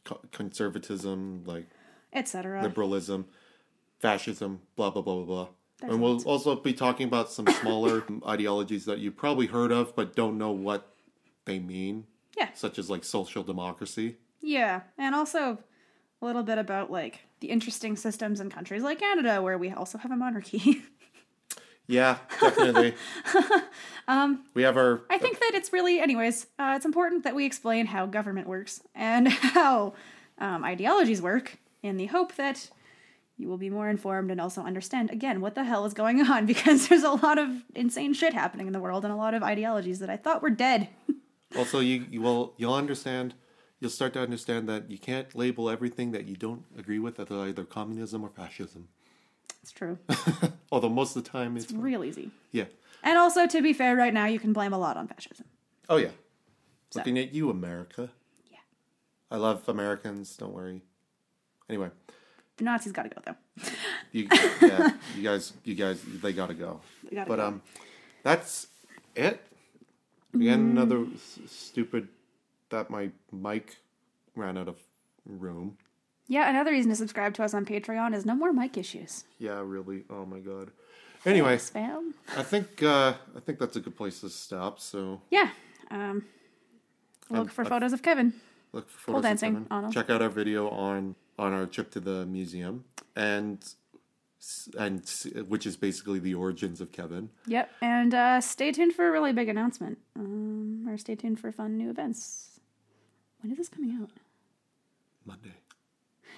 co- conservatism, like etc. liberalism, fascism, blah blah blah blah blah. There's and we'll also be talking about some smaller [COUGHS] ideologies that you probably heard of but don't know what they mean, Yeah. such as like social democracy. Yeah, and also a little bit about like the interesting systems in countries like Canada where we also have a monarchy. [LAUGHS] Yeah, definitely. [LAUGHS] um, we have our I think that it's really, anyways, uh, it's important that we explain how government works and [LAUGHS] how um, ideologies work in the hope that you will be more informed and also understand again what the hell is going on because there's a lot of insane shit happening in the world and a lot of ideologies that I thought were dead. Also, you, you will you'll understand. You'll start to understand that you can't label everything that you don't agree with as either communism or fascism. it's true. [LAUGHS] Although most of the time it's Real easy. yeah. And also, to be fair, right now you can blame a lot on fascism. Oh yeah. Looking at you, America. Yeah. I love Americans. Don't worry. Anyway, The Nazis gotta go though. [LAUGHS] you [LAUGHS] yeah, you guys, you guys, they gotta go. They gotta But go. um, that's it. Again, Mm. another s- stupid that my mic ran out of room. Yeah, another reason to subscribe to us on Patreon is no more mic issues. Yeah, really. Oh my god. Anyway, Spam. I think uh, I think that's a good place to stop. So Yeah. Um, look Um, for uh, photos of Kevin. look for Pole photos of dancing Kevin. Check out our video on on our trip to the museum and and which is basically the origins of Kevin. Yep. And uh, stay tuned for a really big announcement. Um, or stay tuned for fun new events. When is this coming out? Monday.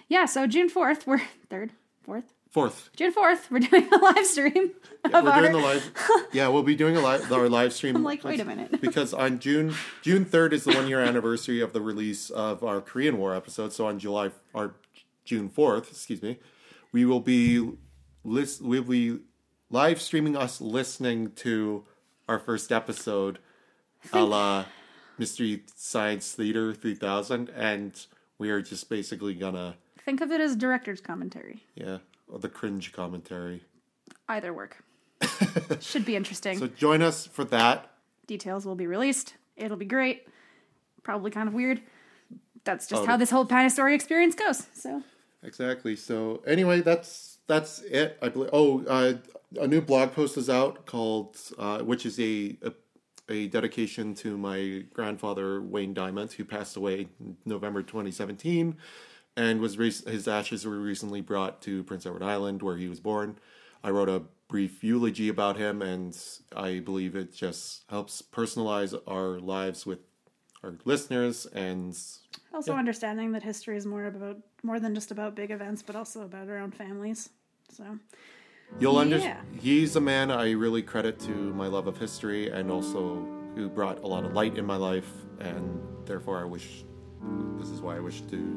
Yeah, so June 4th, we're 3rd, 4th? Fourth. June 4th, we're [LAUGHS] doing a live stream of We're our. doing the live. [LAUGHS] Yeah, we'll be doing a live our live stream. [LAUGHS] I'm like, wait a minute. because on June June third is the one year anniversary of the release of our Korean War episode. So on July or June fourth, excuse me, we will be list we'll be live streaming us listening to our first episode, a la Mystery Science Theater three thousand, and we are just basically gonna Think of it as director's commentary. yeah the cringe commentary. Either work. [LAUGHS] Should be interesting. So join us for that. Details will be released. It'll be great. Probably kind of weird. That's just Oh, how this whole Panastoria experience goes. So Exactly. So anyway, that's that's it. I believe. Oh, uh, a new blog post is out called, uh, which is a, a a dedication to my grandfather Wayne Diamond, who passed away in November 2017, and was rec- his ashes were recently brought to Prince Edward Island, where he was born. I wrote a brief eulogy about him, and I believe it just helps personalize our lives with our listeners and also understanding that history is more about more than just about big events, but also about our own families. So You'll Yeah. understand. He's a man I really credit to my love of history and also who brought a lot of light in my life, and therefore I wish. This is why I wish to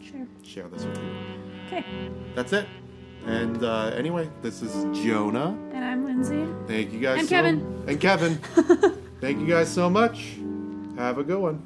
sure. share this with you. Okay. That's it. And uh, anyway, this is Jonah. And I'm Lindsay. Thank you guys. And so- Kevin. And Kevin. [LAUGHS] Thank you guys so much. Have a good one.